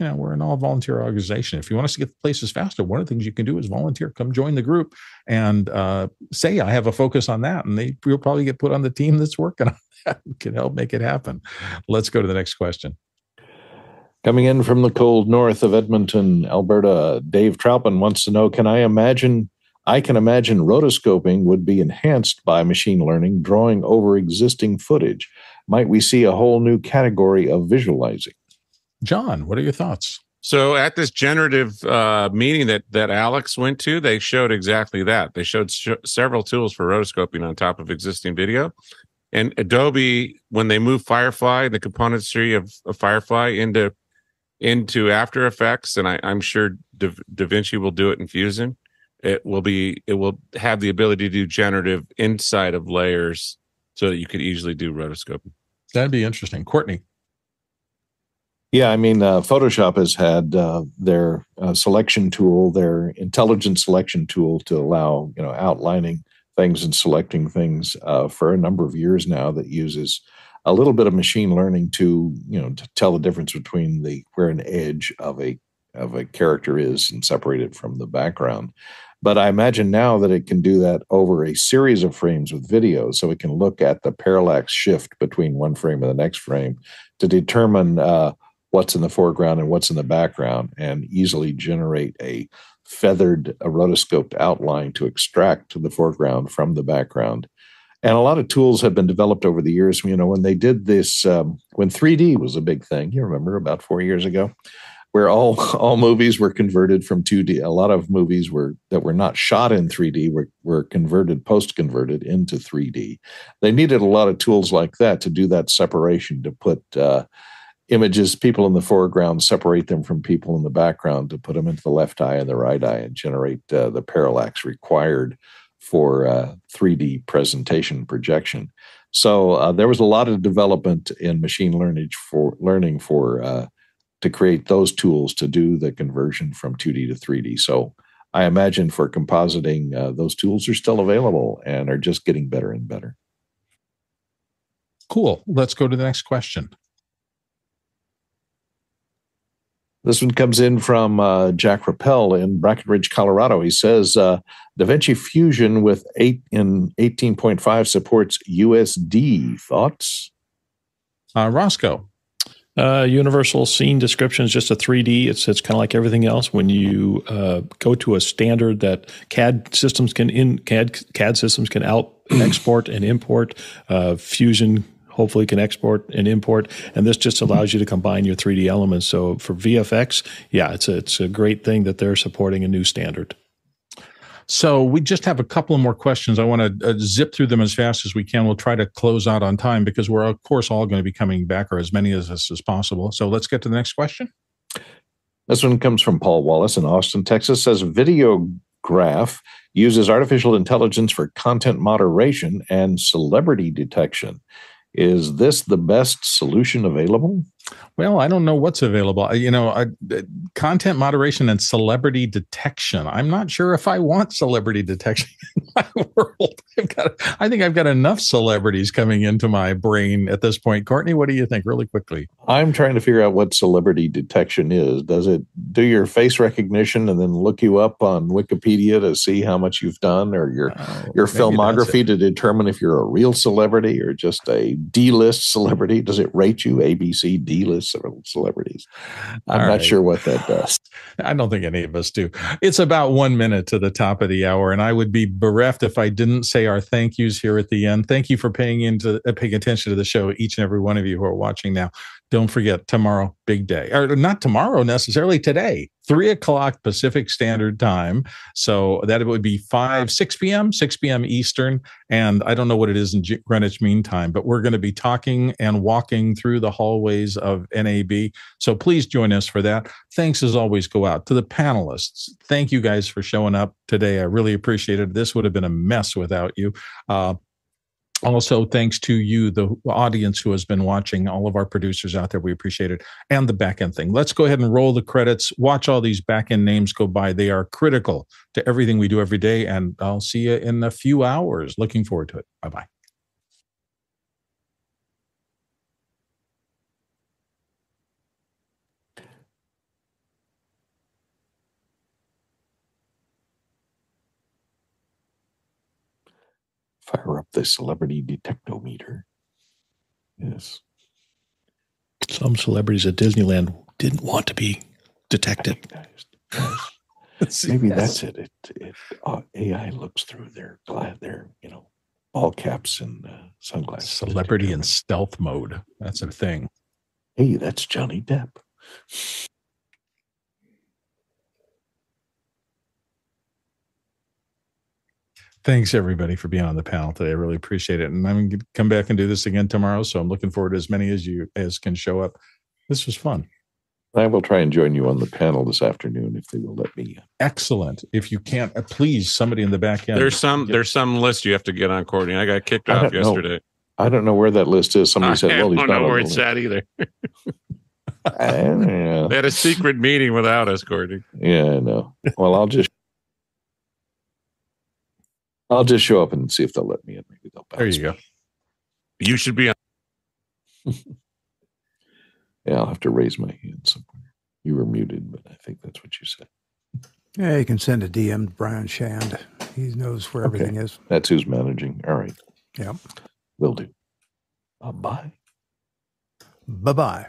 A: you know, we're an all volunteer organization. If you want us to get places faster, one of the things you can do is volunteer, come join the group and uh, say, I have a focus on that. And they will probably get put on the team that's working [laughs] on that can help make it happen. Let's go to the next question.
B: Coming in from the cold north of Edmonton, Alberta, Dave Troutman wants to know Can I imagine? I can imagine rotoscoping would be enhanced by machine learning, drawing over existing footage. Might we see a whole new category of visualizing?
A: John, what are your thoughts?
D: So at this generative uh, meeting that that Alex went to, they showed exactly that. They showed sh- several tools for rotoscoping on top of existing video. And Adobe, when they move Firefly, the componentry of, of Firefly into into After Effects, and I, am sure da, Vinci will do it in Fusion. It will be it will have the ability to do generative inside of layers, so that you could easily do rotoscoping.
A: That'd be interesting, Courtney.
B: Yeah, I mean, uh, Photoshop has had uh, their uh, selection tool, their intelligent selection tool to allow you know outlining things and selecting things uh, for a number of years now. That uses a little bit of machine learning to you know to tell the difference between the where an edge of a of a character is and separate it from the background. But I imagine now that it can do that over a series of frames with video, so it can look at the parallax shift between one frame and the next frame to determine uh, what's in the foreground and what's in the background and easily generate a feathered a rotoscoped outline to extract the foreground from the background. And a lot of tools have been developed over the years. You know when they did this um, when 3d was a big thing you remember about four years ago where all [laughs] all movies were converted from 2d a lot of movies were that were not shot in 3d were, were converted post converted into 3d they needed a lot of tools like that to do that separation to put uh, images, people in the foreground, separate them from people in the background to put them into the left eye and the right eye and generate uh, the parallax required for uh, 3D presentation projection. So uh, there was a lot of development in machine learning for learning for uh, to create those tools to do the conversion from 2D to 3D. So I imagine for compositing, uh, those tools are still available and are just getting better and better.
A: Cool. Let's go to the next question.
B: This one comes in from uh, Jack Rappel in Breckenridge, Colorado. He says uh, DaVinci Fusion with eight in 18.5 supports USD. Thoughts?
A: Uh, Roscoe.
C: Uh, universal scene description is just a 3D. It's it's kind of like everything else. When you uh, go to a standard that CAD systems can in CAD CAD systems can out export and import, uh, Fusion hopefully can export and import. And this just allows you to combine your 3D elements. So for VFX, yeah, it's a, it's a great thing that they're supporting a new standard.
A: So we just have a couple of more questions. I want to uh, zip through them as fast as we can. We'll try to close out on time because we're of course all going to be coming back, or as many of us as possible. So let's get to the next question.
B: This one comes from Paul Walhus in Austin, Texas. Says Videograph uses artificial intelligence for content moderation and celebrity detection. Is this the best solution available?
A: Well, I don't know what's available. You know, I, content moderation and celebrity detection. I'm not sure if I want celebrity detection [laughs] in my world. I've got, I think I've got enough celebrities coming into my brain at this point. Courtney, what do you think, really quickly?
B: I'm trying to figure out what celebrity detection is. Does it do your face recognition and then look you up on Wikipedia to see how much you've done, or your
A: Oh,
B: your filmography to determine if you're a real celebrity or just a D-list celebrity? Does it rate you A, B, C, D-list celebrities? I'm
A: All
B: not
A: right.
B: sure what that does. [laughs]
A: I don't think any of us do. It's about one minute to the top of the hour, and I would be bereft if I didn't say our thank yous here at the end. Thank you for paying into uh, paying attention to the show, each and every one of you who are watching now. Don't forget tomorrow, big day, or not tomorrow necessarily today, three o'clock Pacific Standard Time. So that it would be five, six p.m., six p.m. Eastern, and I don't know what it is in Greenwich Mean Time, but we're going to be talking and walking through the hallways of NAB. So please join us for that thanks as always go out to the panelists. Thank you guys for showing up today. I really appreciate it. This would have been a mess without you. Uh, also, thanks to you, the audience who has been watching, all of our producers out there, we appreciate it, and the back end thing. Let's go ahead and roll the credits. Watch all these back end names go by. They are critical to everything we do every day. And I'll see you in a few hours. Looking forward to it. Bye bye.
B: Fire up the celebrity detectometer. Yes.
C: Some celebrities at Disneyland didn't want to be detected.
B: Recognized. Yes. [laughs] Maybe that's it. It, it uh, AI looks through their gla- their you know all caps and uh, sunglasses.
A: celebrity in stealth mode. That's a thing.
B: Hey, that's Johnny Depp.
A: Thanks everybody for being on the panel today. I really appreciate it. And I'm going to come back and do this again tomorrow. So I'm looking forward to as many as you as can show up. This was fun.
B: I will try and join you on the panel this afternoon if they will let me.
A: Excellent. If you can't, uh, please somebody in the back end.
D: There's some
A: Get-
D: there's some list you have to get on, Courtney. I got kicked
B: I
D: off
B: don't know.
D: yesterday.
B: I don't know where that list is. Somebody [laughs]
D: I
B: said, "Well, he's
D: don't know where it's at either. [laughs]
B: I don't know.
D: They had a secret meeting without us, Courtney.
B: Yeah, I know. Well, I'll just I'll just show up and see if they'll let me in. Maybe they'll
A: There
B: bounce
A: you go.
D: You should be on. [laughs]
B: Yeah, I'll have to raise my hand somewhere. You were muted, but I think that's what you said.
E: Yeah, you can send a DM to Brian Shand. He knows where
B: Okay.
E: everything is.
B: That's who's managing. All right.
E: Yeah.
B: Will do. Uh, bye.
E: Bye bye.